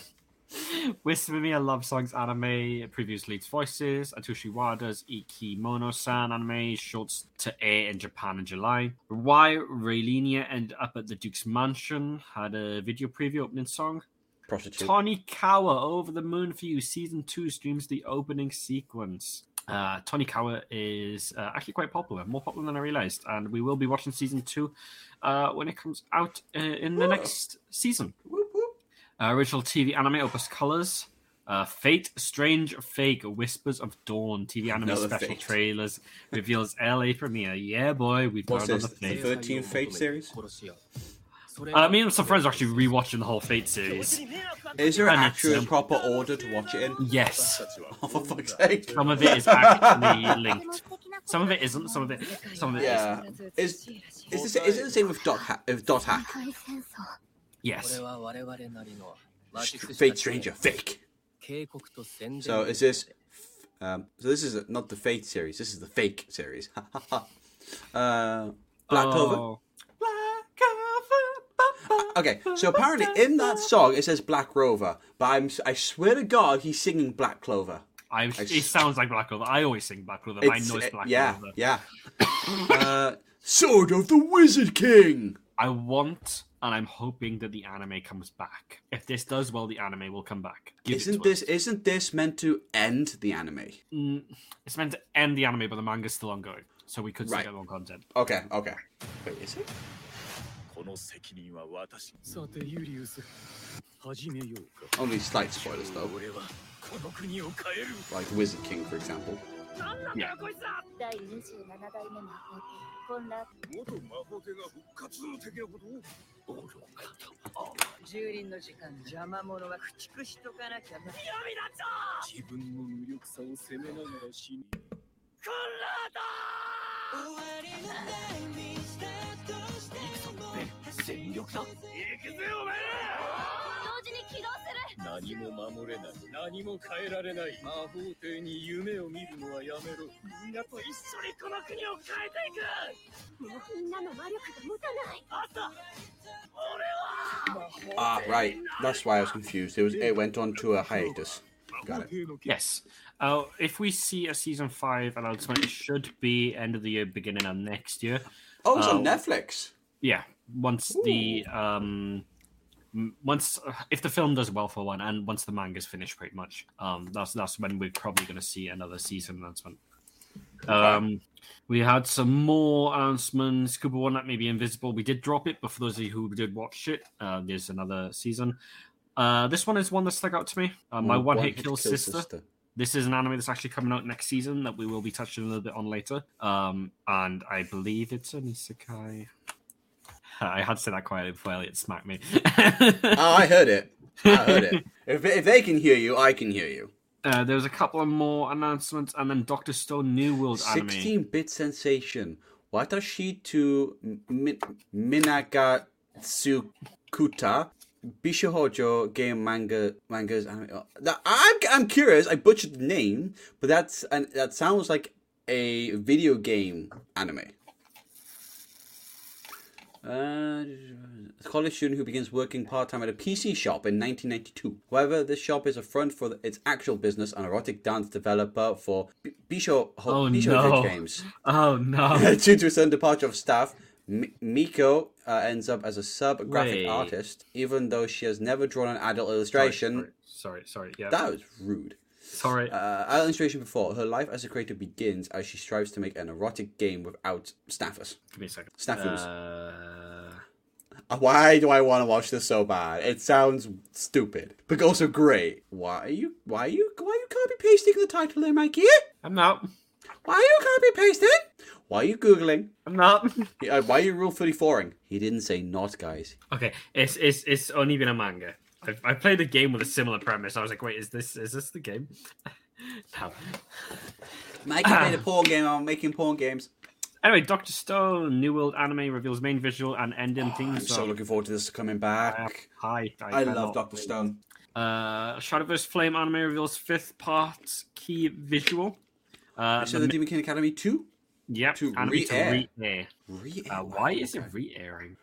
With Sumiya Love Songs anime, previous leads voices, Atsushi Wada's Iki Mono-san anime, shorts to air in Japan in July. Why Raeliana ended up at the Duke's mansion had a video preview opening song. Prostitute. Tonikawa, Over the Moon for You, Season 2 streams the opening sequence. Uh, Tonikawa is uh, actually quite popular, more popular than I realized, and we will be watching Season 2 uh, when it comes out uh, in the Whoa. next season. Whoop, whoop. Uh, original TV anime Opus Colors. Uh, Fate, Strange, Fake, Whispers of Dawn. TV anime Another special Fate. trailers reveals LA premiere. Yeah, boy, we've got another Fate. The 13 Fate series? Me and some friends are actually rewatching the whole Fate series. Is there an true it's, um, proper order to watch it in? Yes, Oh, for fuck's sake. some of it is actually linked. Some of it isn't. Some of it. Some of it is. Yeah. Is, is, this, is it the same with Dot, ha- with Dot Hack? Yes. Fate Stranger, fake. So is this? Um, so this is not the Fate series. This is the fake series. [LAUGHS] uh, Black Clover. Oh. Okay, so apparently in that song it says Black Rover, but I'm I swear to God he's singing Black Clover. I, it sounds like Black Clover. I always sing Black Clover. I know it's uh, Black yeah, Clover. yeah. [COUGHS] uh, Sword of the Wizard King. I want and I'm hoping that the anime comes back. If this does well, the anime will come back. Give Isn't this us. isn't this meant to end the anime? Mm, it's meant to end the anime, but the manga's still ongoing, so we could still Right. get more content. Okay, okay. Wait, is it? この責任は私さてユリウス。始めようか。Only slight spoilers though, 俺はこの国を変える。Like Wizard King, for example. Yeah. 第27代目魔法帝混乱元魔法帝が復活の敵のことを愚か蹂躙の時間邪魔者は駆逐しとかなきゃな自分の無力さを責めながら死に戦力だ行くぜお前同時に起動する何も守れない何も変えられない魔法帝に夢を見るのはやめろみんなと一緒にこの国を変えていくもうみんなの魔力が持たないあった俺は Ah, right. That's why I was confused. It was it went on to a hiatus. 魔 Got 法 it. 帝の Yes. Uh, if we see a season five announcement, it should be end of the year, beginning of next year. Oh, it's on Oh. Netflix. Yeah, once the um, once if the film does well for one, and once the manga's finished, pretty much, um, that's that's when we're probably going to see another season announcement. Um, we had some more announcements. Scuba One that may be invisible. We did drop it, but for those of you who did watch it, uh, there's another season. Uh, this one is one that stuck out to me. Uh, My One, Hit Kill, sister. This is an anime that's actually coming out next season that we will be touching a little bit on later. Um, and I believe it's an isekai. I had to say that quietly before Elliot smacked me. Oh, I heard it. I heard it. [LAUGHS] If, if they can hear you, I can hear you. uh, there was a couple of more announcements, and then Doctor Stone New World anime. 16-bit sensation. Watashi to Min- Minagatsukuta. Bishohojo game manga mangas. anime. Oh, that- I'm I'm curious. I butchered the name, but that's and that sounds like a video game anime. Uh, a college student who begins working part time at a PC shop in 1992. However, this shop is a front for its actual business, an erotic dance developer for Bisho, Oh, Bisho no. games. [LAUGHS] Oh no! [LAUGHS] Due to a sudden departure of staff, M- Miko uh, ends up as a sub graphic artist, even though she has never drawn an adult illustration. sorry, sorry, sorry. Yeah, That was rude. Sorry. Uh, adult illustration before her life as a creator begins as she strives to make an erotic game without staffers. Give me a second. Staffers. Uh, Uh, Why do I want to watch this so bad? It sounds stupid, but also great. Why are you? Why are you? Why are you copy pasting the title there, Mikey? I'm not. Why are you copy pasting? Why are you googling? I'm not. Why are you rule thirty fouring? He didn't say not, guys. okay, it's it's it's only been a manga. I've, I played a game with a similar premise. I was like, wait, is this is this the game? [LAUGHS] no. Mikey made a [CLEARS THROAT] porn game. I'm making porn games. Anyway, Doctor Stone, New World Anime reveals main visual and ending Oh, theme I'm so looking forward to this coming back. Hi, I cannot love Doctor wait. Stone. Uh, Shadowverse Flame anime reveals fifth part key visual. Uh, So the the Demon King Academy two yep, to anime re-air. to re-air. re Uh, why is it re-airing?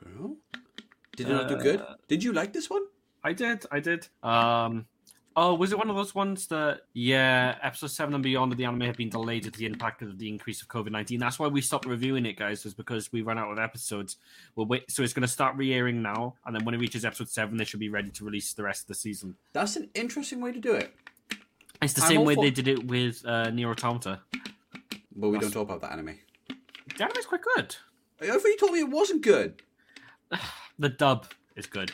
Did it not do good? Uh, Did you like this one? I did, I did. Um, oh, was it one of those ones that yeah, episode seven and beyond of the anime have been delayed due to the impact of the increase of COVID nineteen? That's why we stopped reviewing it, guys, was because we ran out of episodes. We'll wait, so it's going to start re-airing now, and then when it reaches episode seven, they should be ready to release the rest of the season. That's an interesting way to do it. It's the I'm same way for- they did it with uh, Nier Automata. But we That's- don't talk about that anime. The anime's quite good. I thought you told me it wasn't good. [SIGHS] The dub is good.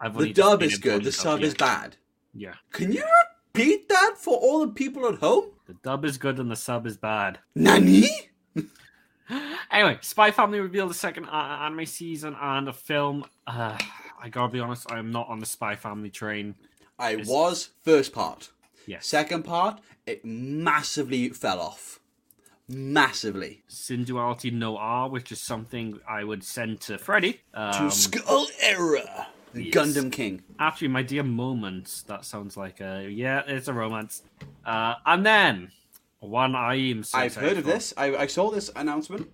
I've The dub is good. The sub yeah. is bad. Yeah, Can you repeat that for all the people at home? the dub is good and the sub is bad. Nani? [LAUGHS] Anyway, Spy Family revealed the second anime season and a film. Uh, [SIGHS] I gotta be honest, I'm not on the Spy Family train. I It's- was first part. Yes. Second part, it massively fell off. Massively. Synduality Noir, which is something I would send to Freddy. Um, to Skull Era. Yes. Gundam King. actually, my dear moments. That sounds like a yeah, it's a romance. Uh, and then one I am. So I've heard of for. this. I, I saw this announcement.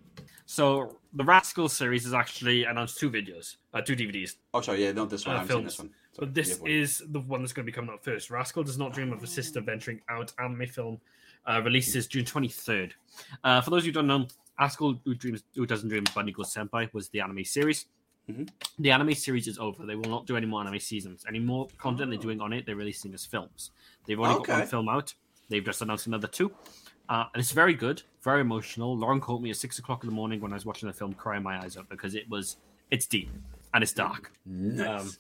So the Rascal series has actually announced two videos, uh, two DVDs. Oh, sorry, yeah, not this one. Uh, I haven't seen this one. So, But this is the one that's going to be coming out first. Rascal does not dream of a sister venturing out. Anime film uh, releases June twenty third. Uh, for those who don't know, Rascal who dreams who doesn't dream of Bunny Girl Senpai was the anime series. Mhm. The anime series is over. They will not do any more anime seasons. Any more content they're doing on it, they're releasing as films. They've only got one film out. They've just announced another two. Uh, and it's very good, very emotional. Lauren called me at six o'clock in the morning when I was watching the film, crying my eyes out because it was it's deep and it's dark. Nice. Um,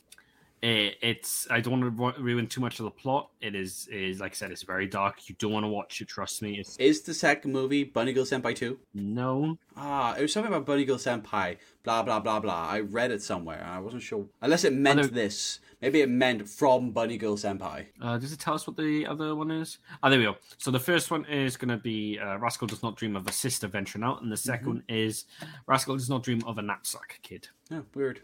it, it's I don't want to ruin too much of the plot. It is is like I said, it's very dark. You don't want to watch it. Trust me. It's is the second movie Bunny Girl Senpai 2? no. Ah, it was something about Bunny Girl Senpai, blah, blah, blah, blah. I read it somewhere and I wasn't sure. Unless it meant this. Maybe it meant from Bunny Girl Senpai. Uh, does it tell us what the other one is? Oh, there we go. So the first one is going to be uh, Rascal does not dream of a sister venturing out, and the 2nd one is Rascal does not dream of a knapsack kid. Oh, weird.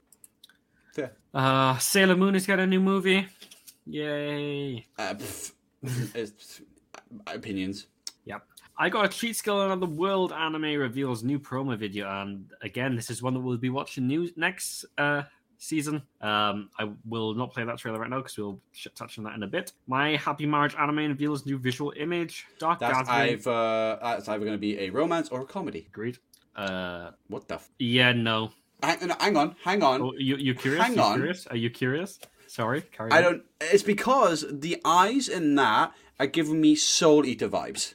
Fair. Uh, Sailor Moon is got a new movie. Yay! Uh, pff, [LAUGHS] it's, opinions. Yep. I got a cheat skill another world anime reveals new promo video, and again, this is one that we'll be watching new next uh, season. Um, I will not play that trailer right now because we'll sh- touch on that in a bit. My Happy Marriage anime reveals new visual image. Dark That's, Gathering. I've, uh, that's either going to be a romance or a comedy. Agreed. Uh, What the? F- yeah, no. Hang, no, hang on, hang on. Oh, you you curious? Hang you on. Curious? Are you curious? Sorry, carry I on. don't. It's because the eyes in that are giving me Soul Eater vibes.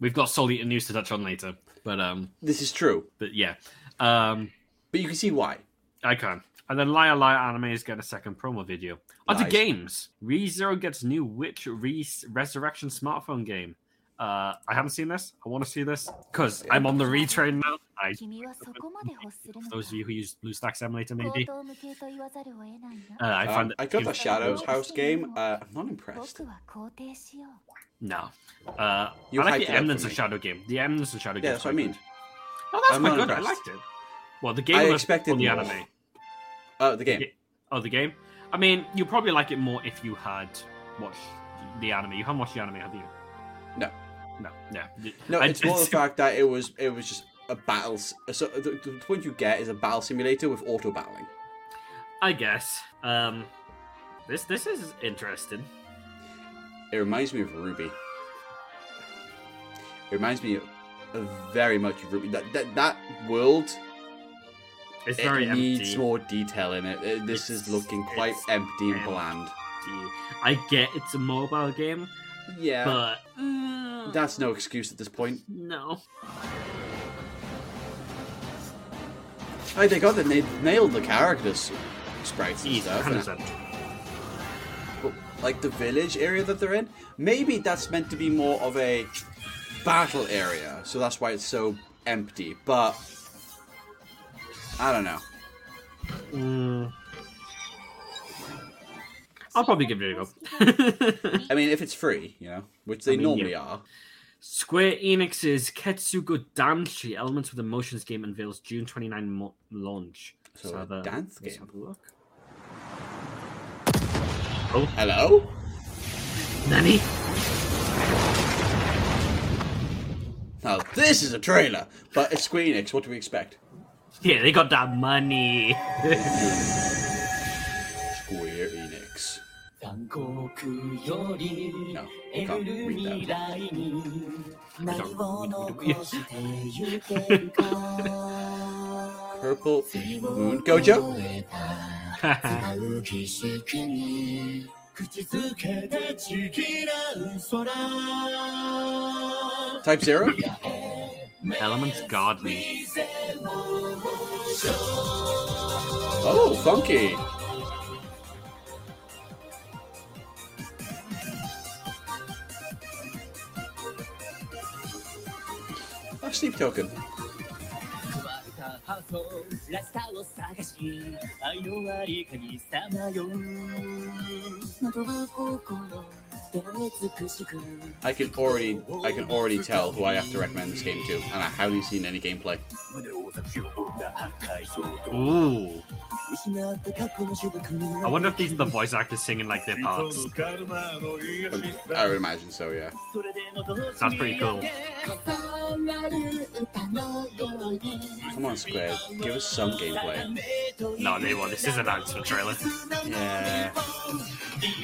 We've got Soul Eater news to touch on later, but um, This is true, but yeah, um, but you can see why. I can. And then Liar Liar Anime is getting a second promo video. Onto Nice. games. ReZero gets new Witch Re- Resurrection smartphone game. Uh, I haven't seen this. I want to see this because I'm on the retrain now. I, those of you who use BlueStacks emulator, maybe. Uh, I um, I got the Shadows House game. Uh, I'm not impressed. No. Uh, you I like the Emblems of Shadow game. The Emblems of Shadow game. Yeah, that's what I mean. Oh, that's I'm quite good. Impressed. I liked it. Well, the game I expected the anime. Oh, the game. Oh, the game. I mean, you probably like it more if you had watched the anime. You haven't watched the anime, have you? No. No. No, I- it's more the fact that it was it was just a battle. So the, the point you get is a battle simulator with auto battling. I guess. Um, this this is interesting. It reminds me of Ruby. It reminds me of, of very much of Ruby. That that, that world It's it very needs empty. more detail in it. Uh, This It's- is looking quite empty and empty. bland. I get it's a mobile game, Yeah, but uh, that's no excuse at this point. no. Hey, they got the they nailed the characters sprites and stuff. hundred and- percent. but, like the village area that they're in, maybe that's meant to be more of a battle area, so that's why it's so empty. But I don't know. Mm. I'll probably give it a go. I mean, if it's free, you know, which they I mean, normally yeah. are. Square Enix's Ketsugo Danshi Elements with Emotions game unveils June 29 mo- launch. So a dance let's game. have a look. Hello. Oh. Nani? Now this is a trailer, but it's Square Enix. What do we expect? Yeah, they got that money. [LAUGHS] 残酷より No, 得 you can't る read 未 that. 来に何を残してゆけるか Purple Moon Gojo. 使う儀式に口づけてちぎらう空 Type Zero. Elements Gardening. Oh, funky. sleep token. I can already I can already tell who I have to recommend this game to, and I haven't seen any gameplay. Ooh. I wonder if these are the voice actors singing like their parts. I would imagine so, yeah. Sounds pretty cool. Come on, Square, give us some gameplay. No, they won't. This is an actual trailer. Yeah.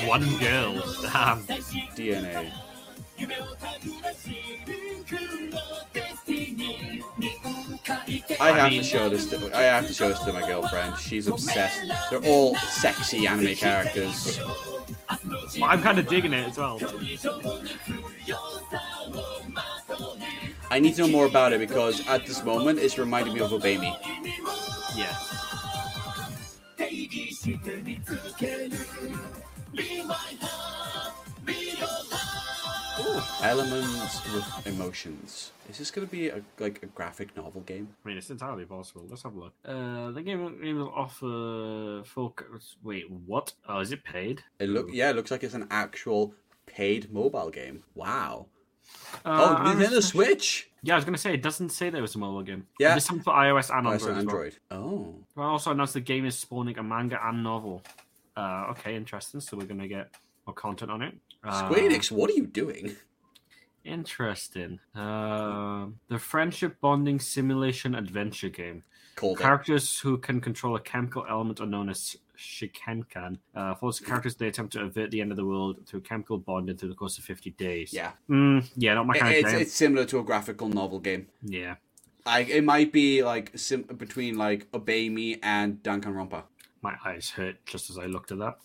One girl. Damn. DNA. I have to show this. To, I have to show this to my girlfriend. She's obsessed. They're all sexy anime characters. I'm kind of digging it as well. I need to know more about it because at this moment it's reminding me of Obey Me. Yeah. Elements with emotions. Is this going to be a, like a graphic novel game? I mean, it's entirely possible. Let's have a look. Uh, the game, game will offer full. Wait, what? Oh, is it paid? It look yeah, it looks like it's an actual paid mobile game. Wow. Uh, oh, Nintendo Switch. Yeah, I was gonna say it doesn't say there was a mobile game. Yeah. This time for iOS and Android. as well. Android. Oh. Well, also announced the game is spawning a manga and novel. Uh, okay, interesting. So we're gonna get more content on it. Uh, Square Enix, what are you doing? Interesting. Uh, the friendship bonding simulation adventure game. Characters who can control a chemical element are known as Shikenkan. Uh, follows characters they attempt to avert the end of the world through chemical bonding through the course of 50 days. Yeah. Mm, yeah, not my It- kind it's, of game. it's similar to a graphical novel game. Yeah. Like it might be like sim- between like Obey Me and Danganronpa. My eyes hurt just as I looked at that.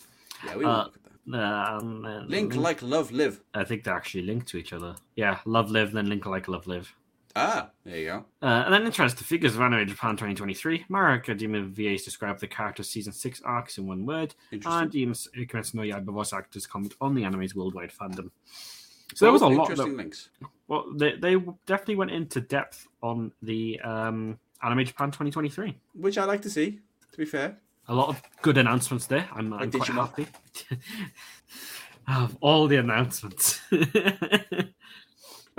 Yeah, we Uh, look. Um, uh, Link like love live. I think they're actually linked to each other. Yeah, Love Live, then Link like Love Live. Ah, there you go. Uh, and then interesting figures of Anime Japan 2023. My Hero Academia VAs describe the character's season 6 arcs in one word. Interesting. And Kimetsu no Yaiba voice actors comment on the anime's worldwide fandom. So there was a lot. interesting That, links. well, they, they definitely went into depth on the um, Anime Japan 2023. Which I like to see, to be fair. A lot of good announcements there. I'm, I'm quite Digimon. happy. [LAUGHS] of all the announcements. [LAUGHS]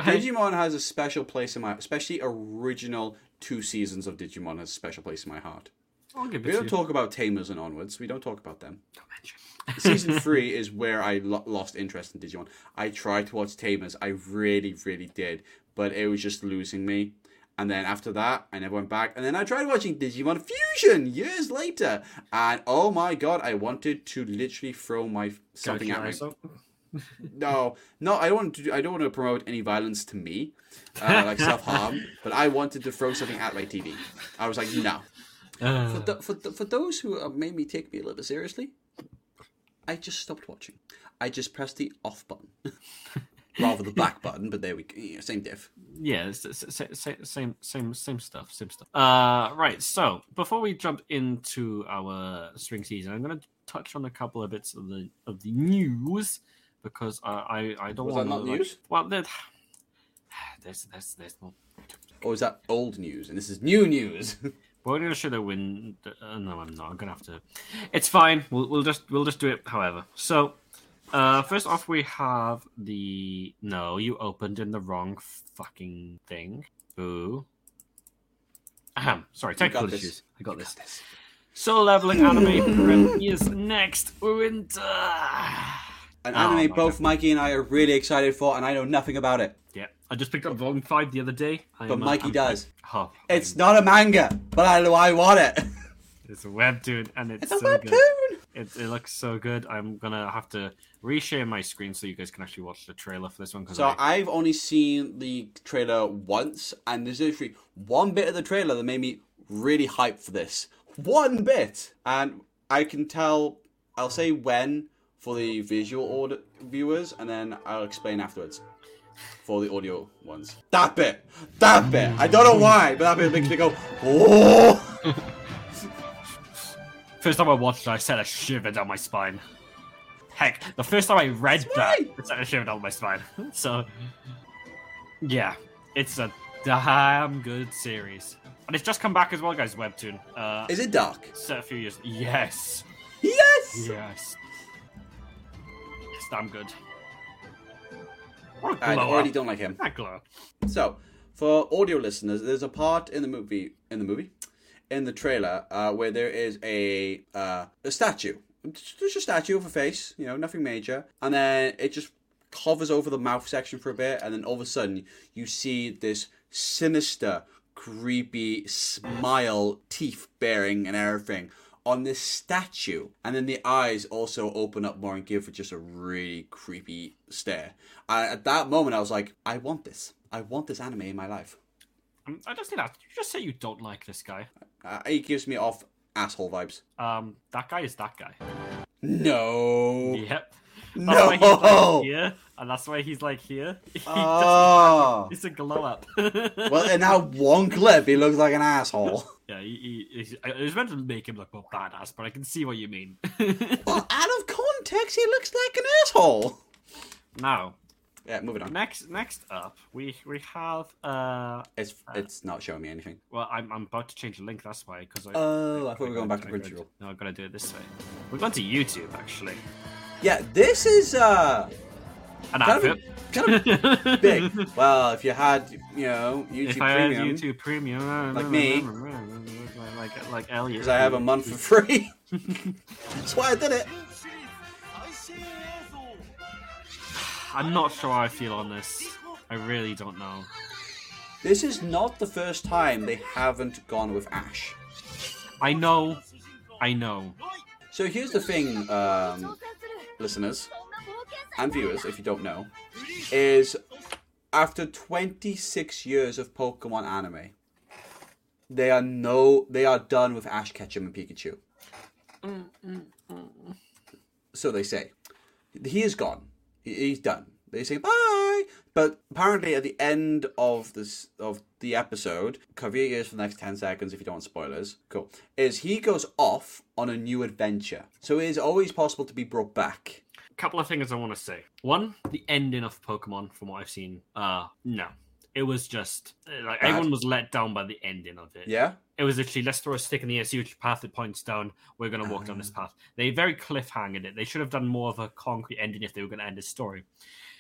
Digimon has a special place in my especially original two seasons of Digimon has a special place in my heart. I'll give it We don't you. talk about Tamers and onwards. We don't talk about them. Don't mention. [LAUGHS] Season three is where I lo- lost interest in Digimon. I tried to watch Tamers. I really, really did, but it was just losing me. And then after that, I never went back. And then I tried watching Digimon Fusion years later. And oh my god, I wanted to literally throw my something at me. So- [LAUGHS] No, no, I don't want to. Do, I don't want to promote any violence to me, uh, like [LAUGHS] self harm. But I wanted to throw something at my TV. I was like, no. For, Uh, th- for, th- for those who uh, made me take me a little bit seriously, I just stopped watching. I just pressed the off button, [LAUGHS] rather the [LAUGHS] back button. But there we go. Yeah, same diff. yeah, it's- same same same stuff, same stuff. Uh, right. So before we jump into our spring season, I'm going to touch on a couple of bits of the of the news because I I, I don't Was want that not news? Well, there- [SIGHS] there's there's there's more. Or is that old news? And this is new news. [LAUGHS] We're gonna show the win. Uh, no, I'm not. I'm gonna have to. It's fine. We'll we'll just we'll just do it. However, so uh, first off, we have the no. You opened in the wrong fucking thing. Boo. Ahem. Sorry, technical this. issues. I got this. Solo leveling anime is next winter. An Oh, anime both Mikey and I are really excited for, and I know nothing about it. Yeah, I just picked up volume five the other day. I But am, Mikey I'm- does. Oh, It's not a manga, but I I want it. it's a webtoon, and it's, It's a so good. It, it looks so good. I'm gonna have to reshare my screen so you guys can actually watch the trailer for this one. So I, I've only seen the trailer once, and there's literally one bit of the trailer that made me really hyped for this. One bit, and I can tell. I'll say when for the visual order viewers, and then I'll explain afterwards for the audio ones. That bit, that bit. I don't know why, but that bit makes me go, oh. [LAUGHS] first time I watched it, I sent a shiver down my spine. Heck, the first time I read That's that, right. it sent a shiver down my spine. [LAUGHS] so, yeah, it's a damn good series, and it's just come back as well, guys. Webtoon. Uh, Is it dark? set a few years. Yes, Yes. yes, it's damn good. I already don't like him. So, for audio listeners, there's a part in the movie, in the movie, in the trailer, uh, where there is a uh, a statue. There's a statue of a face, you know, nothing major, and then it just hovers over the mouth section for a bit, and then all of a sudden you see this sinister, creepy smile, teeth bearing, and everything on this statue, and then the eyes also open up more and give just a really creepy stare. And at that moment, I was like, I want this. I want this anime in my life. Um, I just need that. You just say you don't like this guy. Uh, it gives me off asshole vibes. Um, that guy is that guy. No. Yep. That's No. why he's like here, and that's why he's like here. [LAUGHS] He doesn't- Oh. He's a glow up. [LAUGHS] Well, in that one clip, he looks like an asshole. [LAUGHS] yeah, he, he, he's, I was meant to make him look more badass, but I can see what you mean. Well, out of context, he looks like an asshole. now, Yeah, moving on. next next up, we we have uh, It's it's not showing me anything. well, I'm I'm about to change the link. That's why because I. Oh, I thought we were going back to I Crunchyroll. No, I'm gonna do it this way. We're going to YouTube actually. Yeah, this is uh An kind advert. of, kind of [LAUGHS] big. Well, if you had, you know, YouTube if I had Premium, YouTube Premium, uh, Like uh, me. Uh, like like Elliot, because I have a month for free. [LAUGHS] That's why I did it. I'm not sure how I feel on this. I really don't know. This is not the first time they haven't gone with Ash. I know, I know. So here's the thing, um, listeners and viewers, if you don't know, is after 26 years of Pokemon anime, they are no, they are done with Ash Ketchum and Pikachu. Mm, mm, mm, so they say. He is gone. He- He's done. They say bye. But apparently, at the end of this of the episode, your ears for the next ten seconds if you don't want spoilers. Cool. Is he goes off on a new adventure, so it is always possible to be brought back. A couple of things I want to say. One, the ending of Pokemon, from what I've seen, uh, no. It was just uh, like Bad. everyone was let down by the ending of it. Yeah. It was literally let's throw a stick in the air, see which path it points down. We're gonna walk down this Ah. path. They very cliffhanged it. They should have done more of a concrete ending if they were gonna end the story.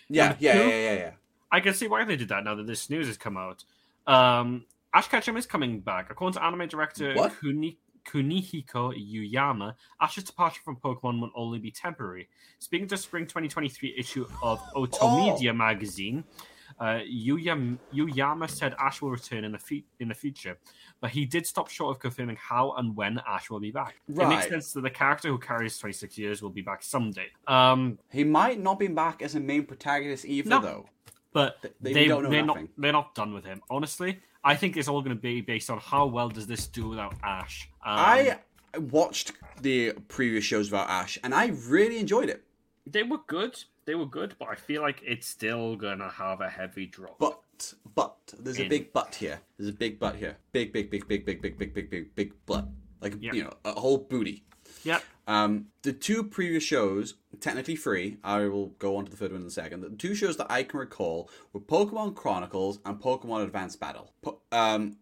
Yeah. Yeah. two? Yeah. Yeah. Yeah. I can see why they did that now that this news has come out. Um, Ash Ketchum is coming back. According to anime director What? Kuni- Kunihiko Yuyama, Ash's departure from Pokemon will only be temporary. Speaking to spring 2023 issue of Otomedia magazine, Uh, Yuyam, Yuyama said Ash will return in the fe- in the future, but he did stop short of confirming how and when Ash will be back. It makes sense that the character who carries 26 years will be back someday. Um, He might not be back as a main protagonist either, No. though. but They- they, they don't know they're not they're not done with him. Honestly, I think it's all going to be based on how well does this do without Ash. Um, I watched the previous shows about Ash, and I really enjoyed it. they were good. They were good, but I feel like it's still gonna have a heavy drop. But, but, there's a big but here. There's a big but here. Big, big, big, big, big, big, big, big, big, big but. Like, Yeah. you know, a whole booty. yeah, Um, the two previous shows, technically free, I will go on to the third one in a second. The two shows that I can recall were Pokemon Chronicles and Pokemon Advanced Battle. Po- um,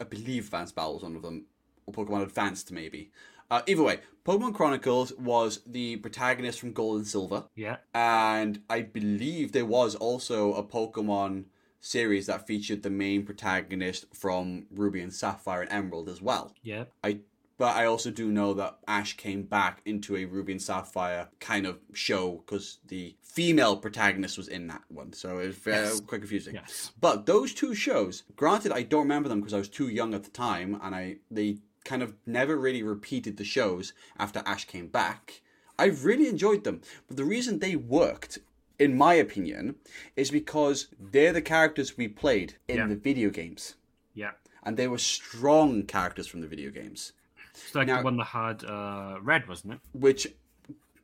I believe Advanced Battle was one of them, or Pokemon Advanced maybe. Uh, either way, Pokemon Chronicles was the protagonist from Gold and Silver, yeah, and I believe there was also a Pokemon series that featured the main protagonist from Ruby and Sapphire and Emerald as well. yeah. I but I also do know that Ash came back into a Ruby and Sapphire kind of show because the female protagonist was in that one, so it was very, Yes. quite confusing. Yes. But those two shows, granted, I don't remember them because I was too young at the time, and I they kind of never really repeated the shows after Ash came back. I really enjoyed them, but the reason they worked, in my opinion, is because they're the characters we played in Yeah. the video games, Yeah. and they were strong characters from the video games. It's like Now- the one that had uh, red, wasn't it? which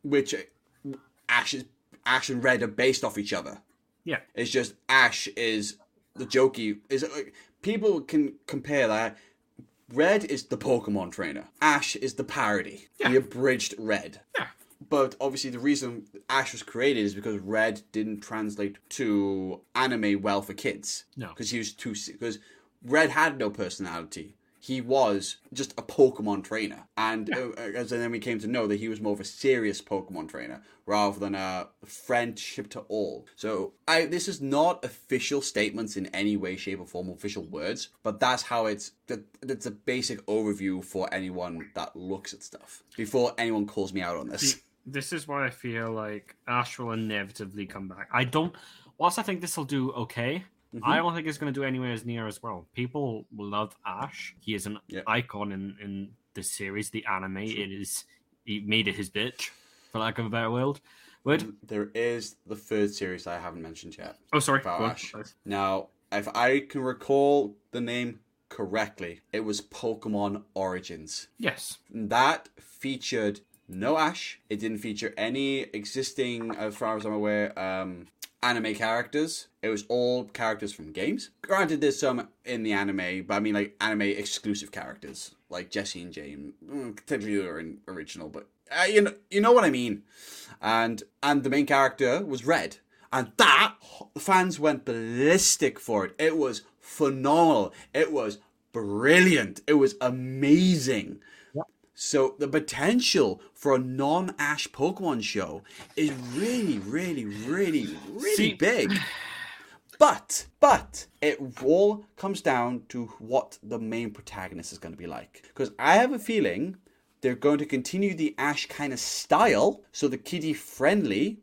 which Ash is Ash and Red are based off each other. Yeah. It's just Ash is the jokey is like, people can compare that. Red is the Pokemon trainer. Ash is the parody. The abridged Red. Yeah. But obviously the reason Ash was created is because Red didn't translate to anime well for kids. No. Because he was too because Red had no personality. He was just a Pokemon trainer, and uh, as then we came to know that he was more of a serious Pokemon trainer rather than a friendship to all. So, I this is not official statements in any way, shape, or form, official words, but that's how it's. That that's a basic overview for anyone that looks at stuff. Before anyone calls me out on this, This is why I feel like Ash will inevitably come back. I don't. Whilst I think this will do okay, Mm-hmm. I don't think it's going to do anywhere as near as well. People love Ash. He is an Yeah. icon in in this series, the anime. It is. He made it his bitch, for lack of a better word. Word. there is the third series I haven't mentioned yet. Oh, sorry. about Go on. Ash. Now, if I can recall the name correctly, it was Pokemon Origins. Yes. That featured no Ash. It didn't feature any existing, as far as I'm aware, um, anime characters. It was all characters from games. Granted, there's some in the anime, but I mean like anime exclusive characters, like Jesse and James. Mm, Technically, they're in original, but uh, you know, you know what I mean. And and the main character was Red, and that fans went ballistic for it. It was phenomenal. It was brilliant. It was amazing. So the potential for a non-Ash Pokemon show is really, really, really, really See- big. But, but it all comes down to what the main protagonist is going to be like. Because I have a feeling they're going to continue the Ash kind of style, so the kiddie friendly,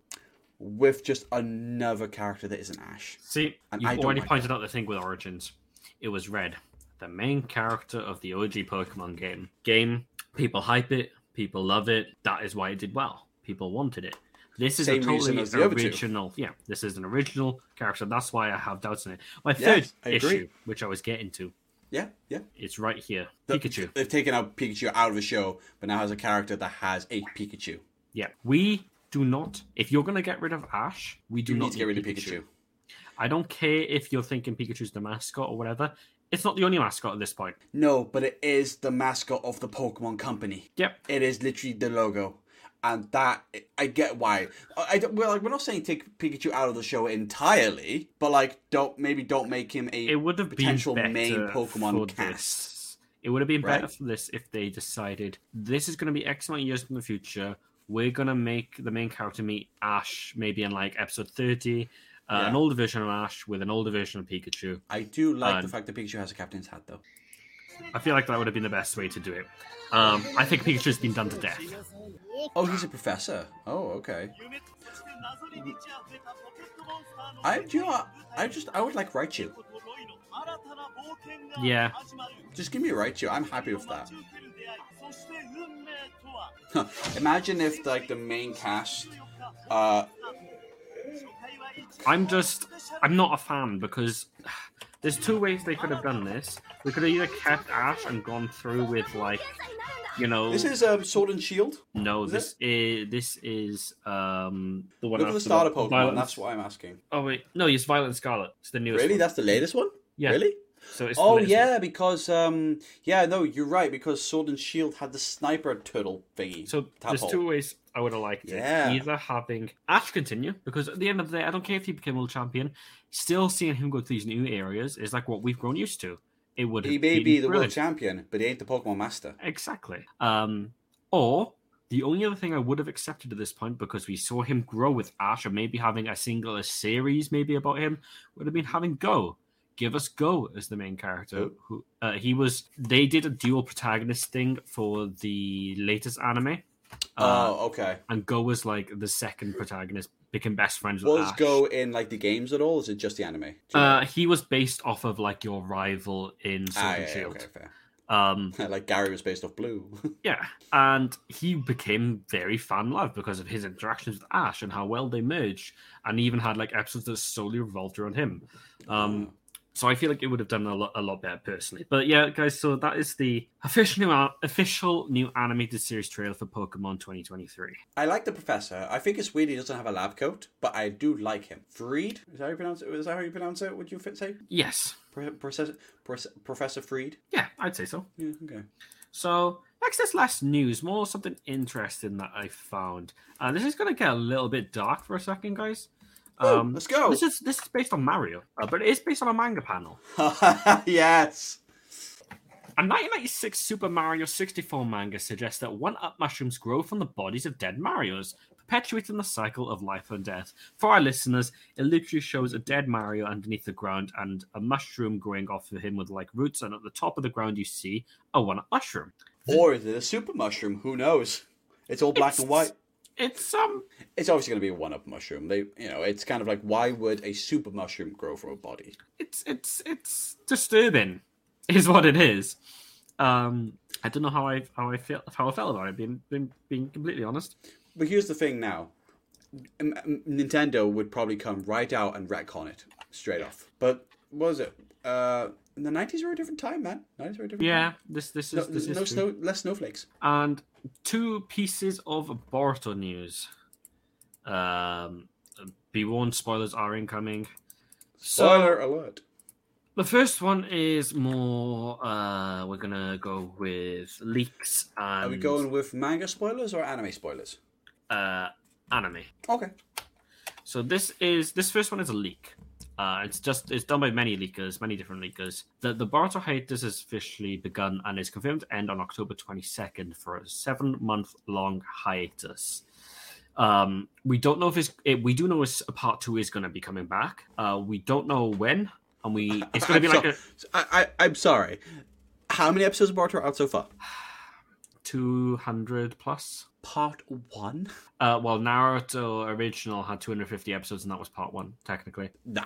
with just another character that isn't Ash. See, And you've I already like pointed out the thing with Origins. It was Red, the main character of the OG Pokemon game. Game, people hype it, people love it. That is why it did well. People wanted it. This is Same a totally as the other two. original. Yeah, this is an original character. That's why I have doubts in it. My third issue, which I was getting to, Yeah, yeah. it's right here. The- Pikachu. They've taken out Pikachu out of the show, but now has a character that has a Pikachu. Yeah, we do not. If you're going to get rid of Ash, we do You not need to get rid of Pikachu. I don't care if you're thinking Pikachu's the mascot or whatever. It's not the only mascot at this point. No, but it is the mascot of the Pokemon Company. Yep. It is literally the logo, and that I get why. I, I well, like we're not saying take Pikachu out of the show entirely, but like don't maybe don't make him a It would have potential been main Pokemon cast. this. It would have been better for this if they decided this is going to be X amount of years in the future. We're going to make the main character meet Ash maybe in like episode 30, uh, Yeah. an older version of Ash with an older version of Pikachu. I do like the Um, fact that Pikachu has a captain's hat though. I feel like that would have been the best way to do it. Um, I think Pikachu's been done to death. Oh, he's a professor. Oh, okay. I do you know? I just I would like Raichu. Yeah. Just give me a Raichu. I'm happy with that. Imagine if like the main cast uh I'm just I'm not a fan because there's two ways they could have done this. We could have either kept Ash and gone through with like you know this is um Sword and Shield. no is this is this is um the one Look at the starter. Pokemon, that's what I'm asking. Oh wait, no, it's Violet Scarlet. It's the newest. Really? one. That's the latest one? yeah. Really? So it's Oh latest one. yeah, because um yeah, no, you're right, because Sword and Shield had the sniper turtle thingy. So there's two ways I would have liked Yeah. it. Either having Ash continue, because at the end of the day, I don't care if he became world champion, still seeing him go to these new areas is like what we've grown used to. It would He may be the world champion, but he ain't the Pokemon master. Exactly. Um, or the only other thing I would have accepted at this point, because we saw him grow with Ash, or maybe having a singular series maybe about him, would have been having Go. Give us Go as the main character. Who? Who uh, he was? They did a dual protagonist thing for the latest anime. Uh, oh, okay. and Go was like the second protagonist, became best friends with Was Ash. Go in like the games at all? Is it just the anime? Do you know? Uh, he was based off of like your rival in Sword ah, and yeah, yeah, Shield. okay, fair. Um, [LAUGHS] like Gary was based off Blue. [LAUGHS] Yeah, and he became very fan loved because of his interactions with Ash and how well they merged, and even had like episodes that solely revolved around him. Um, so I feel like it would have done a lot, a lot better personally. But yeah, guys, so that is the official new, official new animated series trailer for Pokemon 2023. I like the professor. I think it's weird he doesn't have a lab coat, but I do like him. Freed? Is that how you pronounce it? Is that how you pronounce it? Would you fit- say? Yes, Pro- Professor, Pro- Professor Freed? yeah, I'd say so. Yeah, okay. So next is less news, more something interesting that I found. Uh, this is going to get a little bit dark for a second, guys. Um, let's go. This is this is based on Mario, uh, but it is based on a manga panel. [LAUGHS] yes. A 1996 Super Mario 64 manga suggests that one-up mushrooms grow from the bodies of dead Marios, perpetuating the cycle of life and death. For our listeners, it literally shows a dead Mario underneath the ground and a mushroom growing off of him with like roots, and at the top of the ground you see a one-up mushroom. Or is it a super mushroom? Who knows? It's all black and white. It's um It's obviously going to be a one-up mushroom. They, you know, it's kind of like why would a super mushroom grow from a body? it's it's it's disturbing, is what it is. Um, I don't know how I how I feel how I felt about it. Being being, being completely honest. But here's the thing now. Nintendo would probably come right out and retcon it straight off. But what was it? Uh, the nineties were a different time, man. Nineties were a different Yeah, time. this this No, is this is no true. snow, less snowflakes. and two pieces of Boruto news. Um, be warned, spoilers are incoming. So Spoiler alert. the first one is more. Uh, we're gonna go with leaks and Are we going with manga spoilers or anime spoilers? uh, anime. Okay. So this is this first one is a leak. Uh, it's just it's done by many leakers, many different leakers. The the Boruto hiatus has officially begun and is confirmed to end on October twenty second for a seven month long hiatus. Um, we don't know if it's it, we do know it's, a part two is going to be coming back. Uh, we don't know when, and we it's going to be I'm like so- a I, I, I'm sorry. How many episodes of Boruto are out so far? [SIGHS] two hundred plus. Part one? Uh, well, Naruto original had two hundred fifty episodes, and that was part one technically. Nah,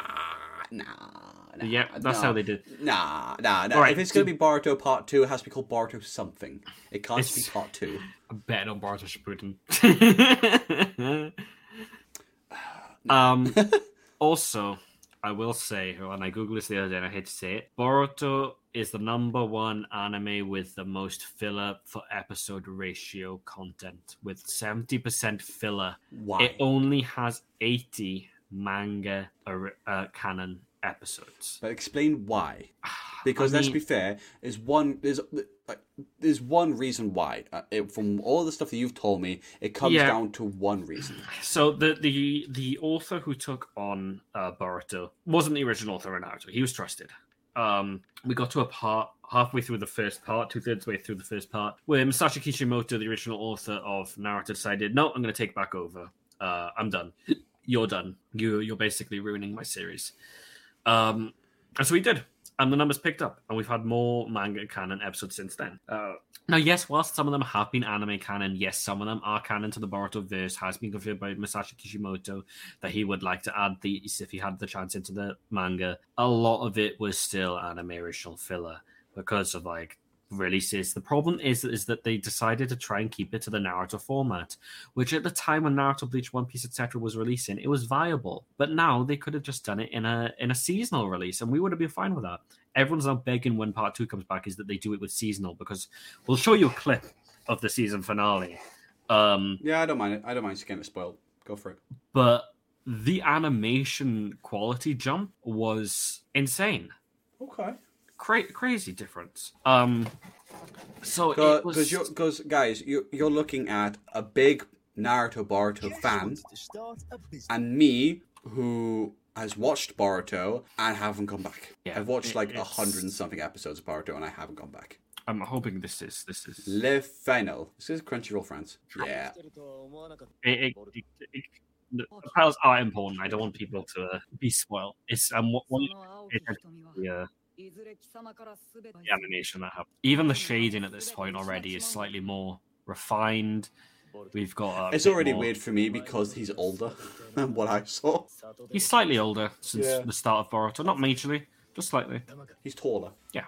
nah, nah. yeah, that's no. how they did. Nah, nah, nah. Alright, if it's so- going to be Boruto Part 2, it has to be called Boruto something. It can't be Part 2. I'm betting on Boruto Shippuden. [LAUGHS] [LAUGHS] um, also, I will say, and I googled this the other day, and I hate to say it, Boruto is the number one anime with the most filler for episode ratio content, with 70% filler. Why? It only has 80 manga or- uh, canon episodes. But explain why. [SIGHS] Because I let's be fair, there's one there's like there's one reason why. Uh, it, from all the stuff that you've told me, it comes Yeah. down to one reason. So the the the author who took on uh, Boruto wasn't the original author of Naruto. He was trusted. Um, we got to a part halfway through the first part, two thirds way through the first part, where Masashi Kishimoto, the original author of Naruto, decided, "No, I'm going to take back over. Uh, I'm done. You're done. You you're basically ruining my series." Um, and so he did. And the numbers picked up, and we've had more manga canon episodes since then. Uh, now, yes, whilst some of them have been anime canon, yes, some of them are canon to the Boruto verse. Has been confirmed by Masashi Kishimoto that he would like to add these if he had the chance into the manga. A lot of it was still anime original filler because of like releases. The problem is is that they decided to try and keep it to the Naruto format, which at the time when Naruto, Bleach, One Piece, etc. was releasing, it was viable. But now they could have just done it in a in a seasonal release, and we would have been fine with that. Everyone's now begging when part two comes back is that they do it with seasonal because we'll show you a clip of the season finale. Um, Yeah, I don't mind it. I don't mind just getting it spoiled. Go for it. but the animation quality jump was insane. Okay. Cra- crazy difference. Um, so it was Because you're, because guys, you you're looking at a big Naruto Boruto fan, and me who has watched Boruto and haven't come back. Yeah, I've watched it- like a hundred and something episodes of Boruto, and I haven't gone back. I'm hoping this is this is it, Le final. This is Crunchyroll France. Yeah. it, it, it, the files are important. I don't want people to uh, be spoiled. It's um one one it had the, animation that happened. Even the shading at this point already is slightly more refined. We've got a It's already more- weird for me because he's older than what I saw. He's slightly older since Yeah. the start of Boruto, not majorly, just slightly. He's taller. Yeah.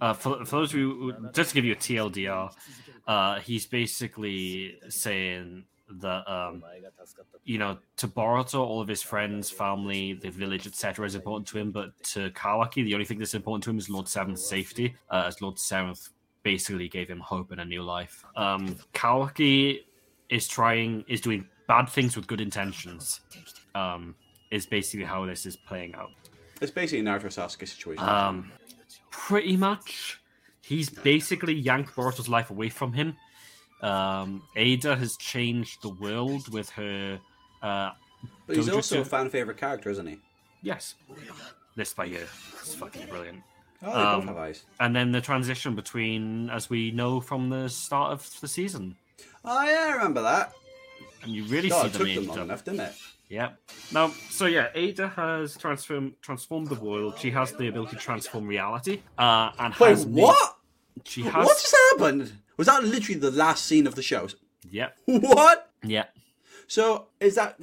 Uh, for, for those of you, who- just to give you a TLDR, uh, he's basically saying that um, you know, to Boruto, all of his friends, family, the village, etc., is important to him. But to Kawaki, the only thing that's important to him is Lord Seventh's safety, uh, as Lord Seventh basically gave him hope and a new life. Um, Kawaki is trying, is doing bad things with good intentions. Um, is basically how this is playing out. It's basically a Naruto Sasuke situation. Um, pretty much, he's basically yanked Boruto's life away from him. Um, Ada has changed the world with her. Uh, but he's Dojutsu- also a fan favorite character, isn't he? yes, this by year. It's fucking brilliant. Oh, they Um, both have eyes. And then the transition between, as we know from the start of the season, Oh yeah, I remember that. and you really God, see it the took them long enough, didn't it? Yeah. Now, so yeah, Ada has transformed transformed the world. She has the ability to transform reality. Uh, and Wait, has made- what? she has. What just happened? Was that literally the last scene of the show? Yep. [LAUGHS] What? Yeah. So is that?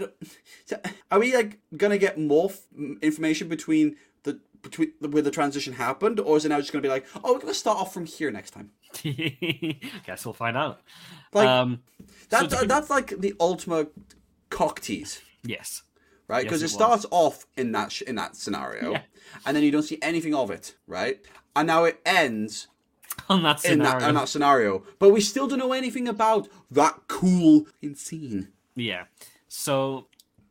Are we like gonna get more f- information between the between where the transition happened, or is it now just gonna be like, oh, we're gonna start off from here next time? [LAUGHS] Guess we'll find out. Like um, that, so that's like the ultimate cock tease, yes. right? Yes, Because it it, starts off in that sh- in that scenario, Yeah. and then you don't see anything of it, right? And now it ends [LAUGHS] On that in scenario. that in that scenario, but we still don't know anything about that cool scene. Yeah. So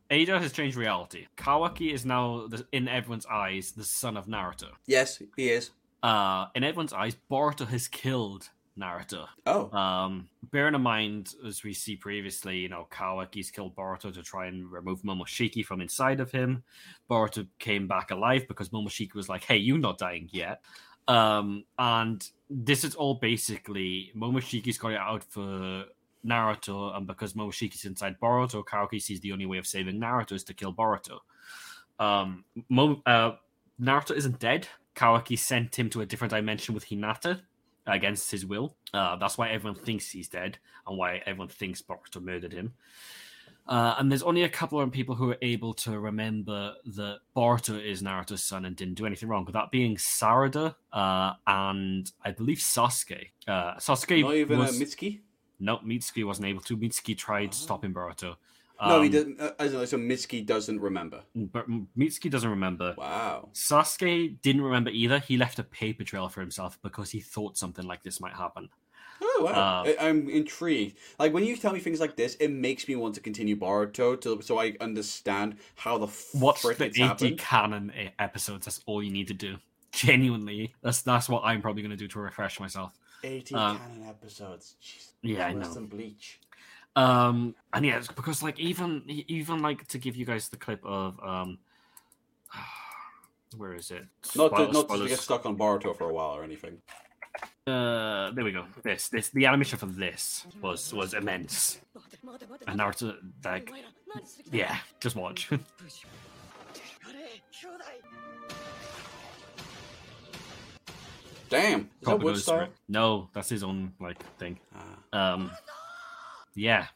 Ada has changed reality. Kawaki is now, the, in everyone's eyes, the son of Naruto. Yes, he is. Uh, in everyone's eyes, Boruto has killed Naruto. Oh, Um, bearing in mind, as we see previously, you know, Kawaki's killed Boruto to try and remove Momoshiki from inside of him. Boruto came back alive because Momoshiki was like, hey, you're not dying yet. Um, and this is all basically Momoshiki's got it out for Naruto, and because Momoshiki's inside Boruto, Kawaki sees the only way of saving Naruto is to kill Boruto. Um, Mo- uh, Naruto isn't dead. Kawaki sent him to a different dimension with Hinata against his will. Uh, that's why everyone thinks he's dead, and why everyone thinks Boruto murdered him. Uh, and there's only a couple of people who are able to remember that Boruto is Naruto's son and didn't do anything wrong. With that being Sarada uh, and I believe Sasuke. Uh, Sasuke not even was uh, Mitsuki. no Mitsuki wasn't able to. Mitsuki tried stopping Boruto. no, he Um, didn't. Uh, so Mitsuki doesn't remember. But Mitsuki doesn't remember. Wow. Sasuke didn't remember either. He left a paper trail for himself because he thought something like this might happen. Oh wow! Uh, I, I'm intrigued. Like when you tell me things like this, it makes me want to continue Boruto to so I understand how the Watch frick the it's 80 happened. canon episodes. That's all you need to do. Genuinely, that's that's what I'm probably going to do to refresh myself. Eighty um, canon episodes. Jeez, Yeah, I know. than Bleach. Um, and yeah, it's because like even even like to give you guys the clip of um, [SIGHS] where is it? Not to, not to get stuck on Boruto for a while or anything. Uh, there we go. This this the animation for this was was immense. And Naruto like yeah, just watch. [LAUGHS] Damn. Is that Proper wood goes for style? it. No, that's his own like thing. Ah, Um, yeah,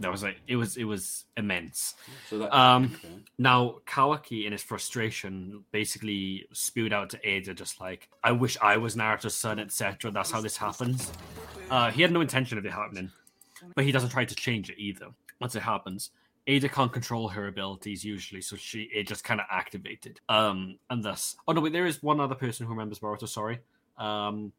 that was like it was it was immense. so that. Um, okay. Now Kawaki, in his frustration, basically spewed out to Ada, just like, "I wish I was Naruto's son, etc." That's how this happens. Uh, he had no intention of it happening, but he doesn't try to change it either. Once it happens, Ada can't control her abilities usually, so she it just kind of activated. Um, and thus, oh no, wait, there is one other person who remembers Boruto. Sorry, um,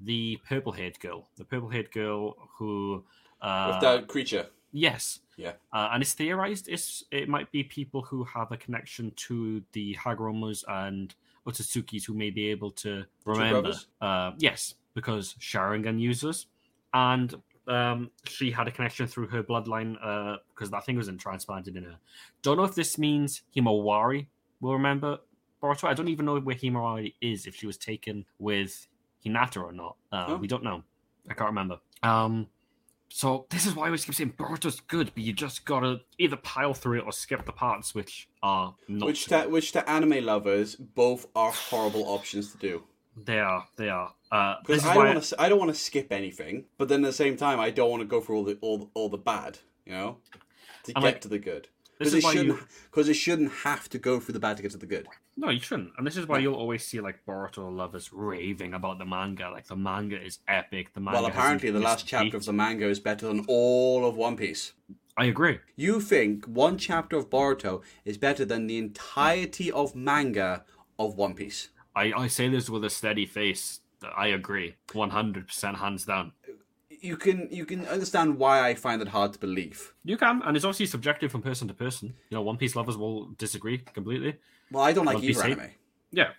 the purple-haired girl, the purple-haired girl who, uh, With that creature. Yes. Yeah. Uh, and it's theorized it's, it might be people who have a connection to the Hagoromas and Otsutsuki's who may be able to remember. Uh, yes, because Sharingan users. And um, she had a connection through her bloodline uh, because that thing was transplanted in her. Don't know if this means Himawari will remember Boruto. I don't even know where Himawari is, if she was taken with Hinata or not. Uh, Oh. We don't know. I can't remember. Um, so this is why I always keep saying Boruto's good, but you just gotta either pile through it or skip the parts which are not. Which to, which to anime lovers, both are horrible options to do. They are. They are. Uh, this Because is I why don't want to. I don't want to skip anything, but then at the same time, I don't want to go through all the all, the- all the bad. You know, to And, get like, to the good. This Because is it why shouldn't. you- Because it shouldn't have to go through the bad to get to the good. No, you shouldn't. And this is why you'll always see like Boruto lovers raving about the manga. Like the manga is epic. The manga. well, apparently, the last chapter of the manga is better than all of One Piece. I agree. You think one chapter of Boruto is better than the entirety of manga of One Piece? I, I say this with a steady face. I agree, one hundred percent, hands down. You can you can understand why I find it hard to believe. You can, and it's obviously subjective from person to person. You know, One Piece lovers will disagree completely. Well, I don't like One either anime. Yeah.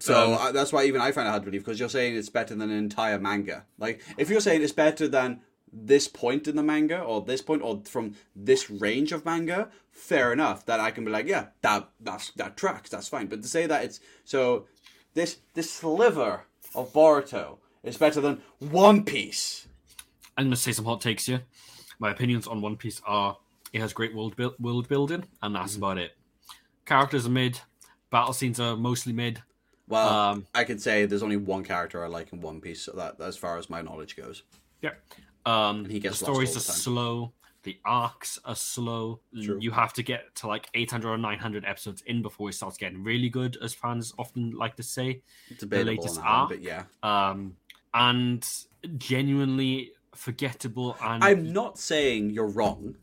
So Um, uh, that's why even I find it hard to believe because you're saying it's better than an entire manga. Like if you're saying it's better than this point in the manga or this point or from this range of manga, fair enough. That I can be like, yeah, that that's that tracks. That's fine. But to say that it's so this this sliver of Boruto is better than One Piece. I'm going to say some hot takes here. My opinions on One Piece are it has great world build, world building, and that's Mm-hmm. about it. Characters are mid, battle scenes are mostly mid. Well, Um, I can say there's only one character I like in One Piece. So that as far as my knowledge goes. Yeah. Um, he gets the lost stories are the time. slow. The arcs are slow. True. You have to get to like 800 or 900 episodes in before it starts getting really good, as fans often like to say. It's debatable latest on that one, but yeah. Um, and genuinely forgettable. And I'm not saying you're wrong.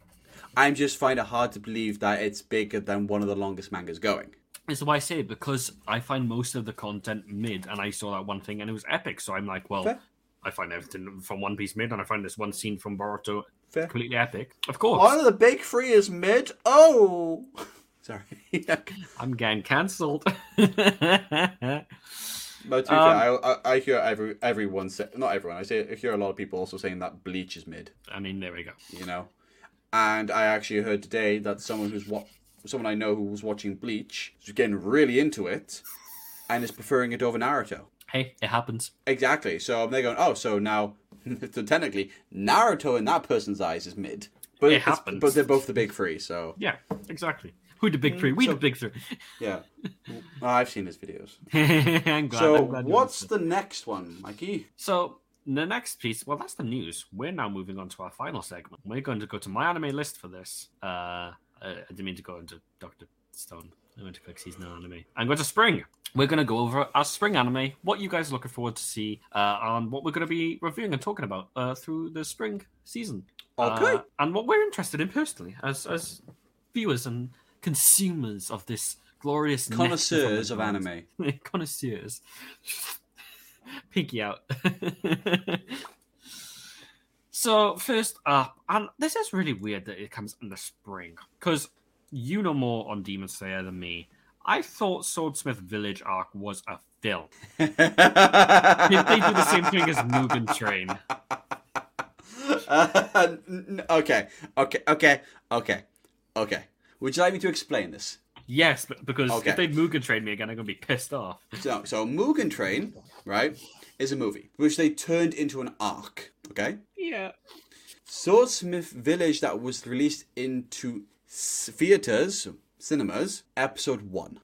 I'm just find it hard to believe that it's bigger than one of the longest mangas going. This is why I say it, because I find most of the content mid, and I saw that one thing and it was epic. So I'm like, well, Fair. I find everything from One Piece mid, and I find this one scene from Boruto Fair. completely epic. Of course, One of the big three is mid. Oh, [LAUGHS] sorry. [LAUGHS] I'm getting cancelled. [LAUGHS] but to be Um, fair, I, I, I hear every everyone say not everyone. I say I hear a lot of people also saying that Bleach is mid. I mean, there we go. You know, and I actually heard today that someone who's what someone I know who was watching Bleach is getting really into it, and is preferring it over Naruto. Hey, it happens. Exactly. So they're going, oh, so now, [LAUGHS] so technically, Naruto in that person's eyes is mid. But It happens. But they're both the big three, so Yeah, exactly. Who the big three? We so- the big three. yeah. I've seen his videos. [LAUGHS] I'm glad. so I'm glad what's the next one, Mikey? So the next piece, well, that's the news. We're now moving on to our final segment. We're going to go to my anime list for this. Uh, I I didn't mean to go into Doctor Stone. I went to click season anime. I'm going to spring. We're going to go over our spring anime, what you guys are looking forward to see, uh, and what we're going to be reviewing and talking about uh, through the spring season. Okay. Uh, and what we're interested in personally as as viewers and consumers of this glorious Connoisseurs of anime. [LAUGHS] connoisseurs. [LAUGHS] Pinky out. [LAUGHS] so first up, and this is really weird that it comes in the spring because you know more on Demon Slayer than me. I thought Swordsmith Village arc was a film. Did they do the same thing as Mugen Train? Uh, okay, okay, okay, okay, okay. Would you like me to explain this? Yes, but because Okay. if they Mugen Train me again, I'm gonna be pissed off. So, so Mugen Train, right, is a movie which they turned into an arc. Okay. Yeah. Swordsmith Village that was released into s- theaters, cinemas, episode one.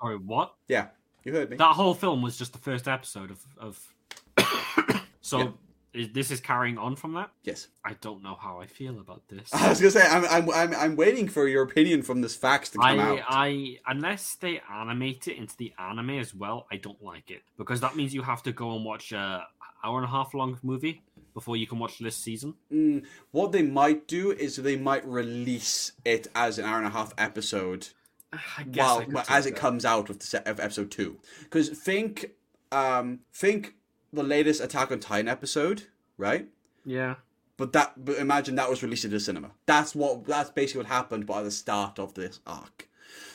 Sorry, what? Yeah, you heard me. That whole film was just the first episode of. of... [COUGHS] so. Is, this is carrying on from that. Yes. I don't know how I feel about this. [LAUGHS] I was gonna say I'm I'm I'm, I'm waiting for your opinion from this facts to come I, out. I unless they animate it into the anime as well, I don't like it because that means you have to go and watch a hour and a half long movie before you can watch this season. Mm, what they might do is they might release it as an hour and a half episode [SIGHS] I guess while as it that. comes out of the of episode two. Because think, um, think the latest Attack on Titan episode, right? Yeah. But that, but imagine that was released in the cinema. That's what. That's basically what happened by the start of this arc.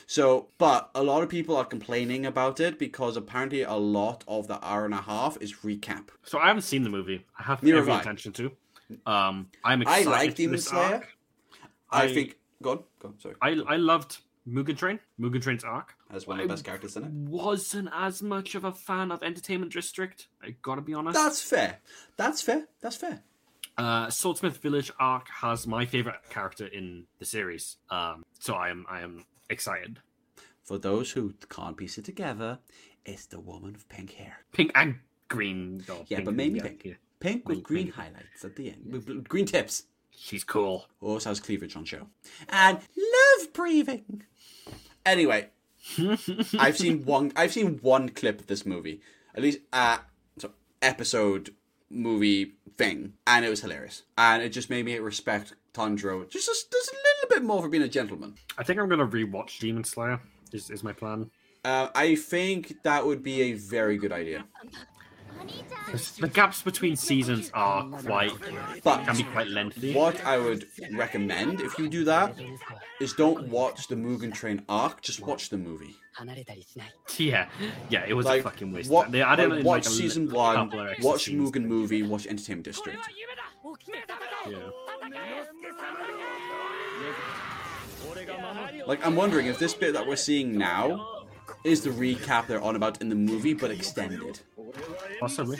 So, but a lot of people are complaining about it because apparently a lot of the hour and a half is recap. So I haven't seen the movie. I have Neither every have I. intention to. Um, I'm I excited. like Demon Slayer. I, I- think. Go on, go on. Sorry, I I loved Mugen Train. Mugen Train's arc. as one of the best characters in it. Wasn't as much of a fan of Entertainment District. I gotta be honest. That's fair. That's fair. That's fair. Uh, Swordsmith Village arc has my favorite character in the series. Um, so I am I am excited. For those who can't piece it together, it's the woman with pink hair. Pink and green. Oh, Yeah, pink but mainly pink. yeah. Pink with Well, green pink. highlights at the end. With with green tips. She's cool. Also has cleavage on show. And love breathing. Anyway, [LAUGHS] I've seen one I've seen one clip of this movie. At least uh so episode movie thing. And it was hilarious. And it just made me respect Tanjiro just, just, just a little bit more for being a gentleman. I think I'm gonna rewatch Demon Slayer. Is is my plan? Uh, I think that would be a very good idea. The gaps between seasons are quite but can be quite lengthy. What I would recommend if you do that is don't watch the Mugen Train arc, just watch the movie. Yeah, yeah, it was like, a fucking waste. What, they added like, watch like season one, watch Mugen movie, watch Entertainment District. Yeah. Like I'm wondering if this bit that we're seeing now is the recap they're on about in the movie, but extended. Possibly.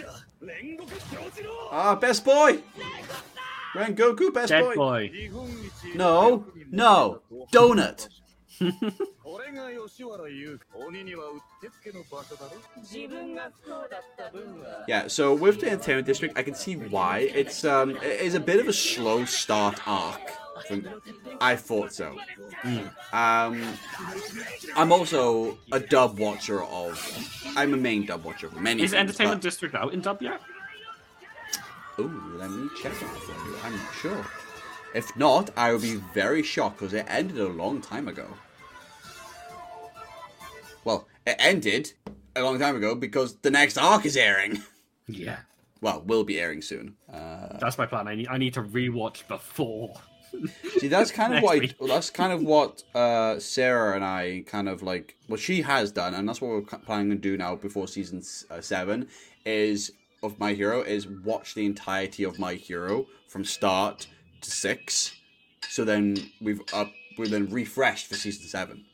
Ah, best boy! Rengoku, best Dead boy. boy. No, no, donut. [LAUGHS] yeah, so with the Entertainment District, I can see why. It's um, it's a bit of a slow start arc. From, I thought so. Um, I'm also a dub watcher of. I'm a main dub watcher of many. Is things, Entertainment but- District out in dub yet? Ooh, let me check that for you. I'm not sure. If not, I will be very shocked because it ended a long time ago. Well, it ended a long time ago because the next arc is airing. Yeah. Well, will be airing soon. Uh, That's my plan. I need I need to rewatch before. [LAUGHS] see, that's kind of what well, that's kind of what uh, Sarah and I kind of like. What she has done, and that's what we're planning to do now before season uh, seven is of My Hero is watch the entirety of My Hero from start to six. So then we've up we're then refreshed for season seven,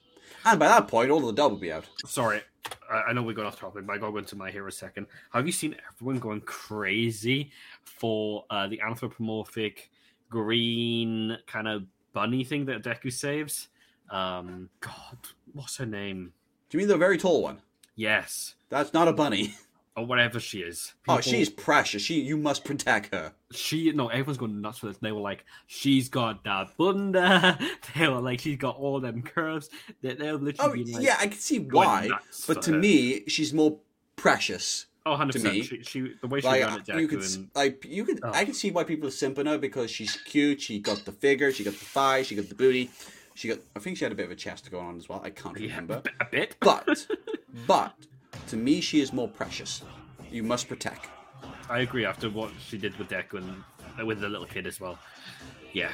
and by that point, all of the dub will be out. Sorry, I, I know we got off topic, but I gotta go into my hero a second. Have you seen everyone going crazy for uh, the anthropomorphic green kind of bunny thing that Deku saves? Um, God, what's her name? Do you mean the very tall one? Yes, That's not a bunny. [LAUGHS] or whatever she is. Oh, she's precious. She you must protect her. she no everyone's going nuts for this they were like she's got that bunda [LAUGHS] they were like she's got all them curves they, they're literally Oh like yeah, I can see why. But to her. me, she's more precious. Oh 100% to me, she, she the way she Like ran at you Deku could, like you could, Oh. I can see why people are simping her because she's cute. She got the figure, she got the thigh, she got the booty, she got. I think she had a bit of a chest going on as well. I can't remember. a [LAUGHS] bit- a bit But, [LAUGHS] but to me, she is more precious. You must protect. I agree after what she did with Deku and uh, with the little kid as well yeah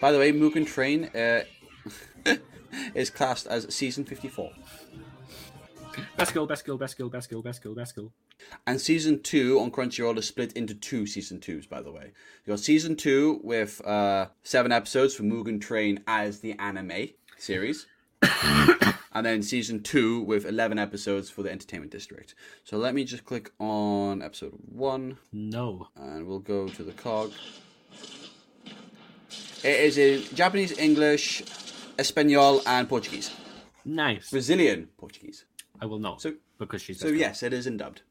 By the way, Mugen Train uh, [LAUGHS] is classed as season fifty-four. Best girl best girl best girl best girl best girl best girl And season two on Crunchyroll is split into two season twos, by the way. You got season two with uh, seven episodes for Mugen Train as the anime series. [COUGHS] and then season two with 11 episodes for the Entertainment District. So let me just click on episode one no and we'll go to the cog. It is in Japanese, English, Espanol, and Portuguese. Nice. Brazilian Portuguese. I will not. So- because she's So yes, it is in dubbed.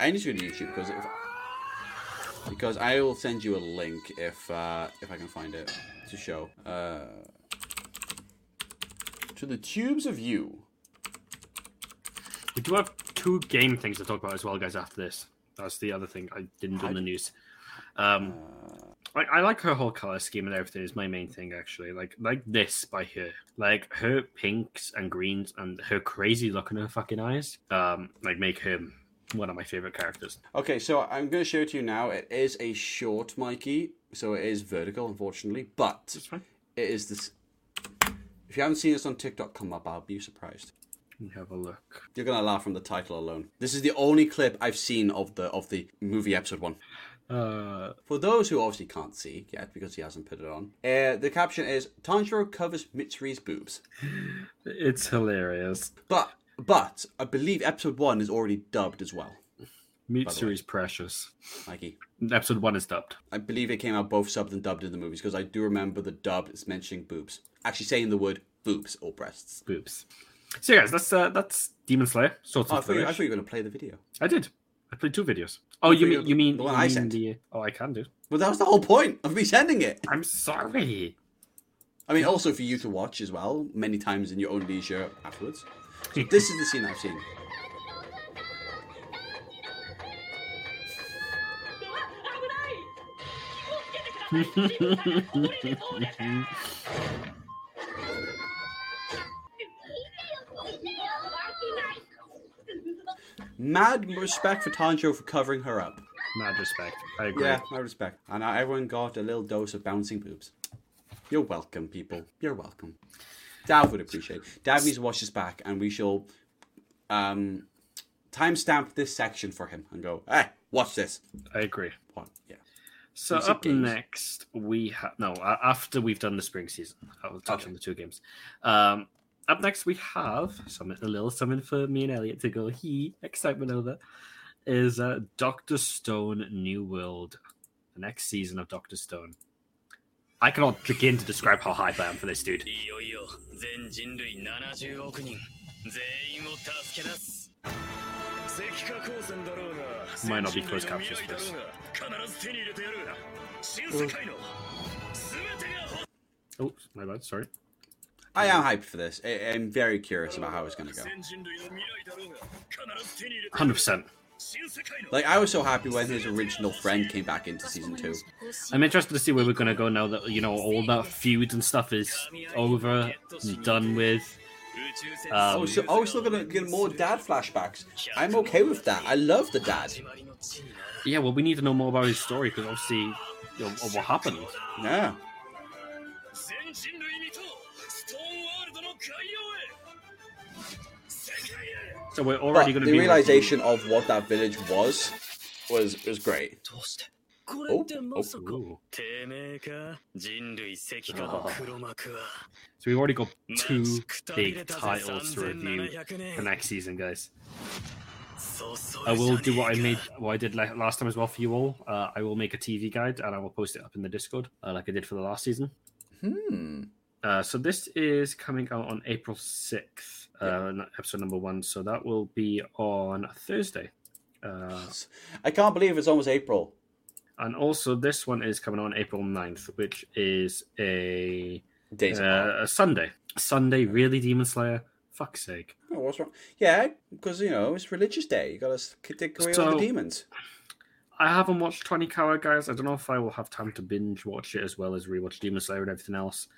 I need to go to YouTube because if, because I will send you a link if uh, if I can find it to show uh, to the tubes of you. We do have two game things to talk about as well, guys. After this, that's the other thing I didn't do in the news. Um, Uh, I, I like her whole color scheme and everything is my main thing actually. Like like this by her, like her pinks and greens and her crazy look in her fucking eyes. Um, like make her one of my favorite characters. Okay, so I'm going to show it to you now. It is a short Mikey, so it is vertical, unfortunately, but it is this. If you haven't seen this on TikTok come up, I'll be surprised. Have a look. You're gonna laugh from the title alone. This is the only clip I've seen of the of the movie episode one. Uh, For those who obviously can't see yet because he hasn't put it on, uh, the caption is Tanjiro covers Mitsuri's boobs. it's hilarious. But but I believe episode one is already dubbed as well. Mitsuri's precious. Mikey, Episode one is dubbed. I believe it came out both subbed and dubbed in the movies because I do remember the dub is mentioning boobs, actually saying the word boobs or breasts. Boobs. So yeah, guys, that's uh, that's Demon Slayer. Swords Oh, I thought, you, I thought you were gonna play the video. I did. I played two videos. Oh, you mean you mean the one you I mean sent. the- Oh, I can do. But that was the whole point of me sending it. I'm sorry. I mean, also for you to watch as well, many times in your own leisure afterwards. So [LAUGHS] this is the scene I've seen. [LAUGHS] [LAUGHS] Mad respect for Tanjiro for covering her up. Mad respect. I agree. Yeah, mad respect. And everyone got a little dose of bouncing boobs. You're welcome, people. You're welcome. Dav would appreciate. it. Dav needs to watch this back, and we shall um, timestamp this section for him and go, hey, watch this. I agree. What? Yeah. So Recent up games. next we have no after we've done the spring season. I'll touch on the two games. Um, up next, we have something, a little something for me and Elliot to go he excitement over is uh, Doctor Stone New World, the next season of Doctor Stone. I cannot begin to describe how hype I am for this dude. Might not be close captions for this. Oh, my bad, sorry. I am hyped for this. I, am very curious about how it's going to go. 100%. Like, I was so happy when his original friend came back into season two. I'm interested to see where we're going to go now that, you know, all that feud and stuff is over and done with. Um, oh, so, oh, still gonna get more dad flashbacks. I'm okay with that. I love the dad. Yeah, well, we need to know more about his story because obviously, you know, what happened. Yeah. So we're already going to be the realization of what that village was was was great. Oh, oh. Ah. So we've already got two big titles to review for next season, guys. I will do what I made, what I did last time as well for you all. Uh, I will make a TV guide and I will post it up in the Discord, uh, like I did for the last season. Hmm. Uh, so this is coming out on April sixth uh, episode number one. So that will be on Thursday. Uh, I can't believe it's almost April. and also this one is coming on April 9th, which is a Days uh, a Sunday. Sunday, really, Demon Slayer? Fuck's sake. Oh, what's wrong? Yeah, because you know it's religious day. You gotta take away all the demons. I haven't watched Tonikawa, guys. I don't know if I will have time to binge watch it as well as rewatch Demon Slayer and everything else.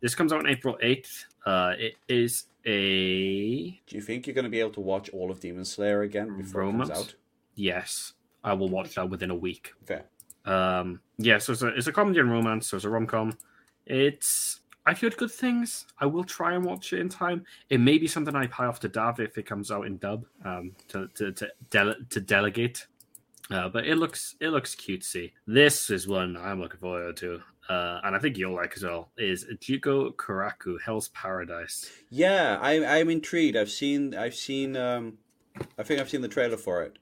This comes out on April 8th. Uh, it is a. Do you think you're gonna be able to watch all of Demon Slayer again before it comes out? Yes, I will watch that within a week. Fair. Um, yeah, so it's a, it's a comedy and romance, so it's a rom com. It's. I've heard good things. I will try and watch it in time. It may be something I pay off to Dav if it comes out in dub um, to to to, dele- to delegate. Uh, but it looks it looks cutesy. This is one I'm looking forward to, uh, and I think you'll like as well. Is Jigokuraku Hell's Paradise? Yeah, I I'm intrigued. I've seen I've seen um I think I've seen the trailer for it.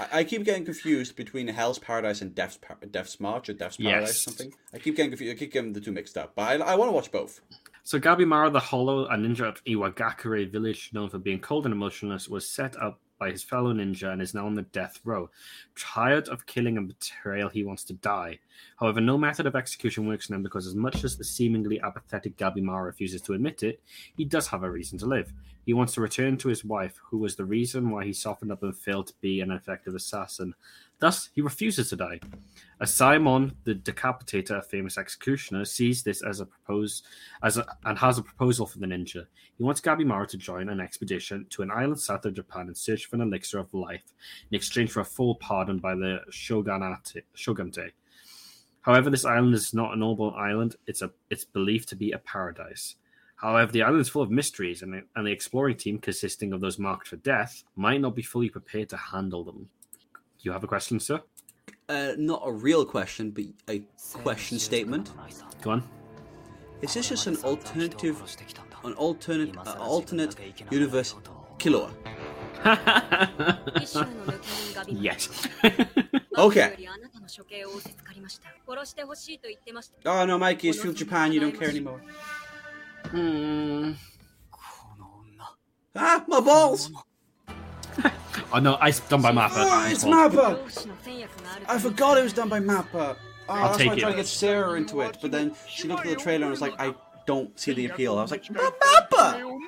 I, I keep getting confused between Hell's Paradise and Death's, Par- Death's March or Death's Paradise Yes. or something. I keep getting confused. I keep getting the two mixed up. But I, I want to watch both. So Gabimaru the Hollow, a ninja of Iwagakure village known for being cold and emotionless, was set up by his fellow ninja and is now on the death row. Tired of killing and betrayal, he wants to die. However, no method of execution works on him because, as much as the seemingly apathetic Gabimaru refuses to admit it, he does have a reason to live. He wants to return to his wife, who was the reason why he softened up and failed to be an effective assassin. Thus, he refuses to die. As Simon, the decapitator, a famous executioner, sees this as a propose as a, and has a proposal for the ninja. He wants Gabimaru to join an expedition to an island south of Japan in search for an elixir of life in exchange for a full pardon by the shogunate. shogunate. However, this island is not a noble island. It's a it's believed to be a paradise. However, the island is full of mysteries, and, and the exploring team, consisting of those marked for death, might not be fully prepared to handle them you have a question, sir? Uh, not a real question, but a question statement. Go on. Is this just an alternative, an alternate, uh, alternate universe killer? yes. [LAUGHS] okay. Oh no, Mikey, it's from Japan. You don't care anymore. Hmm. Ah, my balls! Oh no, it's done by Mappa. Oh, it's Mappa! I forgot it was done by Mappa. Oh, I'll trying take I to get Sarah into it, but then she looked at the trailer and was like, I don't see the appeal. I was like, Mappa!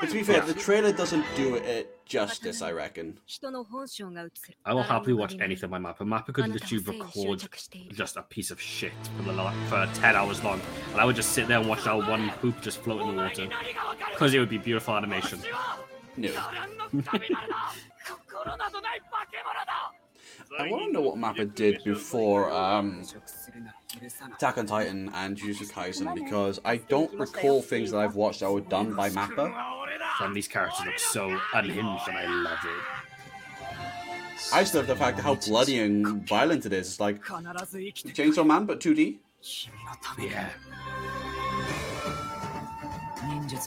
But to be fair, the trailer doesn't do it justice, I reckon. I will happily watch anything by Mappa. Mappa could literally record just a piece of shit for, the, like, for 10 hours long, and I would just sit there and watch that one poop just float in the water. Because it would be beautiful animation. No. I want to know what Mappa did before um, Attack on Titan and Jujutsu Kaisen because I don't recall things that I've watched that were done by Mappa. And these characters look so unhinged, and I love it. I just love the fact how bloody and violent it is. It's like Chainsaw Man, but 2D. Yeah.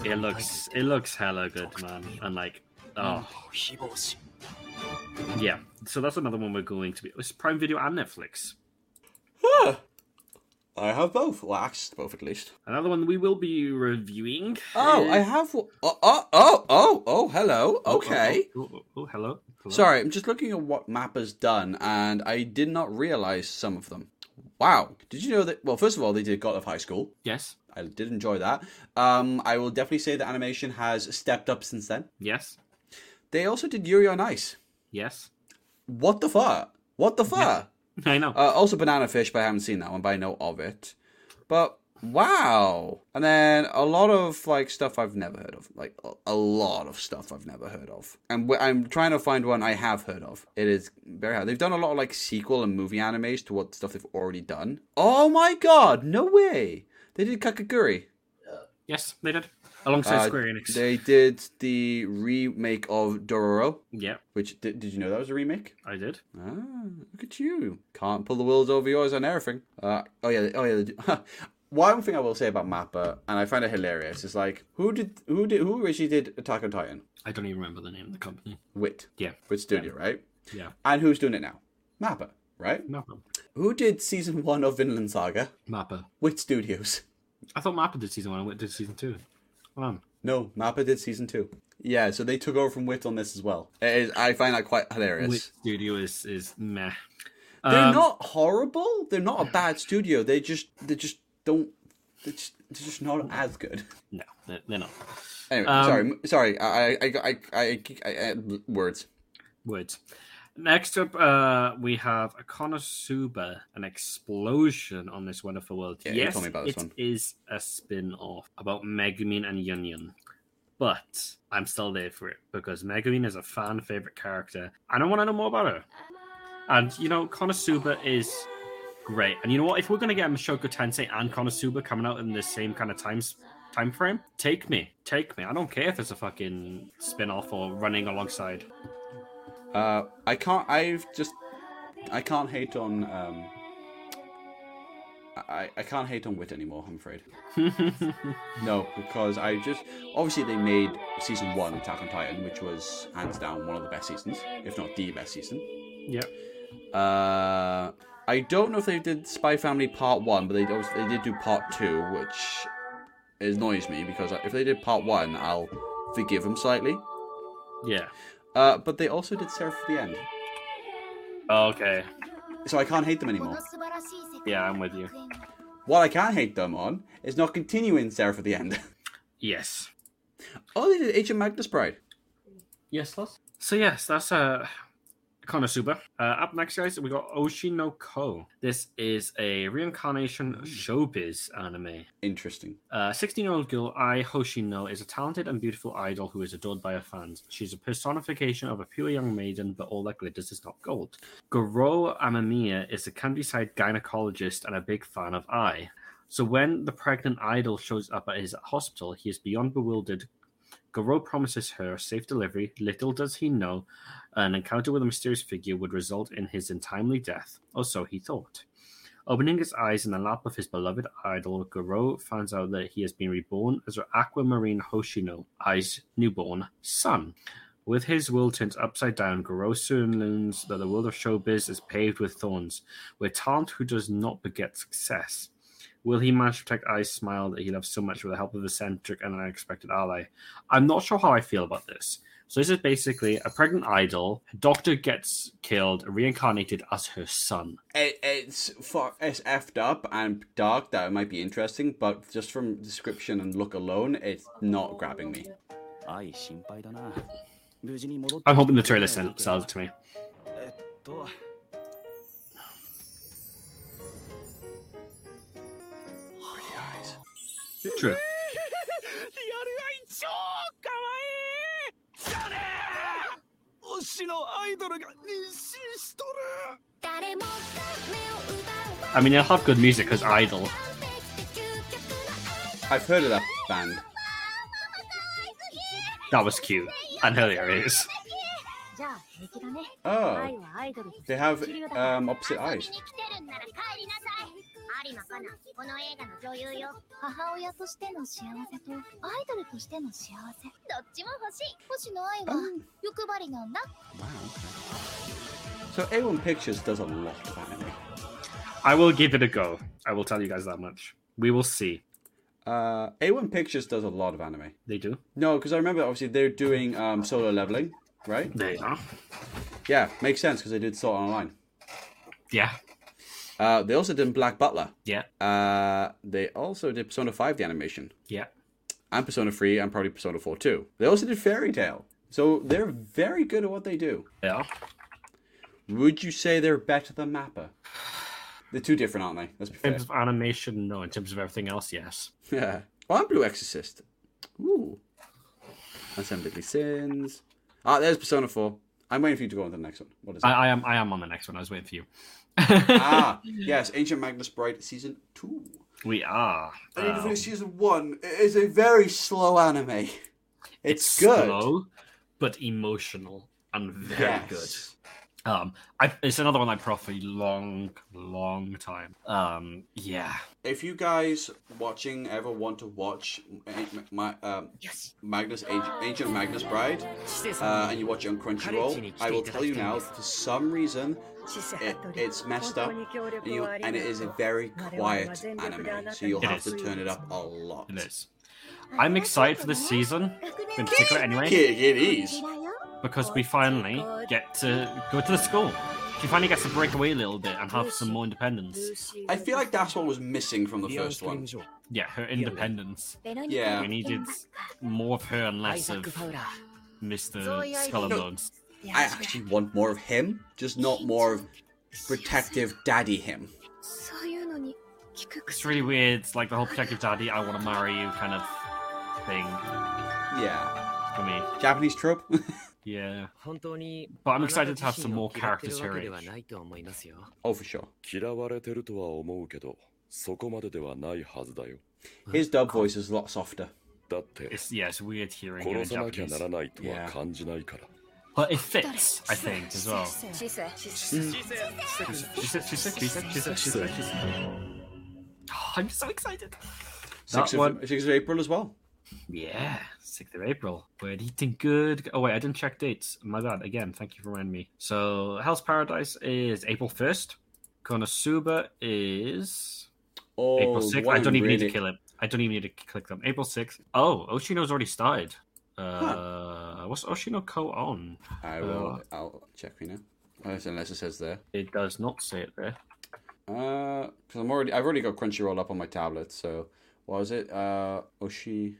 It looks it looks hella good, man. And like oh yeah. So that's another one we're going to be it's Prime Video and Netflix. Huh. I have both. Well, actually, both at least. Another one we will be reviewing. Oh, is... I have. Oh, oh, oh, oh, oh hello. Oh, oh, okay. Oh, oh, oh, oh hello. hello. Sorry, I'm just looking at what Mappa's done, and I did not realize some of them. Wow. Did you know that? Well, first of all, they did God of High School. Yes. I did enjoy that. Um, I will definitely say the animation has stepped up since then. Yes. They also did Yuri on Ice. Yes. What the fuck? What the fuck? [LAUGHS] I know. Uh, also Banana Fish, but I haven't seen that one, but I know of it. But wow. And then a lot of like stuff I've never heard of. Like a, a lot of stuff I've never heard of. And I'm trying to find one I have heard of. It is very hard. They've done a lot of like sequel and movie animes to what stuff they've already done. Oh my god, no way. They did Kakegurui. yes, they did. Alongside Uh, Square Enix. They did the remake of Dororo, Yeah, which did, did you know that was a remake? I did. Ah, look at you. Can't pull the wheels over yours on everything. Uh, oh yeah, oh yeah. [LAUGHS] One thing I will say about Mappa, and I find it hilarious, is like who did who did who originally did Attack on Titan? I don't even remember the name of the company. Wit. Yeah. Wit Studio, right? Yeah. And who's doing it now? Mappa, right? Mappa. Who did season one of Vinland Saga? Mappa. Wit Studios. I thought Mappa did season one. I went did season two. On. No, Mappa did season two. Yeah, so they took over from Wit on this as well. It is, I find that quite hilarious. Wit Studio is is meh. They're Um, not horrible. They're not a bad studio. They just they just don't. They're just, they're just not as good. No, they're, not. Anyway, Um, sorry, sorry. I, I, I, I, I, words. Words. Next up, uh, we have a Konosuba, an explosion on this wonderful world. Yeah, you yes, told me about this it one. is a spin-off about Megumin and Yunyun. But I'm still there for it because Megumin is a fan favorite character, and I want to know more about her. And you know, Konosuba is great. And you know what? If we're gonna get Mushoku Tensei and Konosuba coming out in the same kind of time time frame, take me, take me. I don't care if it's a fucking spin-off or running alongside. Uh, I can't. I've just. I can't hate on. Um, I, I can't hate on Wit anymore, I'm afraid. [LAUGHS] No, because I just obviously they made season one Attack on Titan, which was hands down one of the best seasons, if not the best season. yep. Uh, I don't know if they did Spy Family Part 1, but they, they did do Part 2, which annoys me because if they did Part 1, I'll forgive them slightly. Yeah. Uh, but they also did Seraph for the End. Oh, okay. So I can't hate them anymore. Yeah, I'm with you. What I can't hate them on is not continuing Seraph for the End. [LAUGHS] yes. Oh, they did Agent Magnus Pride. Yes, that's... So yes, that's a... Uh Konosuba. Uh, up next, guys, we got Oshi no Ko. This is a reincarnation showbiz anime. Interesting. A 16-year-old girl, Ai Hoshino, is a talented and beautiful idol who is adored by her fans. She's a personification of a pure young maiden, but all that glitters is not gold. Goro Amamiya is a countryside gynecologist and a big fan of Ai. So when the pregnant idol shows up at his hospital, he is beyond bewildered. Goro promises her safe delivery. Little does he know, an encounter with a mysterious figure would result in his untimely death, or so he thought. Opening his eyes in the lap of his beloved idol, Goro finds out that he has been reborn as Aquamarine Hoshino, Ai's newborn son. With his world turned upside down, Goro soon learns that the world of showbiz is paved with thorns, where talent who does not beget success. Will he manage to protect I smile that he loves so much with the help of a centric and unexpected ally? I'm not sure how I feel about this. So this is basically a pregnant idol. A doctor gets killed, reincarnated as her son. It, it's for, it's effed up and dark. That might be interesting, but just from description and look alone, it's not grabbing me. I'm hoping the trailer sells it to me. True. I mean, they have good music because Idol. I've heard of that band. That was cute, and hilarious. じゃあ平気だね Oh, はアイドル they have um, opposite 遊 eyes. びに来てるんなら帰りなさい有馬かなこの映画の女優よ母親としての幸せとアイドルとしての幸せどっちも欲しい星野愛は Um, 欲張りなんだ wow. Okay. So A1 Pictures does a lot of anime. I will give it a go. I will tell you guys that much. We will see. Uh, A1 Pictures does a lot of anime. They do. No, because I remember obviously they're doing um, solo leveling, right? They are. Yeah, makes sense because they did Sword Online. Yeah. Uh, they also did Black Butler. Yeah. Uh, they also did Persona 5 the animation, Yeah. and Persona 3, and probably Persona 4 too. They also did Fairy Tail. So they're very good at what they do. Yeah. Would you say they're better than Mappa? They're too different, aren't they? Let's be In fair. terms of animation, no. In terms of everything else, yes. Yeah. I'm Blue Exorcist. Ooh. Assembly Sins. Ah, there's Persona 4. I'm waiting for you to go on to the next one. What is it? I, I am. I am on the next one. I was waiting for you. ah, [LAUGHS] yes, Ancient Magnus Bride Season 2. we are. I need to Um, finish Season 1. It is a very slow anime. It's, it's good. slow, but emotional and very Yes. good. Um, I, it's another one I put off for a long, long time. Um, yeah. If you guys watching ever want to watch my, um, Magnus Ancient, Ancient Magnus Bride, uh, and you watch it on Crunchyroll, I will tell you now. For some reason, it, it's messed up, and, you, and it is a very quiet anime, so you'll It have is. to turn it up a lot. It is. I'm excited for this season, in particular, anyway, It, it is because we finally get to go to the school. She finally gets to break away a little bit and have some more independence. I feel like that's what was missing from the first one. Yeah, her independence. Yeah. We needed more of her and less of Mr. Skull and Bones. I actually want more of him, just not more of protective daddy him. It's really weird, it's like the whole protective daddy, I want to marry you kind of thing. Yeah. For me. Japanese trope? [LAUGHS] Yeah. 本当に But I'm excited to have some more characters 嫌 her ってるわ age. けではないと思いますよ oh, for sure. 嫌われてるとは思うけどそこまでではないはずだよ His dub voice is a lot softer. だって It's yeah, it's weird hearing it in 殺さなきゃ Japanese. ならないと Yeah. は感じないから But it fits, I think, as well. She said. She said, she said, she said, she said, she said, she said. Oh, I'm so excited. Sixth That of, one, 6th of April as well. yeah, 6th of April. We're eating good. Oh, wait, I didn't check dates. My bad. Again, thank you for reminding me. So, Hell's Paradise is April 1st. Konosuba is Oh, April 6th. I don't even need to kill it. I don't even need to click them. April 6th. Oh, Oshino's already started. Uh, What's Oshi no Ko on? I will. I'll check you now. Unless unless it says there. It does not say it there. Uh, because I'm already. I've already got Crunchyroll up on my tablet. So, what was it? Uh, Oshi.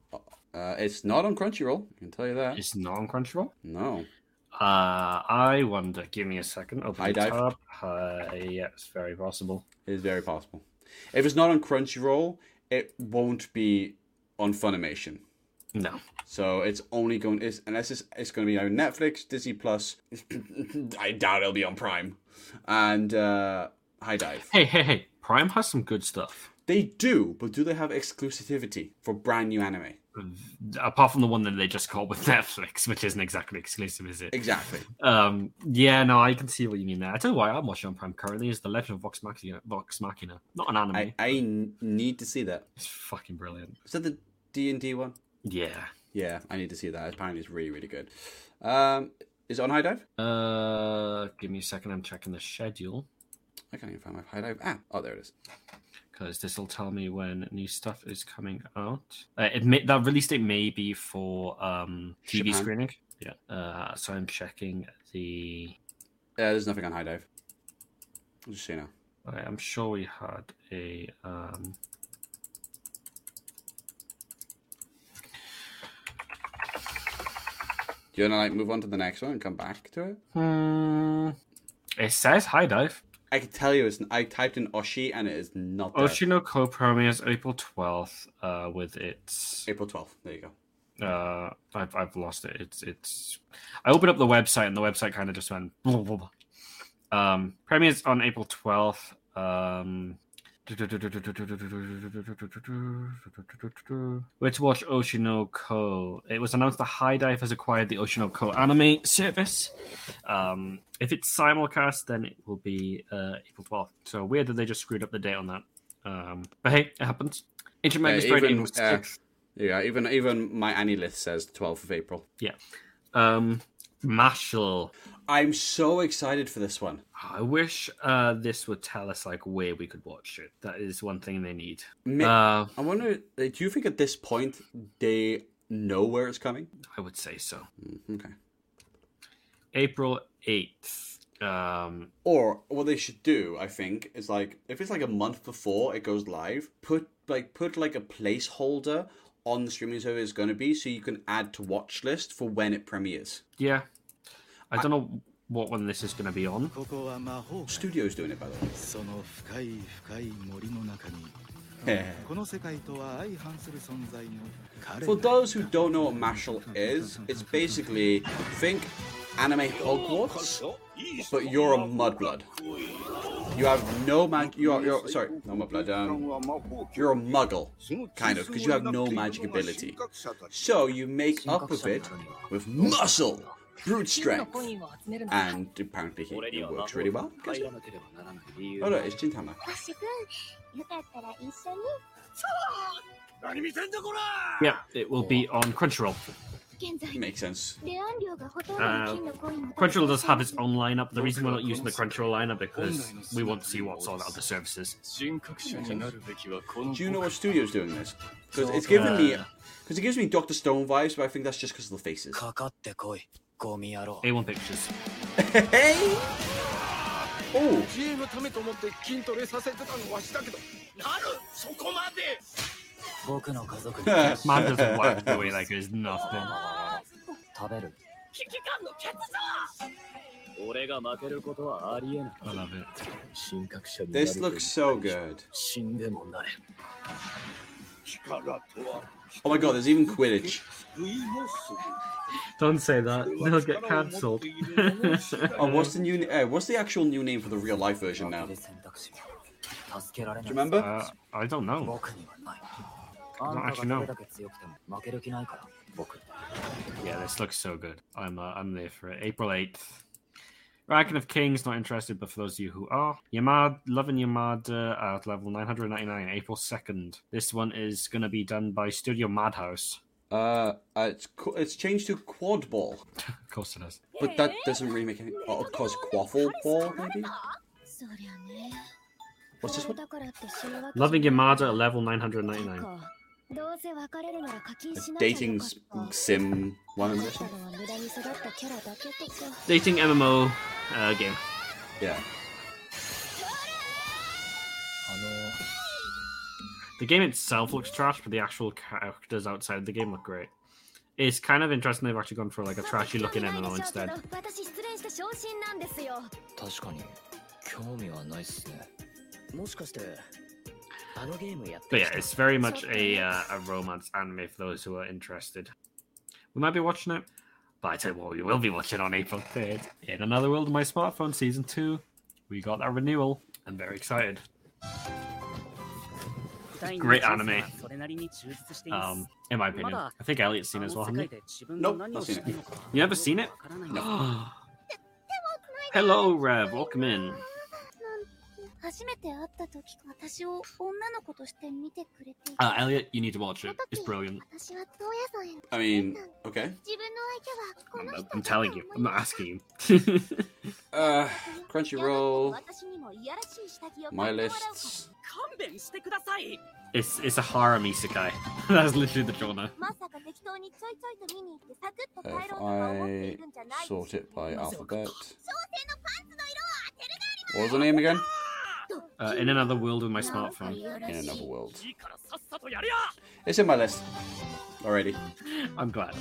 Uh, it's not on Crunchyroll. I can tell you that. It's not on Crunchyroll. No. Uh, I wonder. Give me a second. Open High the dive? tab. Uh, yeah, it's very possible. It is very possible. If it's not on Crunchyroll, it won't be on Funimation. No. So it's only going it's, unless it's it's going to be on Netflix, Disney Plus. [COUGHS] I doubt it'll be on Prime, and uh, HIDIVE. Hey, hey, hey! Prime has some good stuff. They do, but do they have exclusivity for brand new anime? Apart from the one that they just caught with [LAUGHS] Netflix, which isn't exactly exclusive, is it? Exactly. Um, yeah, no, I can see what you mean there. I tell you why I'm watching on Prime currently is The Legend of Vox Machina. Vox Machina, not an anime. I need to see that. It's fucking brilliant. Is that the D and D one? Yeah. Yeah, I need to see that. Apparently, it's really really good. Um, is it on HIDIVE? Uh, give me a second. I'm checking the schedule I can't even find my HIDIVE. Ah, oh there it is. Because this will tell me when new stuff is coming out. Uh, it may, that release date may be for um TV Japan. screening. Yeah. Uh, so I'm checking the. Uh, there's nothing on HIDIVE. I'll just say now. I- I'm sure we had a. Um, Do you want to like move on to the next one and come back to it? hmm, it says HIDIVE. I can tell you, it's, I typed in Oshi and it is not there. Oshino Co premieres April 12th uh, with its. April 12th. There you go. Uh, I've, I've lost it. It's it's. I opened up the website and the website kind of just went. Blah, blah, blah. Um, premieres on April 12th. Um, to watch Oshi no Ko. It was announced that HIDIVE has acquired the Oshi no Ko anime service. Um, if it's simulcast, then it will be uh, April 12th. So weird that they just screwed up the date on that. Um, but hey, it happens. Ancient Yeah, Magus Parade even, uh, Yeah, even even my Annie list says 12th of April. Yeah. Um, Mashle. I'm so excited for this one. I wish uh, this would tell us like where we could watch it. That is one thing they need. Uh, I wonder, do you think at this point they know where it's coming? I would say so. Mm, Okay. April eighth. Um, Or what they should do, I think, is like if it's like a month before it goes live, put like put like a placeholder on the streaming service it's going to be, so you can add to watch list for when it premieres. yeah. I don't know what one this is going to be on. Studio's doing it, by the way. [LAUGHS] For those who don't know what Mashle is, it's basically think anime Hogwarts, but you're a mudblood. You have no mag. You are you're, sorry, no mudblood. Um, you're a muggle, kind of, because you have no magic ability. So you make up of it with muscle brute strength, and apparently he, it works really well. Guess it. Oh no, it's Jintama. ハッシュくんよかったら一緒に何見てんだこら Yeah, it will be on Crunchyroll. 現在 Makes sense. レアン量がほとんどの金のコインを Crunchyroll does have its own lineup. The reason we're not using the Crunchyroll lineup because we want to see what's on other services. 神格者になるべきはこの Do you know what studio's doing this? Because it's giving me, Uh, because it gives me Doctor Stone vibes, but I think that's just because of the faces. ゴミ野郎 A1 Pictures. Hey! Oh, 知恵のためと思って筋トレさせてたのはしだけどなるそこまで僕の家族に Man doesn't work the way like there's nothing. 食べる危機感の欠如俺が負けることはありえない I love it. 神格者になる this looks so good. 死んでもなれ Oh my god, there's even Quidditch. Don't say that. They'll get cancelled. [LAUGHS] oh, what's the new? Uh, what's the actual new name for the real life version now? Do you remember? Uh, I don't know. I don't actually know. Yeah, this looks so good. I'm uh, I'm there for it. April eighth. Ranking of Kings, not interested, but for those of you who are, Yamad, loving Yamad uh, at level 999, April 2nd. This one is going to be done by Studio Madhouse. Uh, uh it's it's changed to quad ball. [LAUGHS] of course it is. But that doesn't really make any. Uh, oh, course, quaffle ball maybe. What's this one? Loving Yamada at level 999 かどうせ別れるなら課金しなきゃよか Dating った s- sim one and た this だ one. のは無駄に育ったキャラだけとか Dating MMO uh, game. Yeah. あの The game itself looks trash, but the actual characters outside the game look great. It's kind of interesting they've actually gone for like a trashy looking MMO instead. 私失恋して昇進なんですよ確かに興味はないっすねもしかしてあのゲームやって But yeah, it's very much a uh, a romance anime for those who are interested. We might be watching it, but I tell you what, we will be watching on April 3rd. In Another World of My Smartphone Season 2. We got that renewal. I'm very excited. Great anime. Um, in my opinion. I think Elliot's seen it as well, hasn't he? Nope, not seen it. You ever seen it? [GASPS] [GASPS] Hello, Rev. Welcome in. 初めて会った時私を女の子として見てくれてい Uh, Elliot, you need to watch it. It's brilliant. 私は洞爺さんへの I mean, okay. 自分の相手はこ I'm, の人 I'm telling you. I'm not asking you. [LAUGHS] Uh, Crunchyroll, [LAUGHS] 私にもいやらしい下着を my 買ってもらうか lists. 勘弁してください it's it's a harem isekai. [LAUGHS] That's literally the genre. まさか適当にちょいちょいと見に行ってサクッと帰ろうとか思っているんじゃない Sort it by alphabet. 小生のパンツの色を当てる What was the name again? Uh, in another world with my smartphone. In another world. It's in my list already. I'm glad.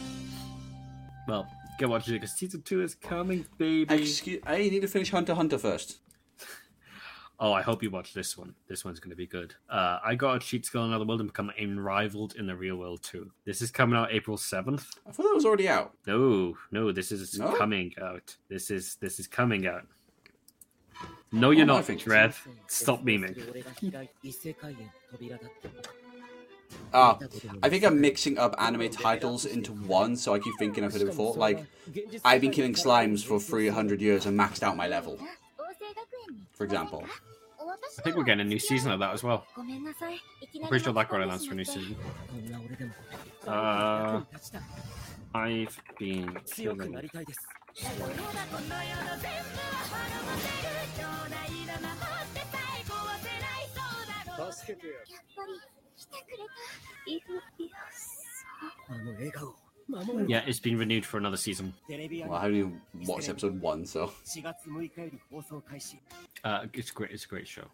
Well, go watch it because season two is coming, baby. Excuse- I need to finish Hunter Hunter first. [LAUGHS] oh, I hope you watch this one. This one's going to be good. Uh, I got a cheat skill in another world and become unrivaled in the real world too. This is coming out April seventh. I thought that was already out. No, no, this is No? coming out. This is this is coming out. No, you're not, Rev. Stop memeing. Ah, I think I'm mixing up anime titles into one, so I keep thinking I've heard it before. Like, I've been killing slimes for 300 years and maxed out my level, for example. I think we're getting a new season of that as well. I'm pretty sure that got announced for a new season. Uh, I've been killing a new しまって season. こんな俺でも Uh, 役に立ちたい I've been 強くな killing. りたいです。 助けてやるやっぱり来てくれたいるよあの笑顔、守る Yeah, it's been renewed for another season. テレビア Well, ニ I メ haven't even watched episode one, so. 4月6日より放送開始。 Uh, it's great. It's a great show.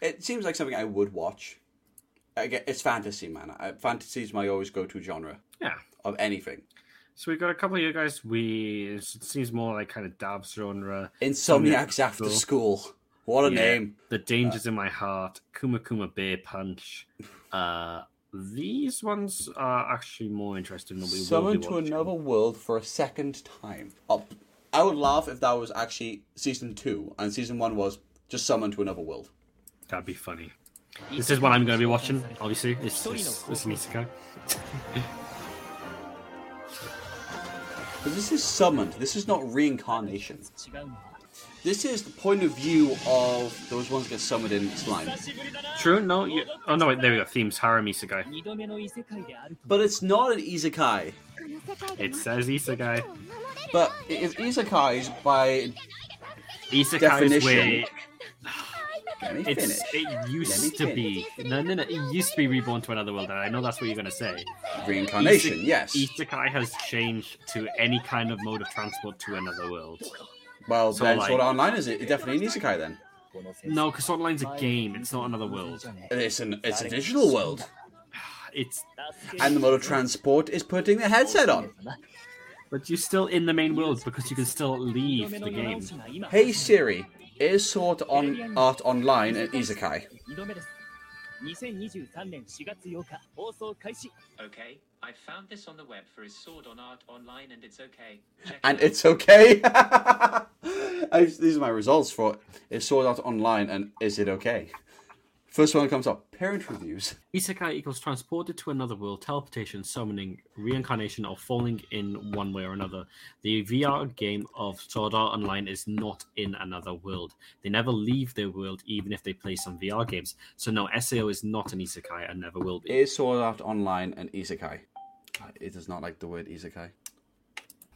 It seems like something I would watch. Again, it's fantasy, man. Uh, Fantasy is my always go-to genre Yeah. of anything. So we've got a couple of you guys. We it seems more like kind of dabs genre. Insomniacs. After School. What a Yeah. name. The Dangers in My Heart, Kuma Kuma Bear Punch. [LAUGHS] Uh, these ones are actually more interesting than we be to another world for a second time. Oh, I would laugh if that was actually season two, and season one was just summon to another world. That'd be funny. This is what I'm going to be watching. Obviously, it's it's, it's an isekai. This is summoned. This is not reincarnation. This is the point of view of those ones that get summoned in slime. True. No. You, oh no. Wait, there we go. Themes harem isekai. But it's not an isekai. It says isekai. But it is isekais by isekai definition. Where it's, It used to be. No, no, no. It used to be reborn to another world. And I know that's what you're going to say. Reincarnation, yes. Isekai has changed to any kind of mode of transport to another world. Well, so then like, Sword Art Online is it? It definitely an Isekai then. No, because Sword Online's a game. It's not another world. It's an it's a digital world. [SIGHS] It's and the mode of transport is putting the headset on. But you're still in the main world because you can still leave the game. Hey Siri, is sword on art online and Izakai. Okay, I found this on the web for his sword on art online and it's okay. Check and it's okay? [LAUGHS] These are my results for is sword art online and is it okay? First one comes up. Parent reviews. Isekai equals transported to another world, teleportation, summoning, reincarnation, or falling in one way or another. The VR game of Sword Art Online is not in another world. They never leave their world, even if they play some VR games. So no, SAO is not an Isekai and never will be. Is Sword Art Online an isekai? It does not like the word isekai.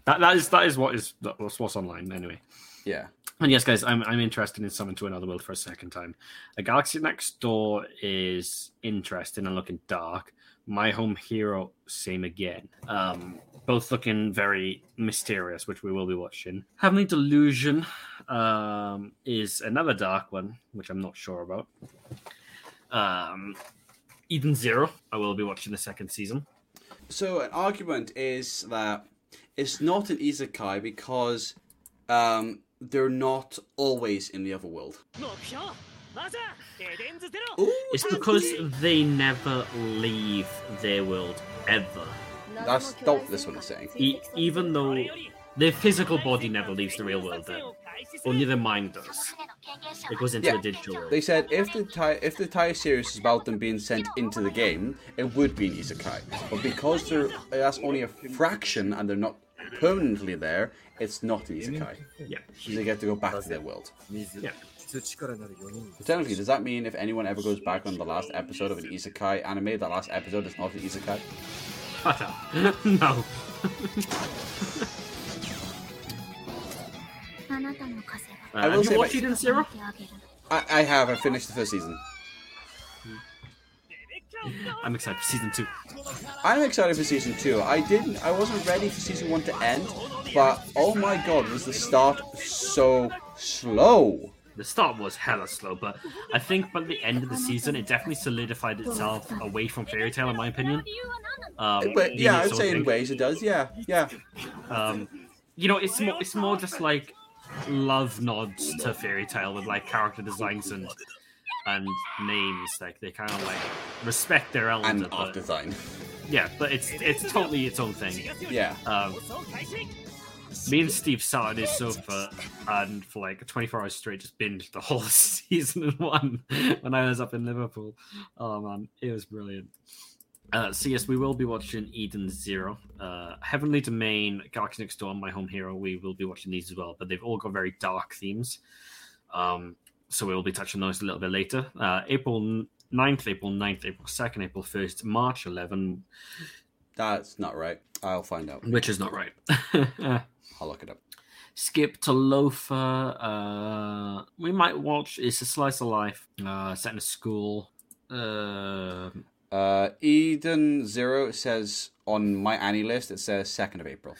That, that is that is what is that's what's online anyway. Yeah. And yes, guys, I'm I'm interested in Summon to Another World for a second time. A Galaxy Next Door is interesting and looking dark. My Home Hero, same again. Um, both looking very mysterious, which we will be watching. Heavenly Delusion um, is another dark one, which I'm not sure about. Um, Eden Zero, I will be watching the second season. So an argument is that it's not an isekai because um, they're not always in the other world. It's because they never leave their world ever. That's not this one is saying. E- even though their physical body never leaves the real world, then only their mind does. It goes into Yeah. the digital world. They said if the ti- if the entire series is about them being sent into the game, it would be an isekai. But because they're that's only a fraction and they're not permanently there, it's not an isekai. Yeah. They get to go back to their world. Yeah. Technically, does that mean if anyone ever goes back on the last episode of an isekai anime, the last episode is not an isekai? [LAUGHS] No. [LAUGHS] Uh, I will have you watched it in Sarah? I, I have. I finished the first season. [LAUGHS] I'm excited for season two. I'm excited for season two. I didn't. I wasn't ready for season one to end, but oh my god, was the start so slow? The start was hella slow, but I think by the end of the season, it definitely solidified itself away from Fairy Tail, in my opinion. Um, But yeah, I'd say in ways it does. Yeah, yeah. Um, you know, it's more it's more just like love nods to Fairy Tail with like character designs and and names. Like they kind of like respect their element. And art design. Yeah, but it's it's totally its own thing. Yeah. Um, me and Steve sat on his sofa and for like 24 hours straight just binged the whole [LAUGHS] season one when I was up in Liverpool. Oh man, it was brilliant. Uh, so yes, we will be watching Eden Zero, uh, Heavenly Domain, Galaxy Next Door, My Home Hero. We will be watching these as well, but they've all got very dark themes. Um, so we will be touching those a little bit later. Uh, April 9th, April 9th, April 2nd, April 1st, March 11, That's not right. I'll find out. which is not right. [LAUGHS] I'll look it up. Skip to Loafer. Uh, we might watch. It's a slice of life. Uh, set in a school. Uh, Uh, Eden Zero says on my AniList. It says second of April.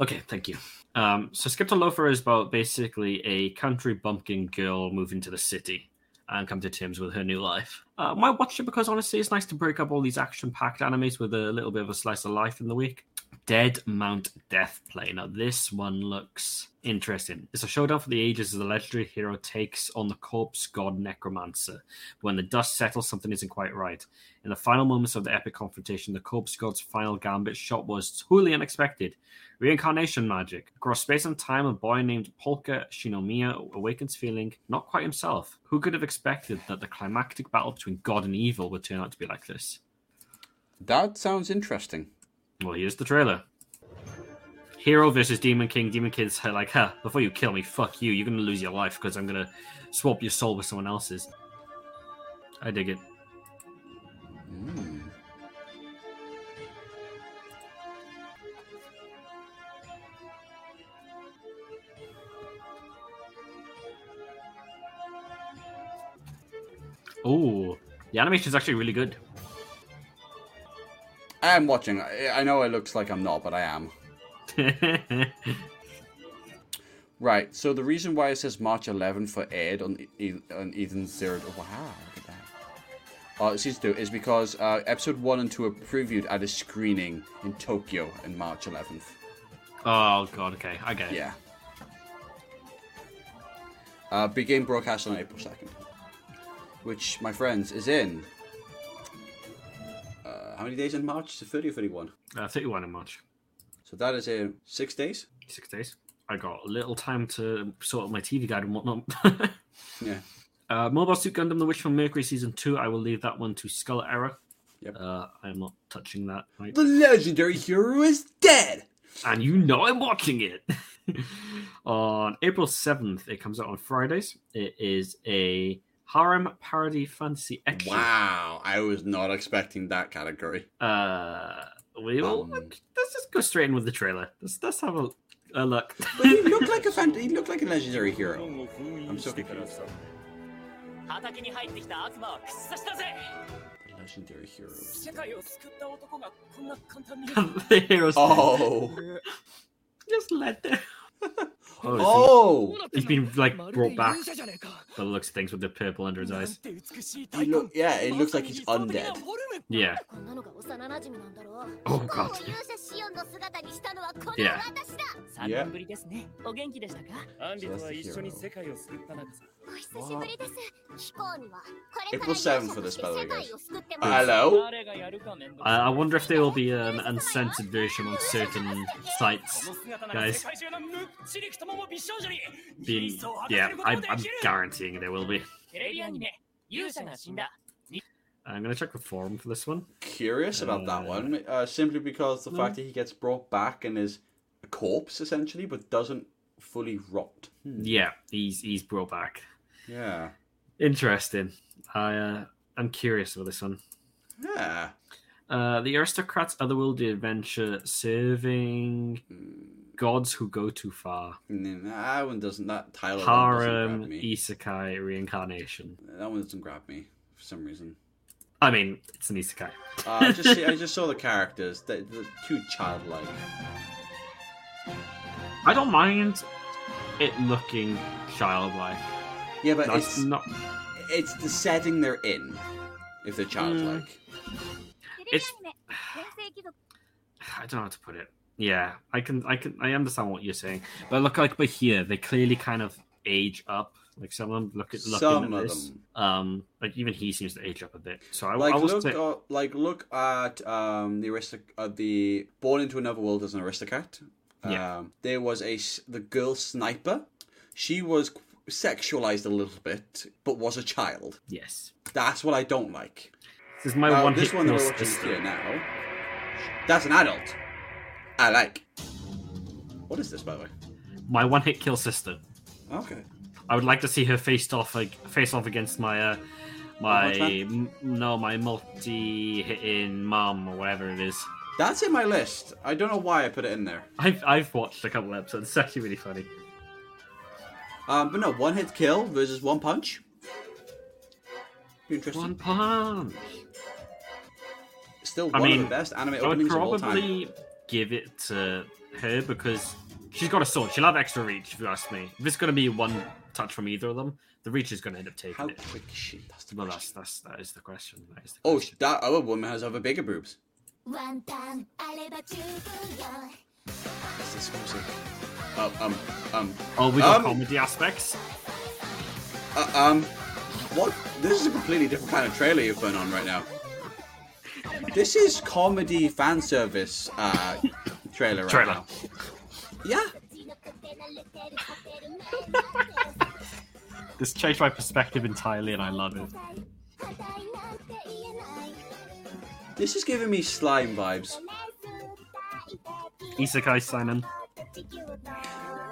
okay, thank you. Um, so Skip to Loafer is about basically a country bumpkin girl moving to the city and come to terms with her new life. Uh, might watch it because honestly, it's nice to break up all these action-packed animes with a little bit of a slice of life in the week. Dead Mount Death Play. Now, this one looks interesting. It's a showdown for the ages as the legendary hero takes on the corpse god Necromancer. When the dust settles, something isn't quite right. In the final moments of the epic confrontation, the corpse god's final gambit shot was totally unexpected. Reincarnation magic. Across space and time, a boy named Polka Shinomiya awakens feeling not quite himself. Who could have expected that the climactic battle between God and evil would turn out to be like this? That sounds interesting. Well, here's the trailer. Hero versus Demon King. Demon King's like, huh, before you kill me, fuck you. You're gonna lose your life because I'm gonna swap your soul with someone else's. I dig it. Mm. Oh, the animation's actually really good. I am watching. I, I know it looks like I'm not, but I am. [LAUGHS] Right. So the reason why it says March 11 for Ed on on Eden Zero. Wow, look at that. Uh, season two is because uh, episode one and two are previewed at a screening in Tokyo in March 11th. oh god, okay, I get it. Yeah. Uh, big game broadcast on April 2nd, which, my friends, is in. Uh, how many days in March? Is it 30 or 31? Uh, 31 in March. So that is in six days. Six days. I got a little time to sort out my TV guide and whatnot. [LAUGHS] Yeah. Uh, Mobile Suit Gundam: The Witch from Mercury season two. I will leave that one to Skull Error. Yep. Uh, I'm not touching that. Right? The legendary hero is dead. and you know I'm watching it. [LAUGHS] on April 7th, it comes out on Fridays. It is a harem parody fantasy action. Wow, I was not expecting that category. Uh, we will. Um, let's just go straight in with the trailer. Let's let's have a, a look. but he looked like a [LAUGHS] fan, he looked like a legendary hero. I'm so. Legendary heroes. [LAUGHS] the heroes. Oh. [LAUGHS] just let them oh, he's oh! been like brought back. The looks of things with the purple under his eyes. He look, yeah, it looks like he's undead. Yeah. Oh god. Yeah. Yeah. April seven for this, by the way, guys. Hello? I, I wonder if there will be an uncensored version on certain sites, guys. Being, yeah, I, am guaranteeing there will be. I'm going to check the forum for this one. Curious about uh, that one, uh, simply because the no. fact that he gets brought back and is a corpse essentially, but doesn't fully rot. Hmm. Yeah, he's he's brought back. Yeah, interesting. I uh, I'm curious about this one. Yeah. Uh, the aristocrats' otherworldly adventure serving. Hmm gods who go too far. That one doesn't. That title harem isekai reincarnation. That one doesn't grab me for some reason. I mean, it's an isekai. uh, I just I [LAUGHS] just saw the characters. They're, they're too childlike. I don't mind it looking childlike. Yeah, but That's it's not. It's the setting they're in. If they're hmm. childlike, mm. it's. [SIGHS] I don't know how to put it. Yeah, I can, I can, I understand what you're saying, but look like, but here they clearly kind of age up. Like some of them look at looking some at of this. them. Um, like even he seems to age up a bit. So I, Like I look, say, uh, like look at um the aristoc- uh, the born into another world as an aristocrat. Yeah. Um, there was a the girl sniper. She was sexualized a little bit, but was a child. yes, That's what I don't like. this is my Now, one this one that we're watching here now. That's an adult. I like. What is this, by the way? My one hit kill sister. Okay. I would like to see her faced off like face off against my uh my m- no my multi hitting mom or whatever it is. That's in my list. I don't know why I put it in there. I've I've watched a couple episodes. [LAUGHS] It's actually really funny. Um, but no, one hit kill versus one punch. Interesting. One punch. Still I one mean, of the best anime I openings of all time give it to her because she's got a sword. She'll have extra reach, if you ask me. If it's going to be one touch from either of them, the reach is going to end up taking How it. quick is she? That's the well, that's, question. that's, that is the question. That is the Oh, question. that other woman has other bigger boobs. That's this music. Um, um, um, Oh, we got Um, comedy aspects. uh, um, what? This is a completely different kind of trailer you've been on right now this is comedy fan service uh, trailer right trailer. now. Yeah. [LAUGHS] this changed my perspective entirely, and I love it. This is giving me slime vibes. Isekai Simon.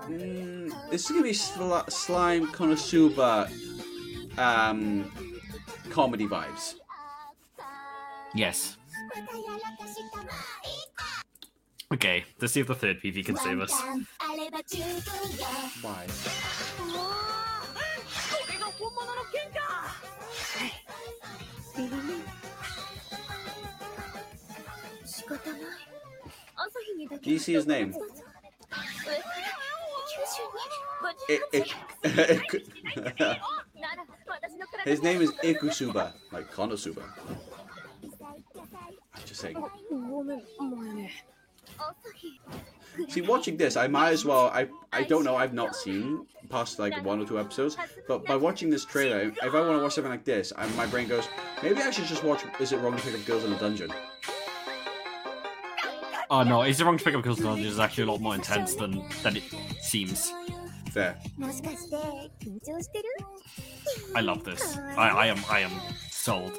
Mm, this is gonna be slime konosuba um, comedy vibes. Yes. Okay, let's see if the third PV can save us. Why? Do you see his name? [LAUGHS] His name is Ikusuba, like Konosuba. Just saying. Woman. See, watching this, I might as well. I I don't know. I've not seen past like one or two episodes, but by watching this trailer, if I want to watch something like this, I, my brain goes, maybe I should just watch. Is it wrong to pick up girls in a dungeon? Oh no, is it wrong to pick up girls in a dungeon? Is actually a lot more intense than than it seems. Fair. I love this. I, I am I am sold.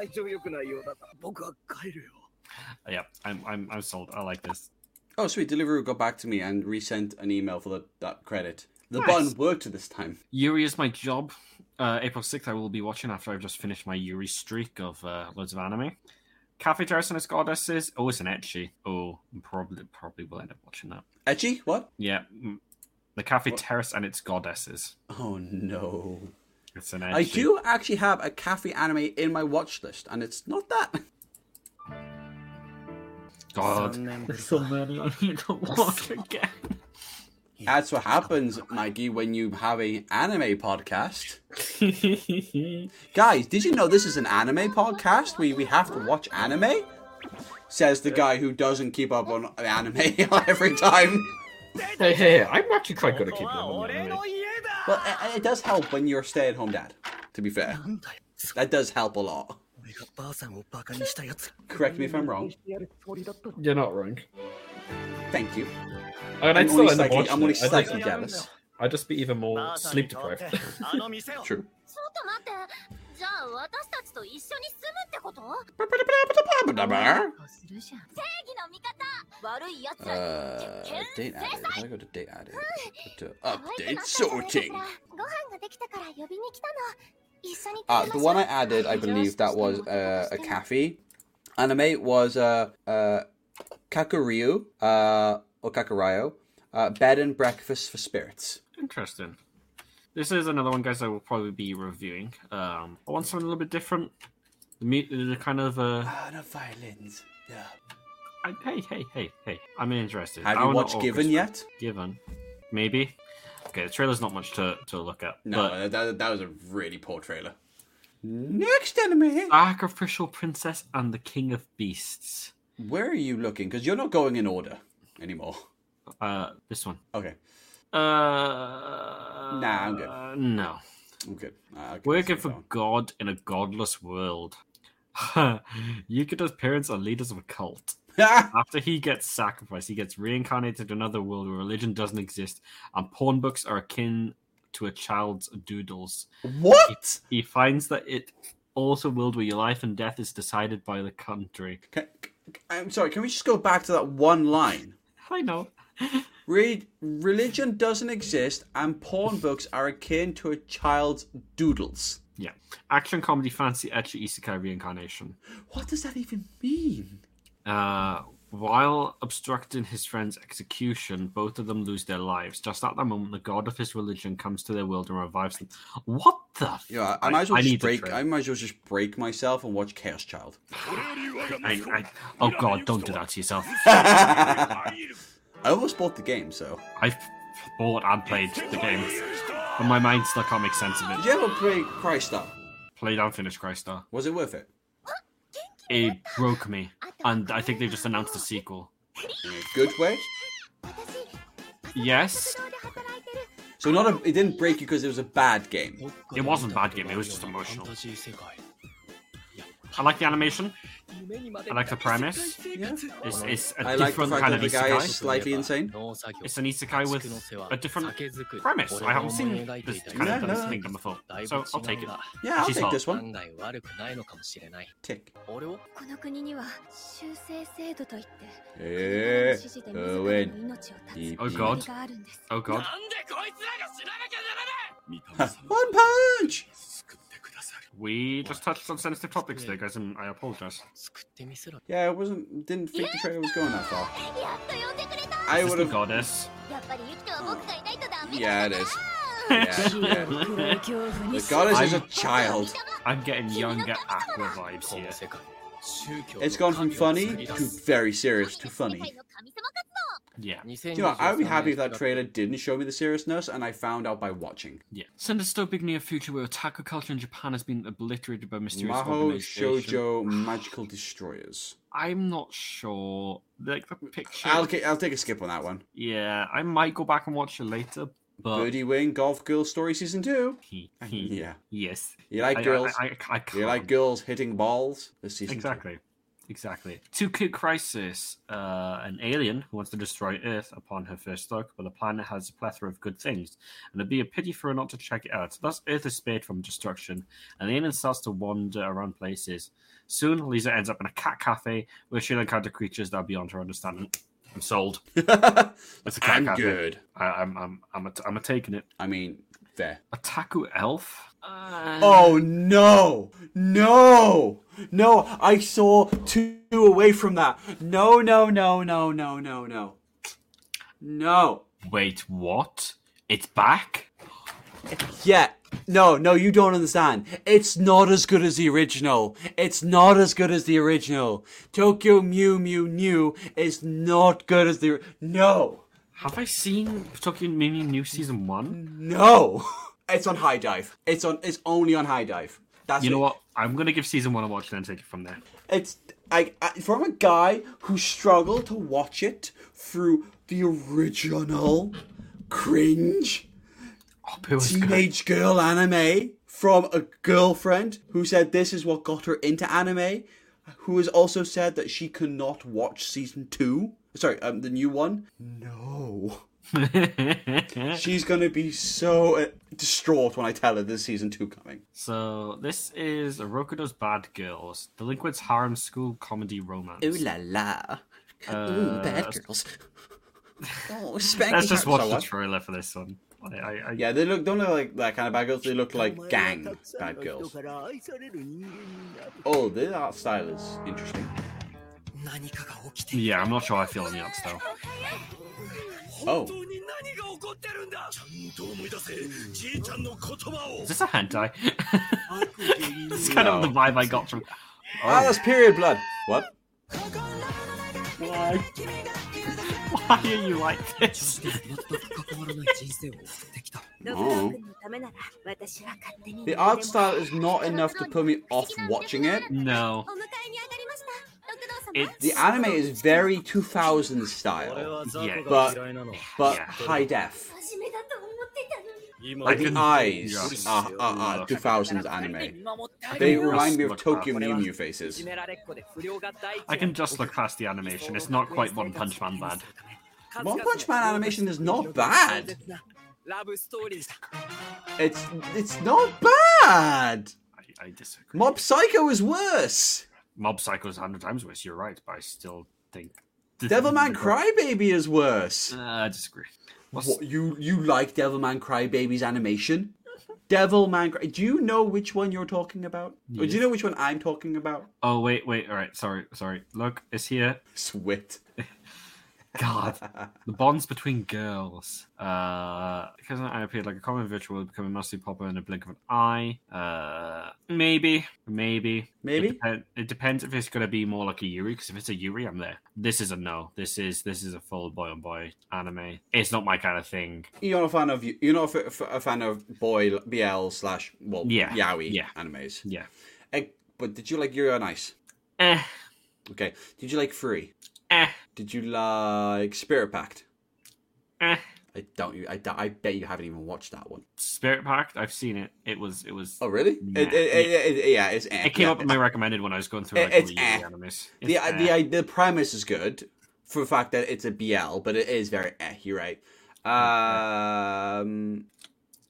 体調良くないようだから僕は帰るよ。Yeah, I'm, I'm, I'm sold. I like this. Oh, sweet. Deliveroo got back to me and resent an email for the, that credit. The nice. button worked this time. Yuri is my job. Uh, April 6th, I will be watching after I've just finished my Yuri streak of uh, loads of anime. Cafe Terrace and its Goddesses. Oh, it's an ecchi. Oh, probably probably will end up watching that. Ecchi? What? Yeah. The Cafe what? Terrace and its Goddesses. Oh, no. I do actually have a cafe anime in my watch list, and it's not that. God, so many. there's so many I need to watch again. That's what happens, Mikey, when you have an anime podcast. [LAUGHS] Guys, did you know this is an anime podcast? We we have to watch anime. Says the guy who doesn't keep up on anime [LAUGHS] every time. Hey, hey, I'm actually quite good at keeping up on anime. Well, it, it does help when you're a stay-at-home dad. To be fair, that does help a lot. Correct me if I'm wrong. You're not wrong. Thank you. I mean, I'm, only slightly, I'm only slightly jealous. I'd just be even more sleep deprived. [LAUGHS] [LAUGHS] True. ちょっと待ってじゃあ私たちと一緒に住むってことするじゃん正義の味方悪い奴ら Uh, に date added. How do I go to date added? Go to 可愛くな update ったじゃないか sorting. しらご飯ができたから呼びに来たの一緒に Uh, 食 the べましょう one I added, I believe that was uh, a cafe. Anime was uh, uh, Kakuryu, uh, or Kakuryo, uh, bed and breakfast for spirits. Interesting. This is another one, guys. I will probably be reviewing. Um, I want something a little bit different. The, the kind of uh, Ah, no violins. Yeah. I, hey, hey, hey, hey. I'm interested. Have I you watched Given yet? Given, maybe. Okay, the trailer's not much to, to look at. No, but that, that was a really poor trailer. Next anime. Sacrificial Princess and the King of Beasts. Where are you looking? Because you're not going in order anymore. Uh, this one. Okay, Uh, Nah, I'm good. uh, no. I'm good. Uh, Working for go God in a godless world. [LAUGHS] Yukida's parents are leaders of a cult. [LAUGHS] After he gets sacrificed, he gets reincarnated to another world where religion doesn't exist, and porn books are akin to a child's doodles. what? He finds that it also a world where your life and death is decided by the country. Can, I'm sorry. Can we just go back to that one line? [LAUGHS] I know. Read, religion doesn't exist, and porn books are akin to a child's doodles. Yeah. Action comedy fantasy ecchi isekai reincarnation. What does that even mean? Uh, while obstructing his friend's execution, both of them lose their lives. Just at that moment, the god of his religion comes to their world and revives them. What the? F- Yeah, I, I might as well I just need break. I might as well just break myself and watch Chaos Child. I, I, oh god, don't do that to yourself. [LAUGHS] I almost bought the game, so. I've bought and played the game, but my mind still can't make sense of it. Did you ever play Crystar? Played and finished Crystar. Was it worth it? It broke me, and I think they've just announced a sequel. In a good way? Yes. So not a, it didn't break you because it was a bad game. It wasn't a bad game. It was just emotional. I like the animation. I like the premise. Yeah. It's, it's a I different like kind of that guy isekai. is slightly insane. It's an isekai with a different premise. I haven't seen this kind yeah, of thing done before, so I'll take it. Yeah, I'll She's take hot. this one. Tick. Eh, Owen. Oh god. Eh. Oh god. [LAUGHS] One punch! We just touched on sensitive topics there, guys, and I apologize. Yeah, I wasn't. Didn't think the trailer was going that far. I would have. Goddess. Yeah, it is. [LAUGHS] Yeah, the goddess is a child. I'm getting younger Aqua vibes here. It's gone from funny to very serious to funny. Yeah. You you know, I would be happy if that trailer didn't show me the seriousness and I found out by watching. Yeah. Send a dystopic near future where otaku culture in Japan has been obliterated by mysterious Maho Shoujo [SIGHS] Magical Destroyers. I'm not sure. Like the picture. I'll, I'll take a skip on that one. Yeah, I might go back and watch it later, but Birdie Wing Golf Girl Story Season 2. [LAUGHS] Yeah. Yes. You like I, girls? I, I, you like girls hitting balls this season? Exactly. Two. Exactly. Too Cute Crisis, uh, an alien who wants to destroy Earth upon her first look, but the planet has a plethora of good things, and it'd be a pity for her not to check it out. Thus, Earth is spared from destruction, and the alien starts to wander around places. Soon, Lisa ends up in a cat cafe where she'll encounter creatures that are beyond her understanding. I'm sold. [LAUGHS] It's a cat I'm cafe. good. I, I'm, I'm, I'm, a, I'm a taking it. I mean, fair. Otaku Elf? Uh, Oh no! No! No! I saw two away from that. No, no, no, no, no, no, no. No. Wait, what? It's back? Yeah. No, no, you don't understand. It's not as good as the original. It's not as good as the original. Tokyo Mew Mew New is not good as the. No! Have I seen Tokyo Mew New Season 1? No! [LAUGHS] It's on HIDIVE. It's on. It's only on HIDIVE. That's You know it. what? I'm gonna give season one a watch and then take it from there. It's I, I from a guy who struggled to watch it through the original cringe Oh, good. teenage girl anime from a girlfriend who said this is what got her into anime, who has also said that she cannot watch season two. Sorry, um, the new one. No. [LAUGHS] She's gonna be so uh, distraught when I tell her there's season two coming. so this is Rokudo's Bad Girls, Delinquents Harem School Comedy Romance. Ooh la la. Uh, girls. [LAUGHS] oh, Let's just watch So the what? trailer for this one. I, I, I, Yeah, they look don't look like that kind of bad girls. They look like gang bad girls. Oh, the art style is interesting. Yeah, I'm not sure I feel any ups though. Oh. oh. Is this a hentai? [LAUGHS] That's kind no. of the vibe I got from. Oh. Ah, that's period blood. What? Why? Why are you like this? oh. The art style is not enough to put me off watching it. No. Oh, the anime is very 2000s style, yeah. but but yeah. high def. Like the eyes are, are, are 2000s anime. They remind me of Tokyo Mew Mew faces. I can just look past the animation. It's not quite One Punch Man bad. One Punch Man animation is not bad. It's it's not bad. I, I disagree. Mob Psycho is worse. Mob Psycho is 100 times worse, you're right, but I still think. Devilman Crybaby is worse. Uh, I disagree. What's, What you you like Devilman Crybaby's animation? [LAUGHS] Devilman Cry. Do you know which one you're talking about? Or do you know which one I'm talking about? Oh, wait, wait, alright, sorry, sorry. Look, it's here. Swit. God. the bonds between girls. Uh, because I appeared like a common virtual will become massively popular in a blink of an eye. Uh, maybe, maybe, Maybe? It, it depends if it's gonna be more like a Yuri. Because if it's a Yuri, I'm there. This is a no. This is this is a full boy on boy anime. It's not my kind of thing. You're not a fan of you're not a, f- a fan of boy BL slash well Yeah, yaoi yeah. animes. Yeah. Eh, but did you like Yuri on Ice? Eh, Okay. Did you like Free? Eh, Did you like Spirit Pact? eh. I don't. I, I bet you haven't even watched that one. Spirit Pact. I've seen it. It was it was. Oh really? Nah. It, it, it, yeah, it's. eh, It came yeah. up in my recommended when I was going through It- like it's eh. animes. the It's the eh. the premise is good for the fact that it's a BL, but it is very eh. You're right. Um.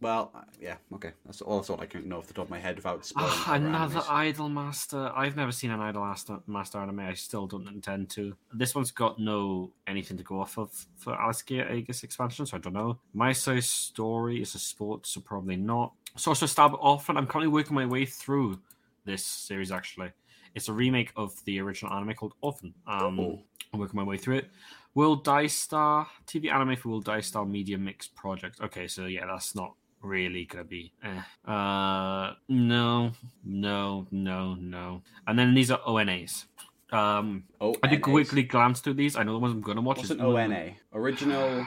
Well, uh, yeah. Okay. That's all. That's all I can know off the top of my head without spoiling. Ah, another animes. Idol Master. I've never seen an Idol Master, anime. I still don't intend to. This one's got no anything to go off of for Alice Gear Aegis expansion, so I don't know. My size story is a sport, so probably not. Sorcerer Stab Orphen. I'm currently working my way through this series. Actually, it's a remake of the original anime called Orphen. Um, Oh. I'm working my way through it. World Dai Star TV anime for World Dai Star Media Mix Project. Okay, so yeah, that's not really gonna be. Eh. Uh, no, no, no, no. And then these are ONAs. Um, Oh, I did quickly glance through these. I know the ones I'm gonna watch. What's is an ONA? Original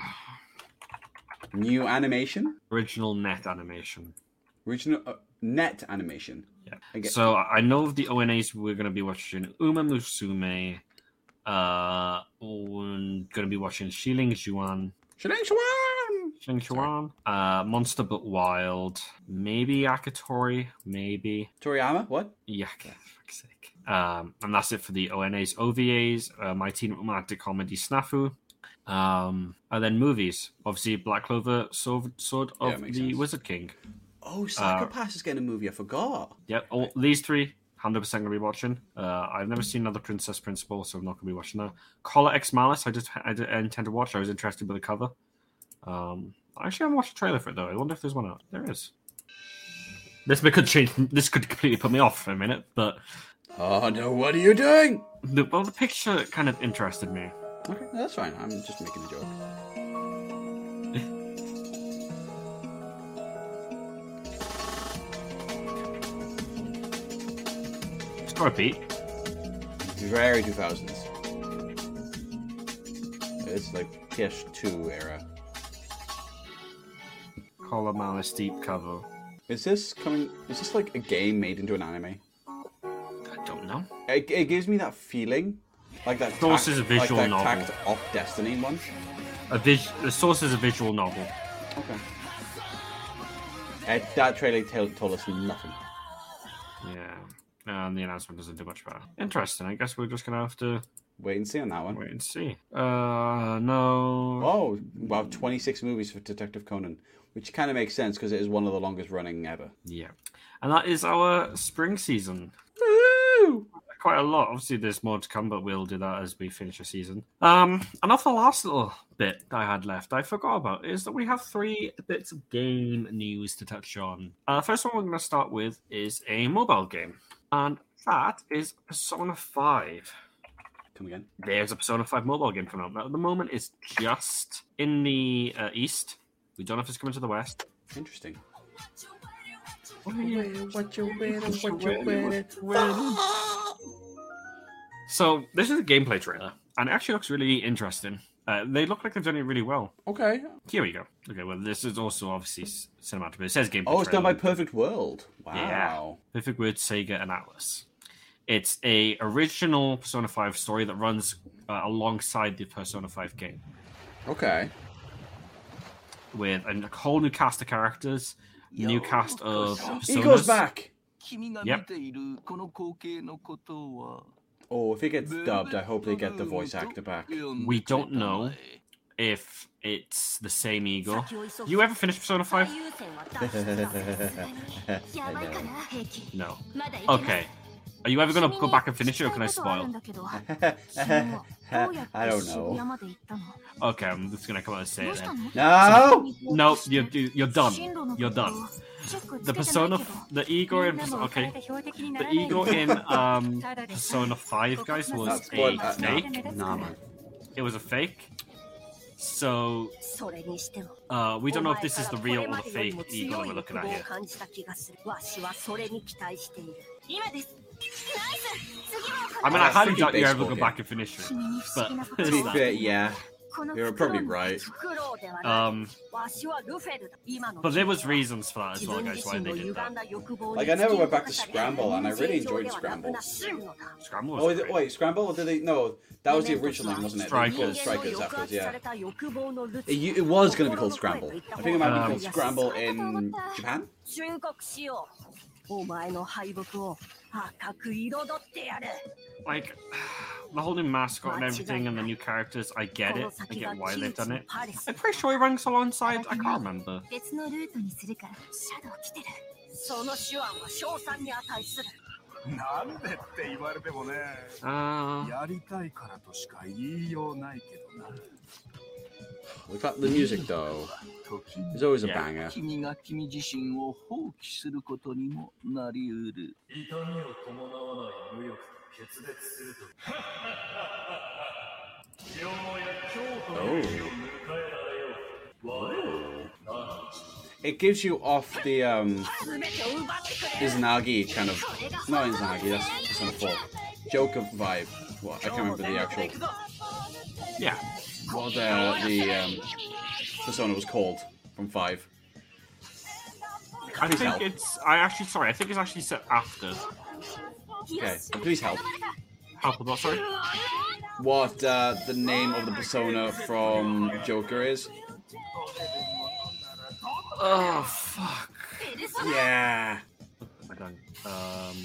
new animation? Original net animation. Original uh, net animation. Yeah. So I know of the ONAs we're gonna be watching Uma Musume. Uh, we're gonna be watching Xiling Juan. Shilling Swan! Xiling Juan. Uh, Monster but Wild. Maybe Akatori. Maybe. Toriyama? What? Yeah, [LAUGHS] for fuck's sake. Um, and that's it for the ONAs, OVAs, uh, My Teen Romantic Comedy Snafu, um, and then movies. Obviously, Black Clover, Sword, Sword Yeah, of the sense. Wizard King. Oh, Uh, Psycho-Pass is getting a movie. I forgot. Yep, all these three, hundred percent gonna be watching. Uh, I've never seen another Princess Principal, so I'm not gonna be watching that. Collar X Malice, I just I, I intend to watch. I was interested by the cover. Um, actually, I actually haven't watched a trailer for it though. I wonder if there's one out. There is. This could change. This could completely put me off for a minute, but Oh no! What are you doing? the, well, the picture kind of interested me. Okay, that's fine. I'm just making a joke. [LAUGHS] Score Pete. Very 2000s. It's like PS2 era. Collar Malice deep cover. Is this coming? Is this like a game made into an anime? I don't know. It, it gives me that feeling, like that. Source tacked- is a visual like that novel. tacked off Destiny one. A vis- the source is a visual novel. Okay. Uh, that trailer tell, told us nothing. Yeah. And the announcement doesn't do much better. Interesting. I guess we're just gonna have to Wait and see on that one. wait and see. Uh, no. Oh, wow, 26 movies for Detective Conan, which kind of makes sense because it is one of the longest running ever. Yeah. And that is our spring season. Woo! Quite a lot. Obviously, there's more to come, but we'll do that as we finish the season. Um, and off the last little bit I had left, I forgot about is that we have three bits of game news to touch on. Uh, first one we're going to start with is a mobile game, and that is Persona 5. Come again. There's a Persona 5 mobile game coming out. Now, at the moment, it's just in the uh, east. We don't know if it's coming to the west. Interesting. So this is a gameplay trailer, and it actually looks really interesting. Uh, they look like they've done it really well. Okay. Here we go. Okay, well, this is also obviously s- cinematic, but it says gameplay. Oh, it's done by trailer. Perfect World. Wow. Yeah. Perfect World, Sega, and Atlus. It's a original Persona 5 story that runs uh, alongside the Persona 5 game Okay with a whole new cast of characters, Yo, new cast of personas. he goes back. Yep. Oh, if he gets dubbed, I hope they get the voice actor back. We don't know if it's the same Igor. You ever finished Persona 5? [LAUGHS] [LAUGHS] no. Okay. Are you ever going to go back and finish it, or can I spoil? [LAUGHS] I don't know. Okay, I'm just going to come out and say it then. No! No, you're, you're done. You're done. The Persona, the Igor in okay. The Igor in um, Persona 5, guys, was That's a what. Fake. nah, man. It was a fake. So, uh, we don't know if this is the real or the fake Igor that we're looking at here. I mean, I Yeah, highly doubt you're ever baseball go game. back and finish it. [LAUGHS] But, To be fair, yeah. You're probably right. um, but there was reasons for that as well, guys, why they did that. Like, I never went back to Scramble, and I really enjoyed Scramble. Scramble Oh, was is great. wait, Scramble? Or did they? No, that was the original name, wasn't it? They it Strikers. Strikers afterwards, yeah. It, it was going to be called Scramble. I think it might be Um, called Scramble in Japan. 赤く彩ってやる Like, the whole new mascot and everything and the new characters, I get it. I get why they've done it. I'm pretty sure he ranks alongside, I can't remember. 別のルートにするからシャドウ来てるその手腕は賞賛に値するなんでって言われてもね Uh, やりたいからとしか言いようないけどな Look at the music though. There's always a banger. Oh. It gives you off the um Izanagi kind of not Izanagi, that's just Persona 4. Joker vibe. What I can't remember the actual Yeah what the the um, persona was called from five. I Please think help. it's. I actually sorry. I think it's actually set after. Okay, please help. Help with what? Sorry. What uh, the name of the persona from Joker is? Oh fuck. Yeah. I don't. Um.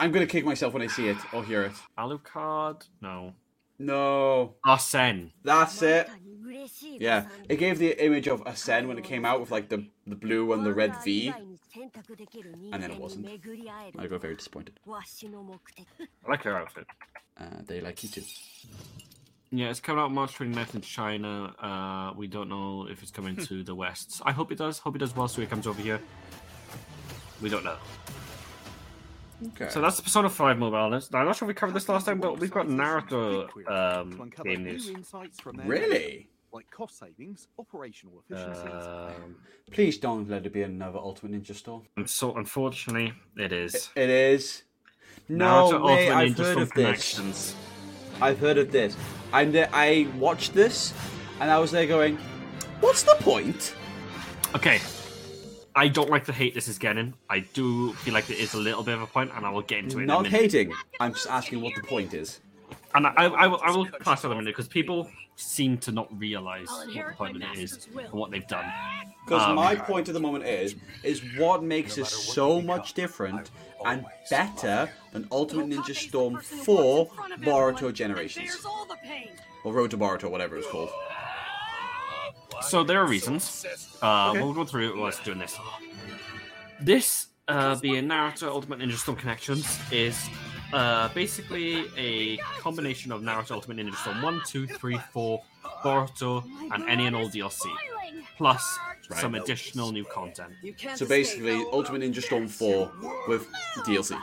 I'm gonna kick myself when I see it or hear it. Alucard? No. No. Arsene. That's it. Yeah, it gave the image of Ascend when it came out with like the the blue and the red V, and then it wasn't. I got very disappointed. I like her outfit. Uh, they like you too. Yeah, it's coming out March 29th in China. Uh, we don't know if it's coming to [LAUGHS] the West. I hope it does. Hope it does well so it comes over here. We don't know. Okay. So that's the Persona 5 mobile list. Now, I'm not sure if we covered this last time, but we've got Naruto um, game news. Really? Like cost savings, operational efficiencies. Um, Please don't let it be another Ultimate Ninja Storm. and so, unfortunately, it is. It is. No Naruto way! Ultimate I've Ninja heard Storm of this. I've heard of this. And uh, I watched this, and I was there going, "What's the point?" Okay. I don't like the hate this is getting. I do feel like there is a little bit of a point, and I will get into it. in a Not minute. hating. I'm just asking what the point is. And I, I, will, I will class that in a minute because people seem to not realize what the point of it is and what they've done. Because Um, my point at the moment is, is what makes this so much different and better than Ultimate Ninja Storm 4 Boruto Generations. Or Road to Boruto, whatever it's called. So there are reasons. Uh, Okay. We'll go through it while it's doing this. This, uh, being Naruto Ultimate Ninja Storm Connections, is uh, basically a combination of Naruto Ultimate Ninja Storm 1, 2, 3, 4, Boruto, and any and all DLC. Plus some additional new content. So basically, Ultimate Ninja Storm 4 with DLC.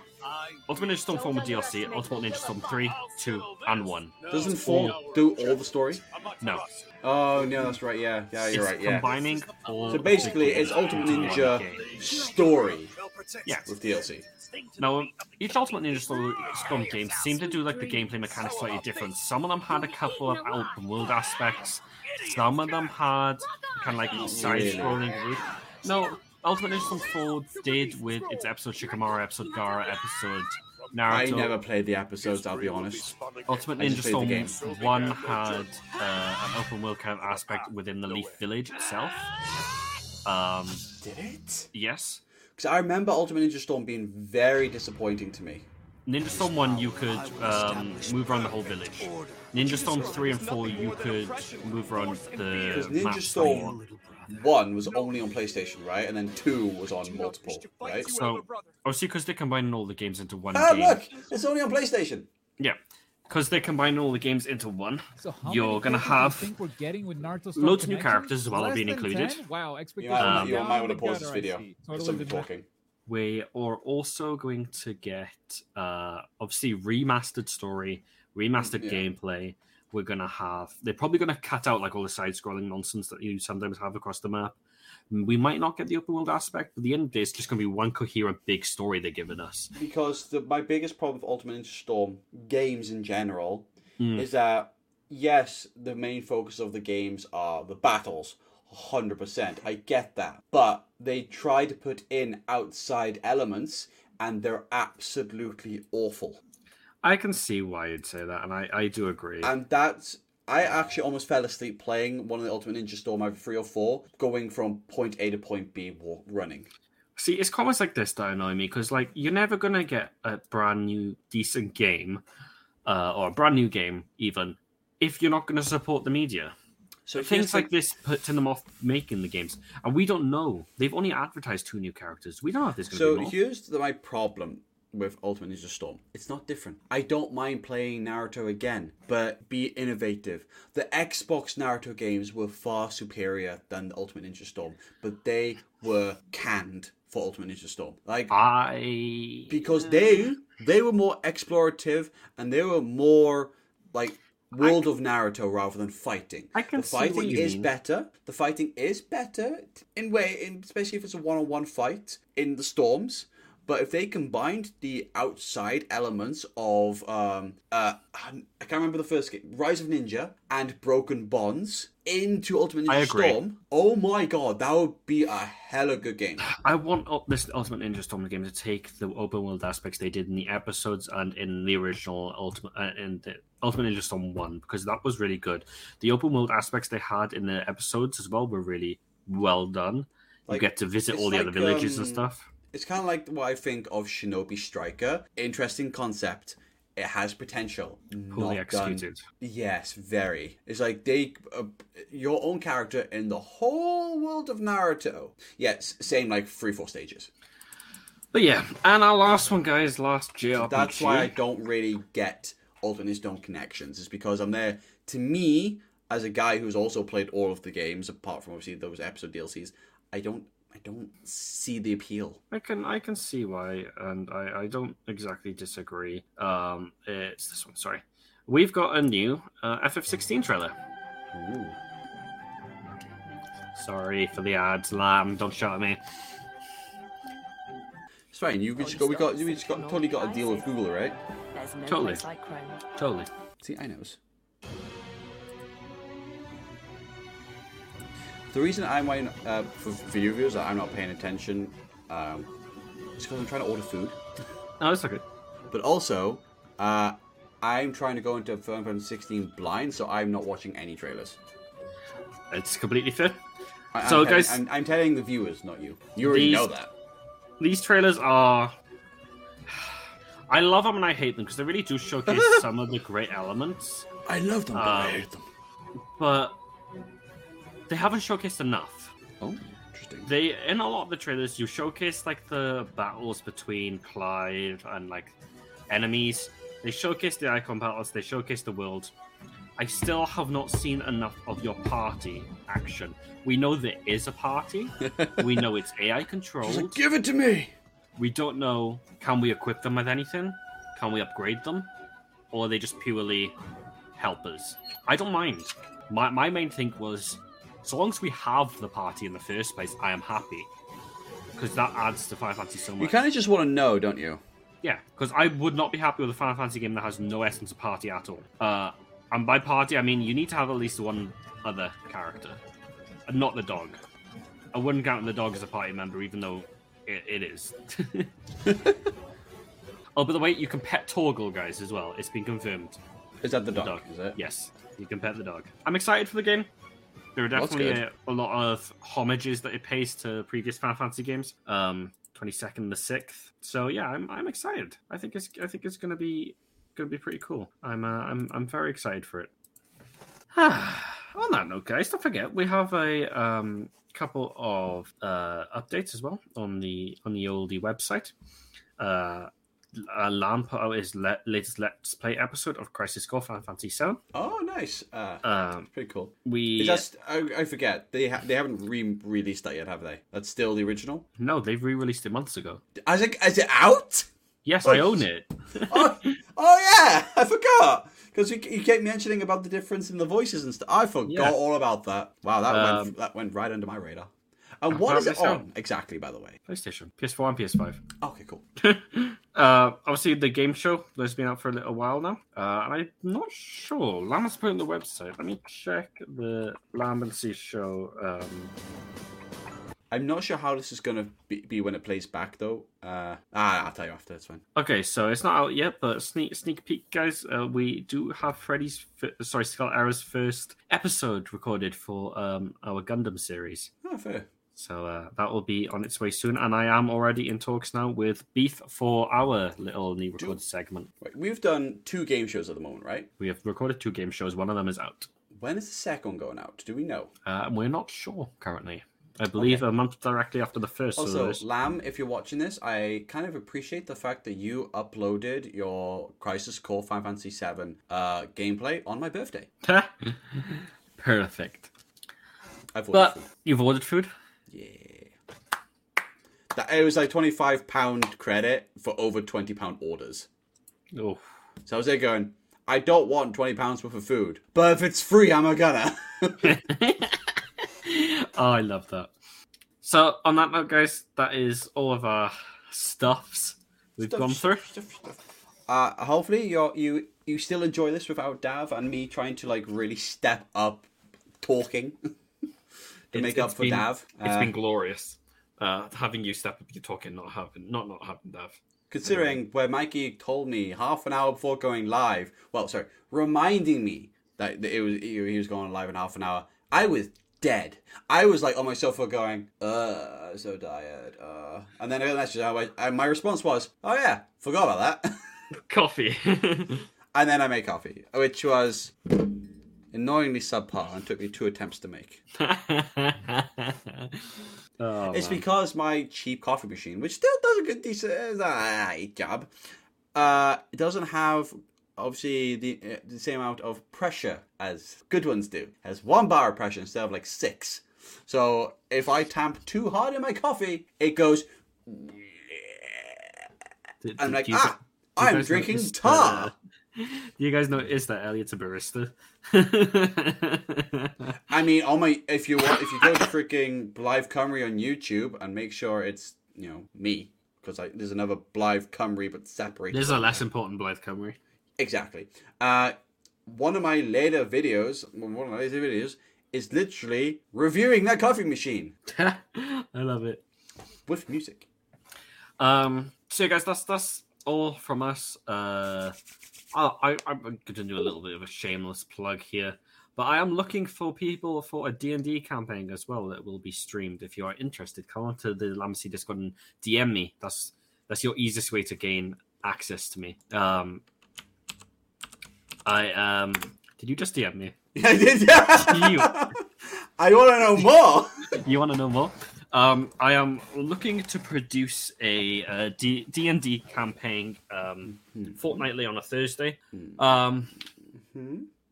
Ultimate Ninja Storm 4 with DLC, Ultimate Ninja Storm 3, 2, and 1. Doesn't 4 do all the story? No. Oh, no, that's right, yeah. Yeah, you're It's right, yeah. combining all So basically, it's Ultimate Ninja story Yeah. with DLC. Now, um, each Ultimate Ninja Storm, game seemed to do like the gameplay mechanics slightly different. Some of them had a couple of open world aspects. Some of them had kind of like side-scrolling route. No, Ultimate Ninja Storm 4 did with its episode Shikamaru, episode Gaara, episode Naruto. I never played the episodes, I'll be honest. Ultimate I Ninja the Storm 1 had uh, an open world kind of aspect within the Leaf Village itself. Um, Did it? yes. Because I remember Ultimate Ninja Storm being very disappointing to me. Ninja Storm 1, you could um, move around the whole village. Ninja Storm 3 and 4, you could move around the Because map Ninja Storm 1 was only on PlayStation, right? And then 2 was on multiple, right? So, obviously, because they're combining all the games into one Ah, game. look! It's only on PlayStation! Yeah. Because they're combining all the games into one, So you're going to characters do you have think we're getting with Naruto Storm loads of new characters as well are Less being included. 10? Wow, You expectations might, Um, you might want to pause this video. see. Totally me talking. We are also going to get, uh, obviously, remastered story, remastered Yeah. gameplay. We're going to have, they're probably going to cut out like all the side scrolling nonsense that you sometimes have across the map. We might not get the open world aspect, but at the end of the day, it's just going to be one coherent big story they're giving us. Because the, my biggest problem with Ultimate Ninja Storm games in general Mm. is that, yes, the main focus of the games are the battles. 100%. I get that. But they try to put in outside elements and they're absolutely awful. I can see why you'd say that, and I, I do agree. And that's I actually almost fell asleep playing one of the Ultimate Ninja Storm over three or four, going from point A to point B wa- running. See, it's comments like this that annoy me because, like, you're never gonna get a brand new decent game, uh, or a brand new game even, if you're not gonna support the media. So things like this putting them off making the games, and we don't know. They've only advertised two new characters. We don't know if there's gonna So be more. here's the, my problem with Ultimate Ninja Storm. It's not different. I don't mind playing Naruto again, but be innovative. The Xbox Naruto games were far superior than the Ultimate Ninja Storm, but they were canned for Ultimate Ninja Storm. Like I because they they were more explorative and they were more like World of Naruto rather than fighting. I can the see what fighting you is mean. better. The fighting is better in way, in, especially if it's a one-on-one fight in the storms. But if they combined the outside elements of um uh I can't remember the first game, Rise of Ninja and Broken Bonds into Ultimate Ninja Storm, oh my god, that would be a hell hella good game. [SIGHS] I want this Ultimate Ninja Storm game to take the open world aspects they did in the episodes and in the original Ultimate uh, in the Ultimate Ninja Storm one because that was really good. The open world aspects they had in the episodes as well were really well done. Like, you get to visit all the other like, villages and um, stuff. It's kind of like what I think of Shinobi Striker. Interesting concept. It has potential. Poorly executed. Yes, very. It's like they, uh, your own character in the whole world of Naruto. Yes, same like three, four stages. But yeah, and our last one, guys, last JRPG. That's why I don't really get Ultimate Storm connections. Is because I'm there. To me, as a guy who's also played all of the games, apart from obviously those episode DLCs, I don't, don't see the appeal. I can I can see why, and I, I don't exactly disagree. Um, it's this one. Sorry, we've got a new uh, FF16 trailer. Ooh. Sorry for the ads, lamb. Don't shout at me. It's fine. You just got, we got, we just got totally got a deal with Google, right? Totally. place like Chrome. Totally. See, I knows. The reason I'm waiting uh, for video viewers that I'm not paying attention um, is because I'm trying to order food. [LAUGHS] No, it's okay. But also, uh, I'm trying to go into Final Fantasy 16 blind, so I'm not watching any trailers. It's completely fair. I, I'm So, telling- guys- I'm, I'm telling the viewers, not you. You already These- know that. These trailers are. I love them and I hate them because they really do showcase [LAUGHS] some of the great elements, I love them, but I Um, hate them. but they haven't showcased enough. Oh, interesting. They in a lot of the trailers you showcase like the battles between Clive and like enemies. They showcase the Eikon battles. They showcase the world. I still have not seen enough of your party action. We know there is a party. [LAUGHS] we know it's AI controlled. like, give it to me! We don't know. Can we equip them with anything? Can we upgrade them? Or are they just purely helpers? I don't mind. My, my main thing was so long as we have the party in the first place, I am happy. Because that adds to Final Fantasy so much. You kind of just want to know, don't you? Yeah, because I would not be happy with a Final Fantasy game that has no essence of party at all. Uh, and by party, I mean you need to have at least one other character, and not the dog. I wouldn't count the dog as a party member, even though it, it is. [LAUGHS] oh, by the way, you can pet Torgal, guys, as well. It's been confirmed. Is that the dog? Is it? Yes, you can pet the dog. I'm excited for the game. There are definitely a, a lot of homages that it pays to previous Final Fantasy games. Um, 22nd, the sixth. So yeah, I'm I'm excited. I think it's I think it's gonna be gonna be pretty cool. I'm uh, I'm I'm very excited for it. [SIGHS] On that note, guys, don't forget we have a um, couple of uh, updates as well on the on the oldie website. Uh, uh, out his le- latest Let's Play episode of Crisis Core Final Fantasy VII. Oh, nice. Uh, Um, pretty cool. we just I, I forget. They ha- they haven't re-released that yet, have they? That's still the original. no, they've re-released it months ago. Is it, is it out? Yes, Oh, I own it. [LAUGHS] oh, oh yeah, I forgot because you, you kept mentioning about the difference in the voices and stuff. I forgot Yeah. all about that. Wow, that Um, went that went right under my radar. And what is it on exactly, by the way? PlayStation, PS4, and PS5. Okay, cool. [LAUGHS] Uh, obviously, the game show has been out for a little while now, uh, and I'm not sure. Lamb's put it on the website. Let me check the Lambency show. Um, I'm not sure how this is gonna be, be when it plays back though. Uh, ah, I'll tell you after. It's fine. okay, so it's not out yet, but sneak sneak peek, guys. Uh, we do have Freddy's, fir- sorry, Skull Arrow's first episode recorded for um, our Gundam series. Oh, fair. So uh, that will be on its way soon, and I am already in talks now with Beef for our little new recorded segment. Right, we've done two game shows at the moment, right? We have recorded two game shows. One of them is out. When is the second one going out? Do we know? Uh, we're not sure currently. I believe a month directly after the first. Also, there's- Lamb, if you're watching this, I kind of appreciate the fact that you uploaded your Crisis Core Final Fantasy VII uh, gameplay on my birthday. [LAUGHS] perfect. I've ordered But food. you've ordered food. That, it was like twenty-five pound credit for over twenty pound orders. Oh, So I was there going, I don't want twenty pounds worth of food, but if it's free, I'm a gonna. [LAUGHS] oh, I love that. So on that note, guys, that is all of our stuffs we've Stuff, gone through. stuff, stuff. Uh, hopefully you you you still enjoy this without Dav and me trying to like really step up talking [LAUGHS] to make up for been- Dav. It's Uh, been glorious. Uh, having you step up your talking, not having, not not having Dav. Considering where Mikey told me half an hour before going live, well, sorry, reminding me that it was he was going live in half an hour, I was dead. I was like on my sofa going, uh, I'm so tired, uh, and then I got a message, and my response was, oh yeah, forgot about that, [LAUGHS] Coffee. [LAUGHS] and then I made coffee, which was annoyingly subpar and took me two attempts to make. [LAUGHS] Oh, it's man. because my cheap coffee machine, which still does a good decent uh, job, uh, doesn't have obviously the uh, the same amount of pressure as good ones do. It has one bar of pressure instead of like six. So if I tamp too hard in my coffee, it goes. Did- I'm did like, ah, gu- do you I'm drinking notice tar. Do [LAUGHS] you guys notice that Elliot's a barista? [LAUGHS] I mean, all my if you want, if you go to freaking Blaiddcymru on YouTube and make sure it's you know me because there's another Blaiddcymru but separated. There's a less important Blaiddcymru. Exactly. Uh, one of my later videos, one of my later videos, is literally reviewing that coffee machine [LAUGHS] I love it. with music. Um, so guys, that's that's all from us. Uh, I, I I'm going to do a little bit of a shameless plug here, but I am looking for people for a D and D campaign as well that will be streamed. If you are interested, come on to the Lambency Discord and DM me. That's that's your easiest way to gain access to me. Um, I um, did you just DM me? [LAUGHS] I did. Yeah. You. [LAUGHS] I want to know more. you want to know more? Um, I am looking to produce a, uh D and D campaign um, fortnightly on a Thursday. Um,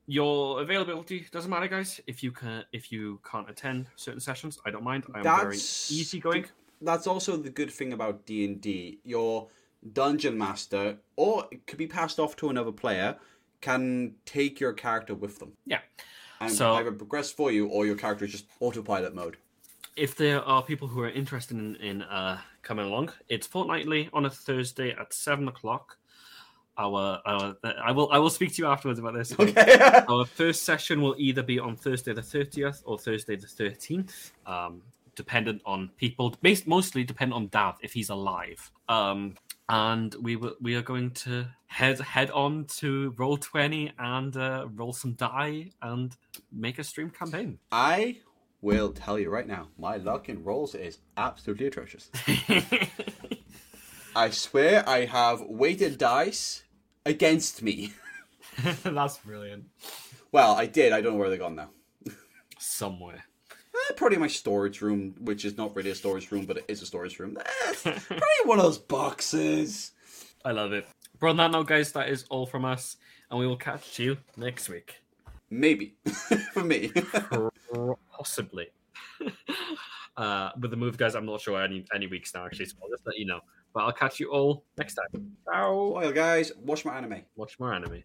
your availability doesn't matter, guys. If you can, if you can't attend certain sessions, I don't mind. I'm very easygoing. That's also the good thing about D and D. Your dungeon master, or it could be passed off to another player, can take your character with them. Yeah. And So- either progress for you, or your character is just autopilot mode. If there are people who are interested in, in uh, coming along, it's fortnightly on a Thursday at seven o'clock. Our, our, I will I will speak to you afterwards about this. Okay. [LAUGHS] our first session will either be on Thursday the thirtieth or Thursday the thirteenth, um, dependent on people. Based mostly dependent on Dav if he's alive. Um, and we will we are going to head head on to roll twenty and uh, roll some die and make a stream campaign. I will tell you right now, my luck in rolls is absolutely atrocious. [LAUGHS] I swear I have weighted dice against me. [LAUGHS] That's brilliant. Well, I did. I don't know where they're gone now. Somewhere. [LAUGHS] Eh, probably my storage room, which is not really a storage room, but it is a storage room. Eh, probably one of those boxes. I love it. But on that note, guys, that is all from us, and we will catch you next week. Maybe. For me. Possibly. [LAUGHS] uh, with the move, guys, I'm not sure any any weeks now, actually, so I'll just let you know. But I'll catch you all next time. Ciao. Guys, watch my anime. Watch more anime.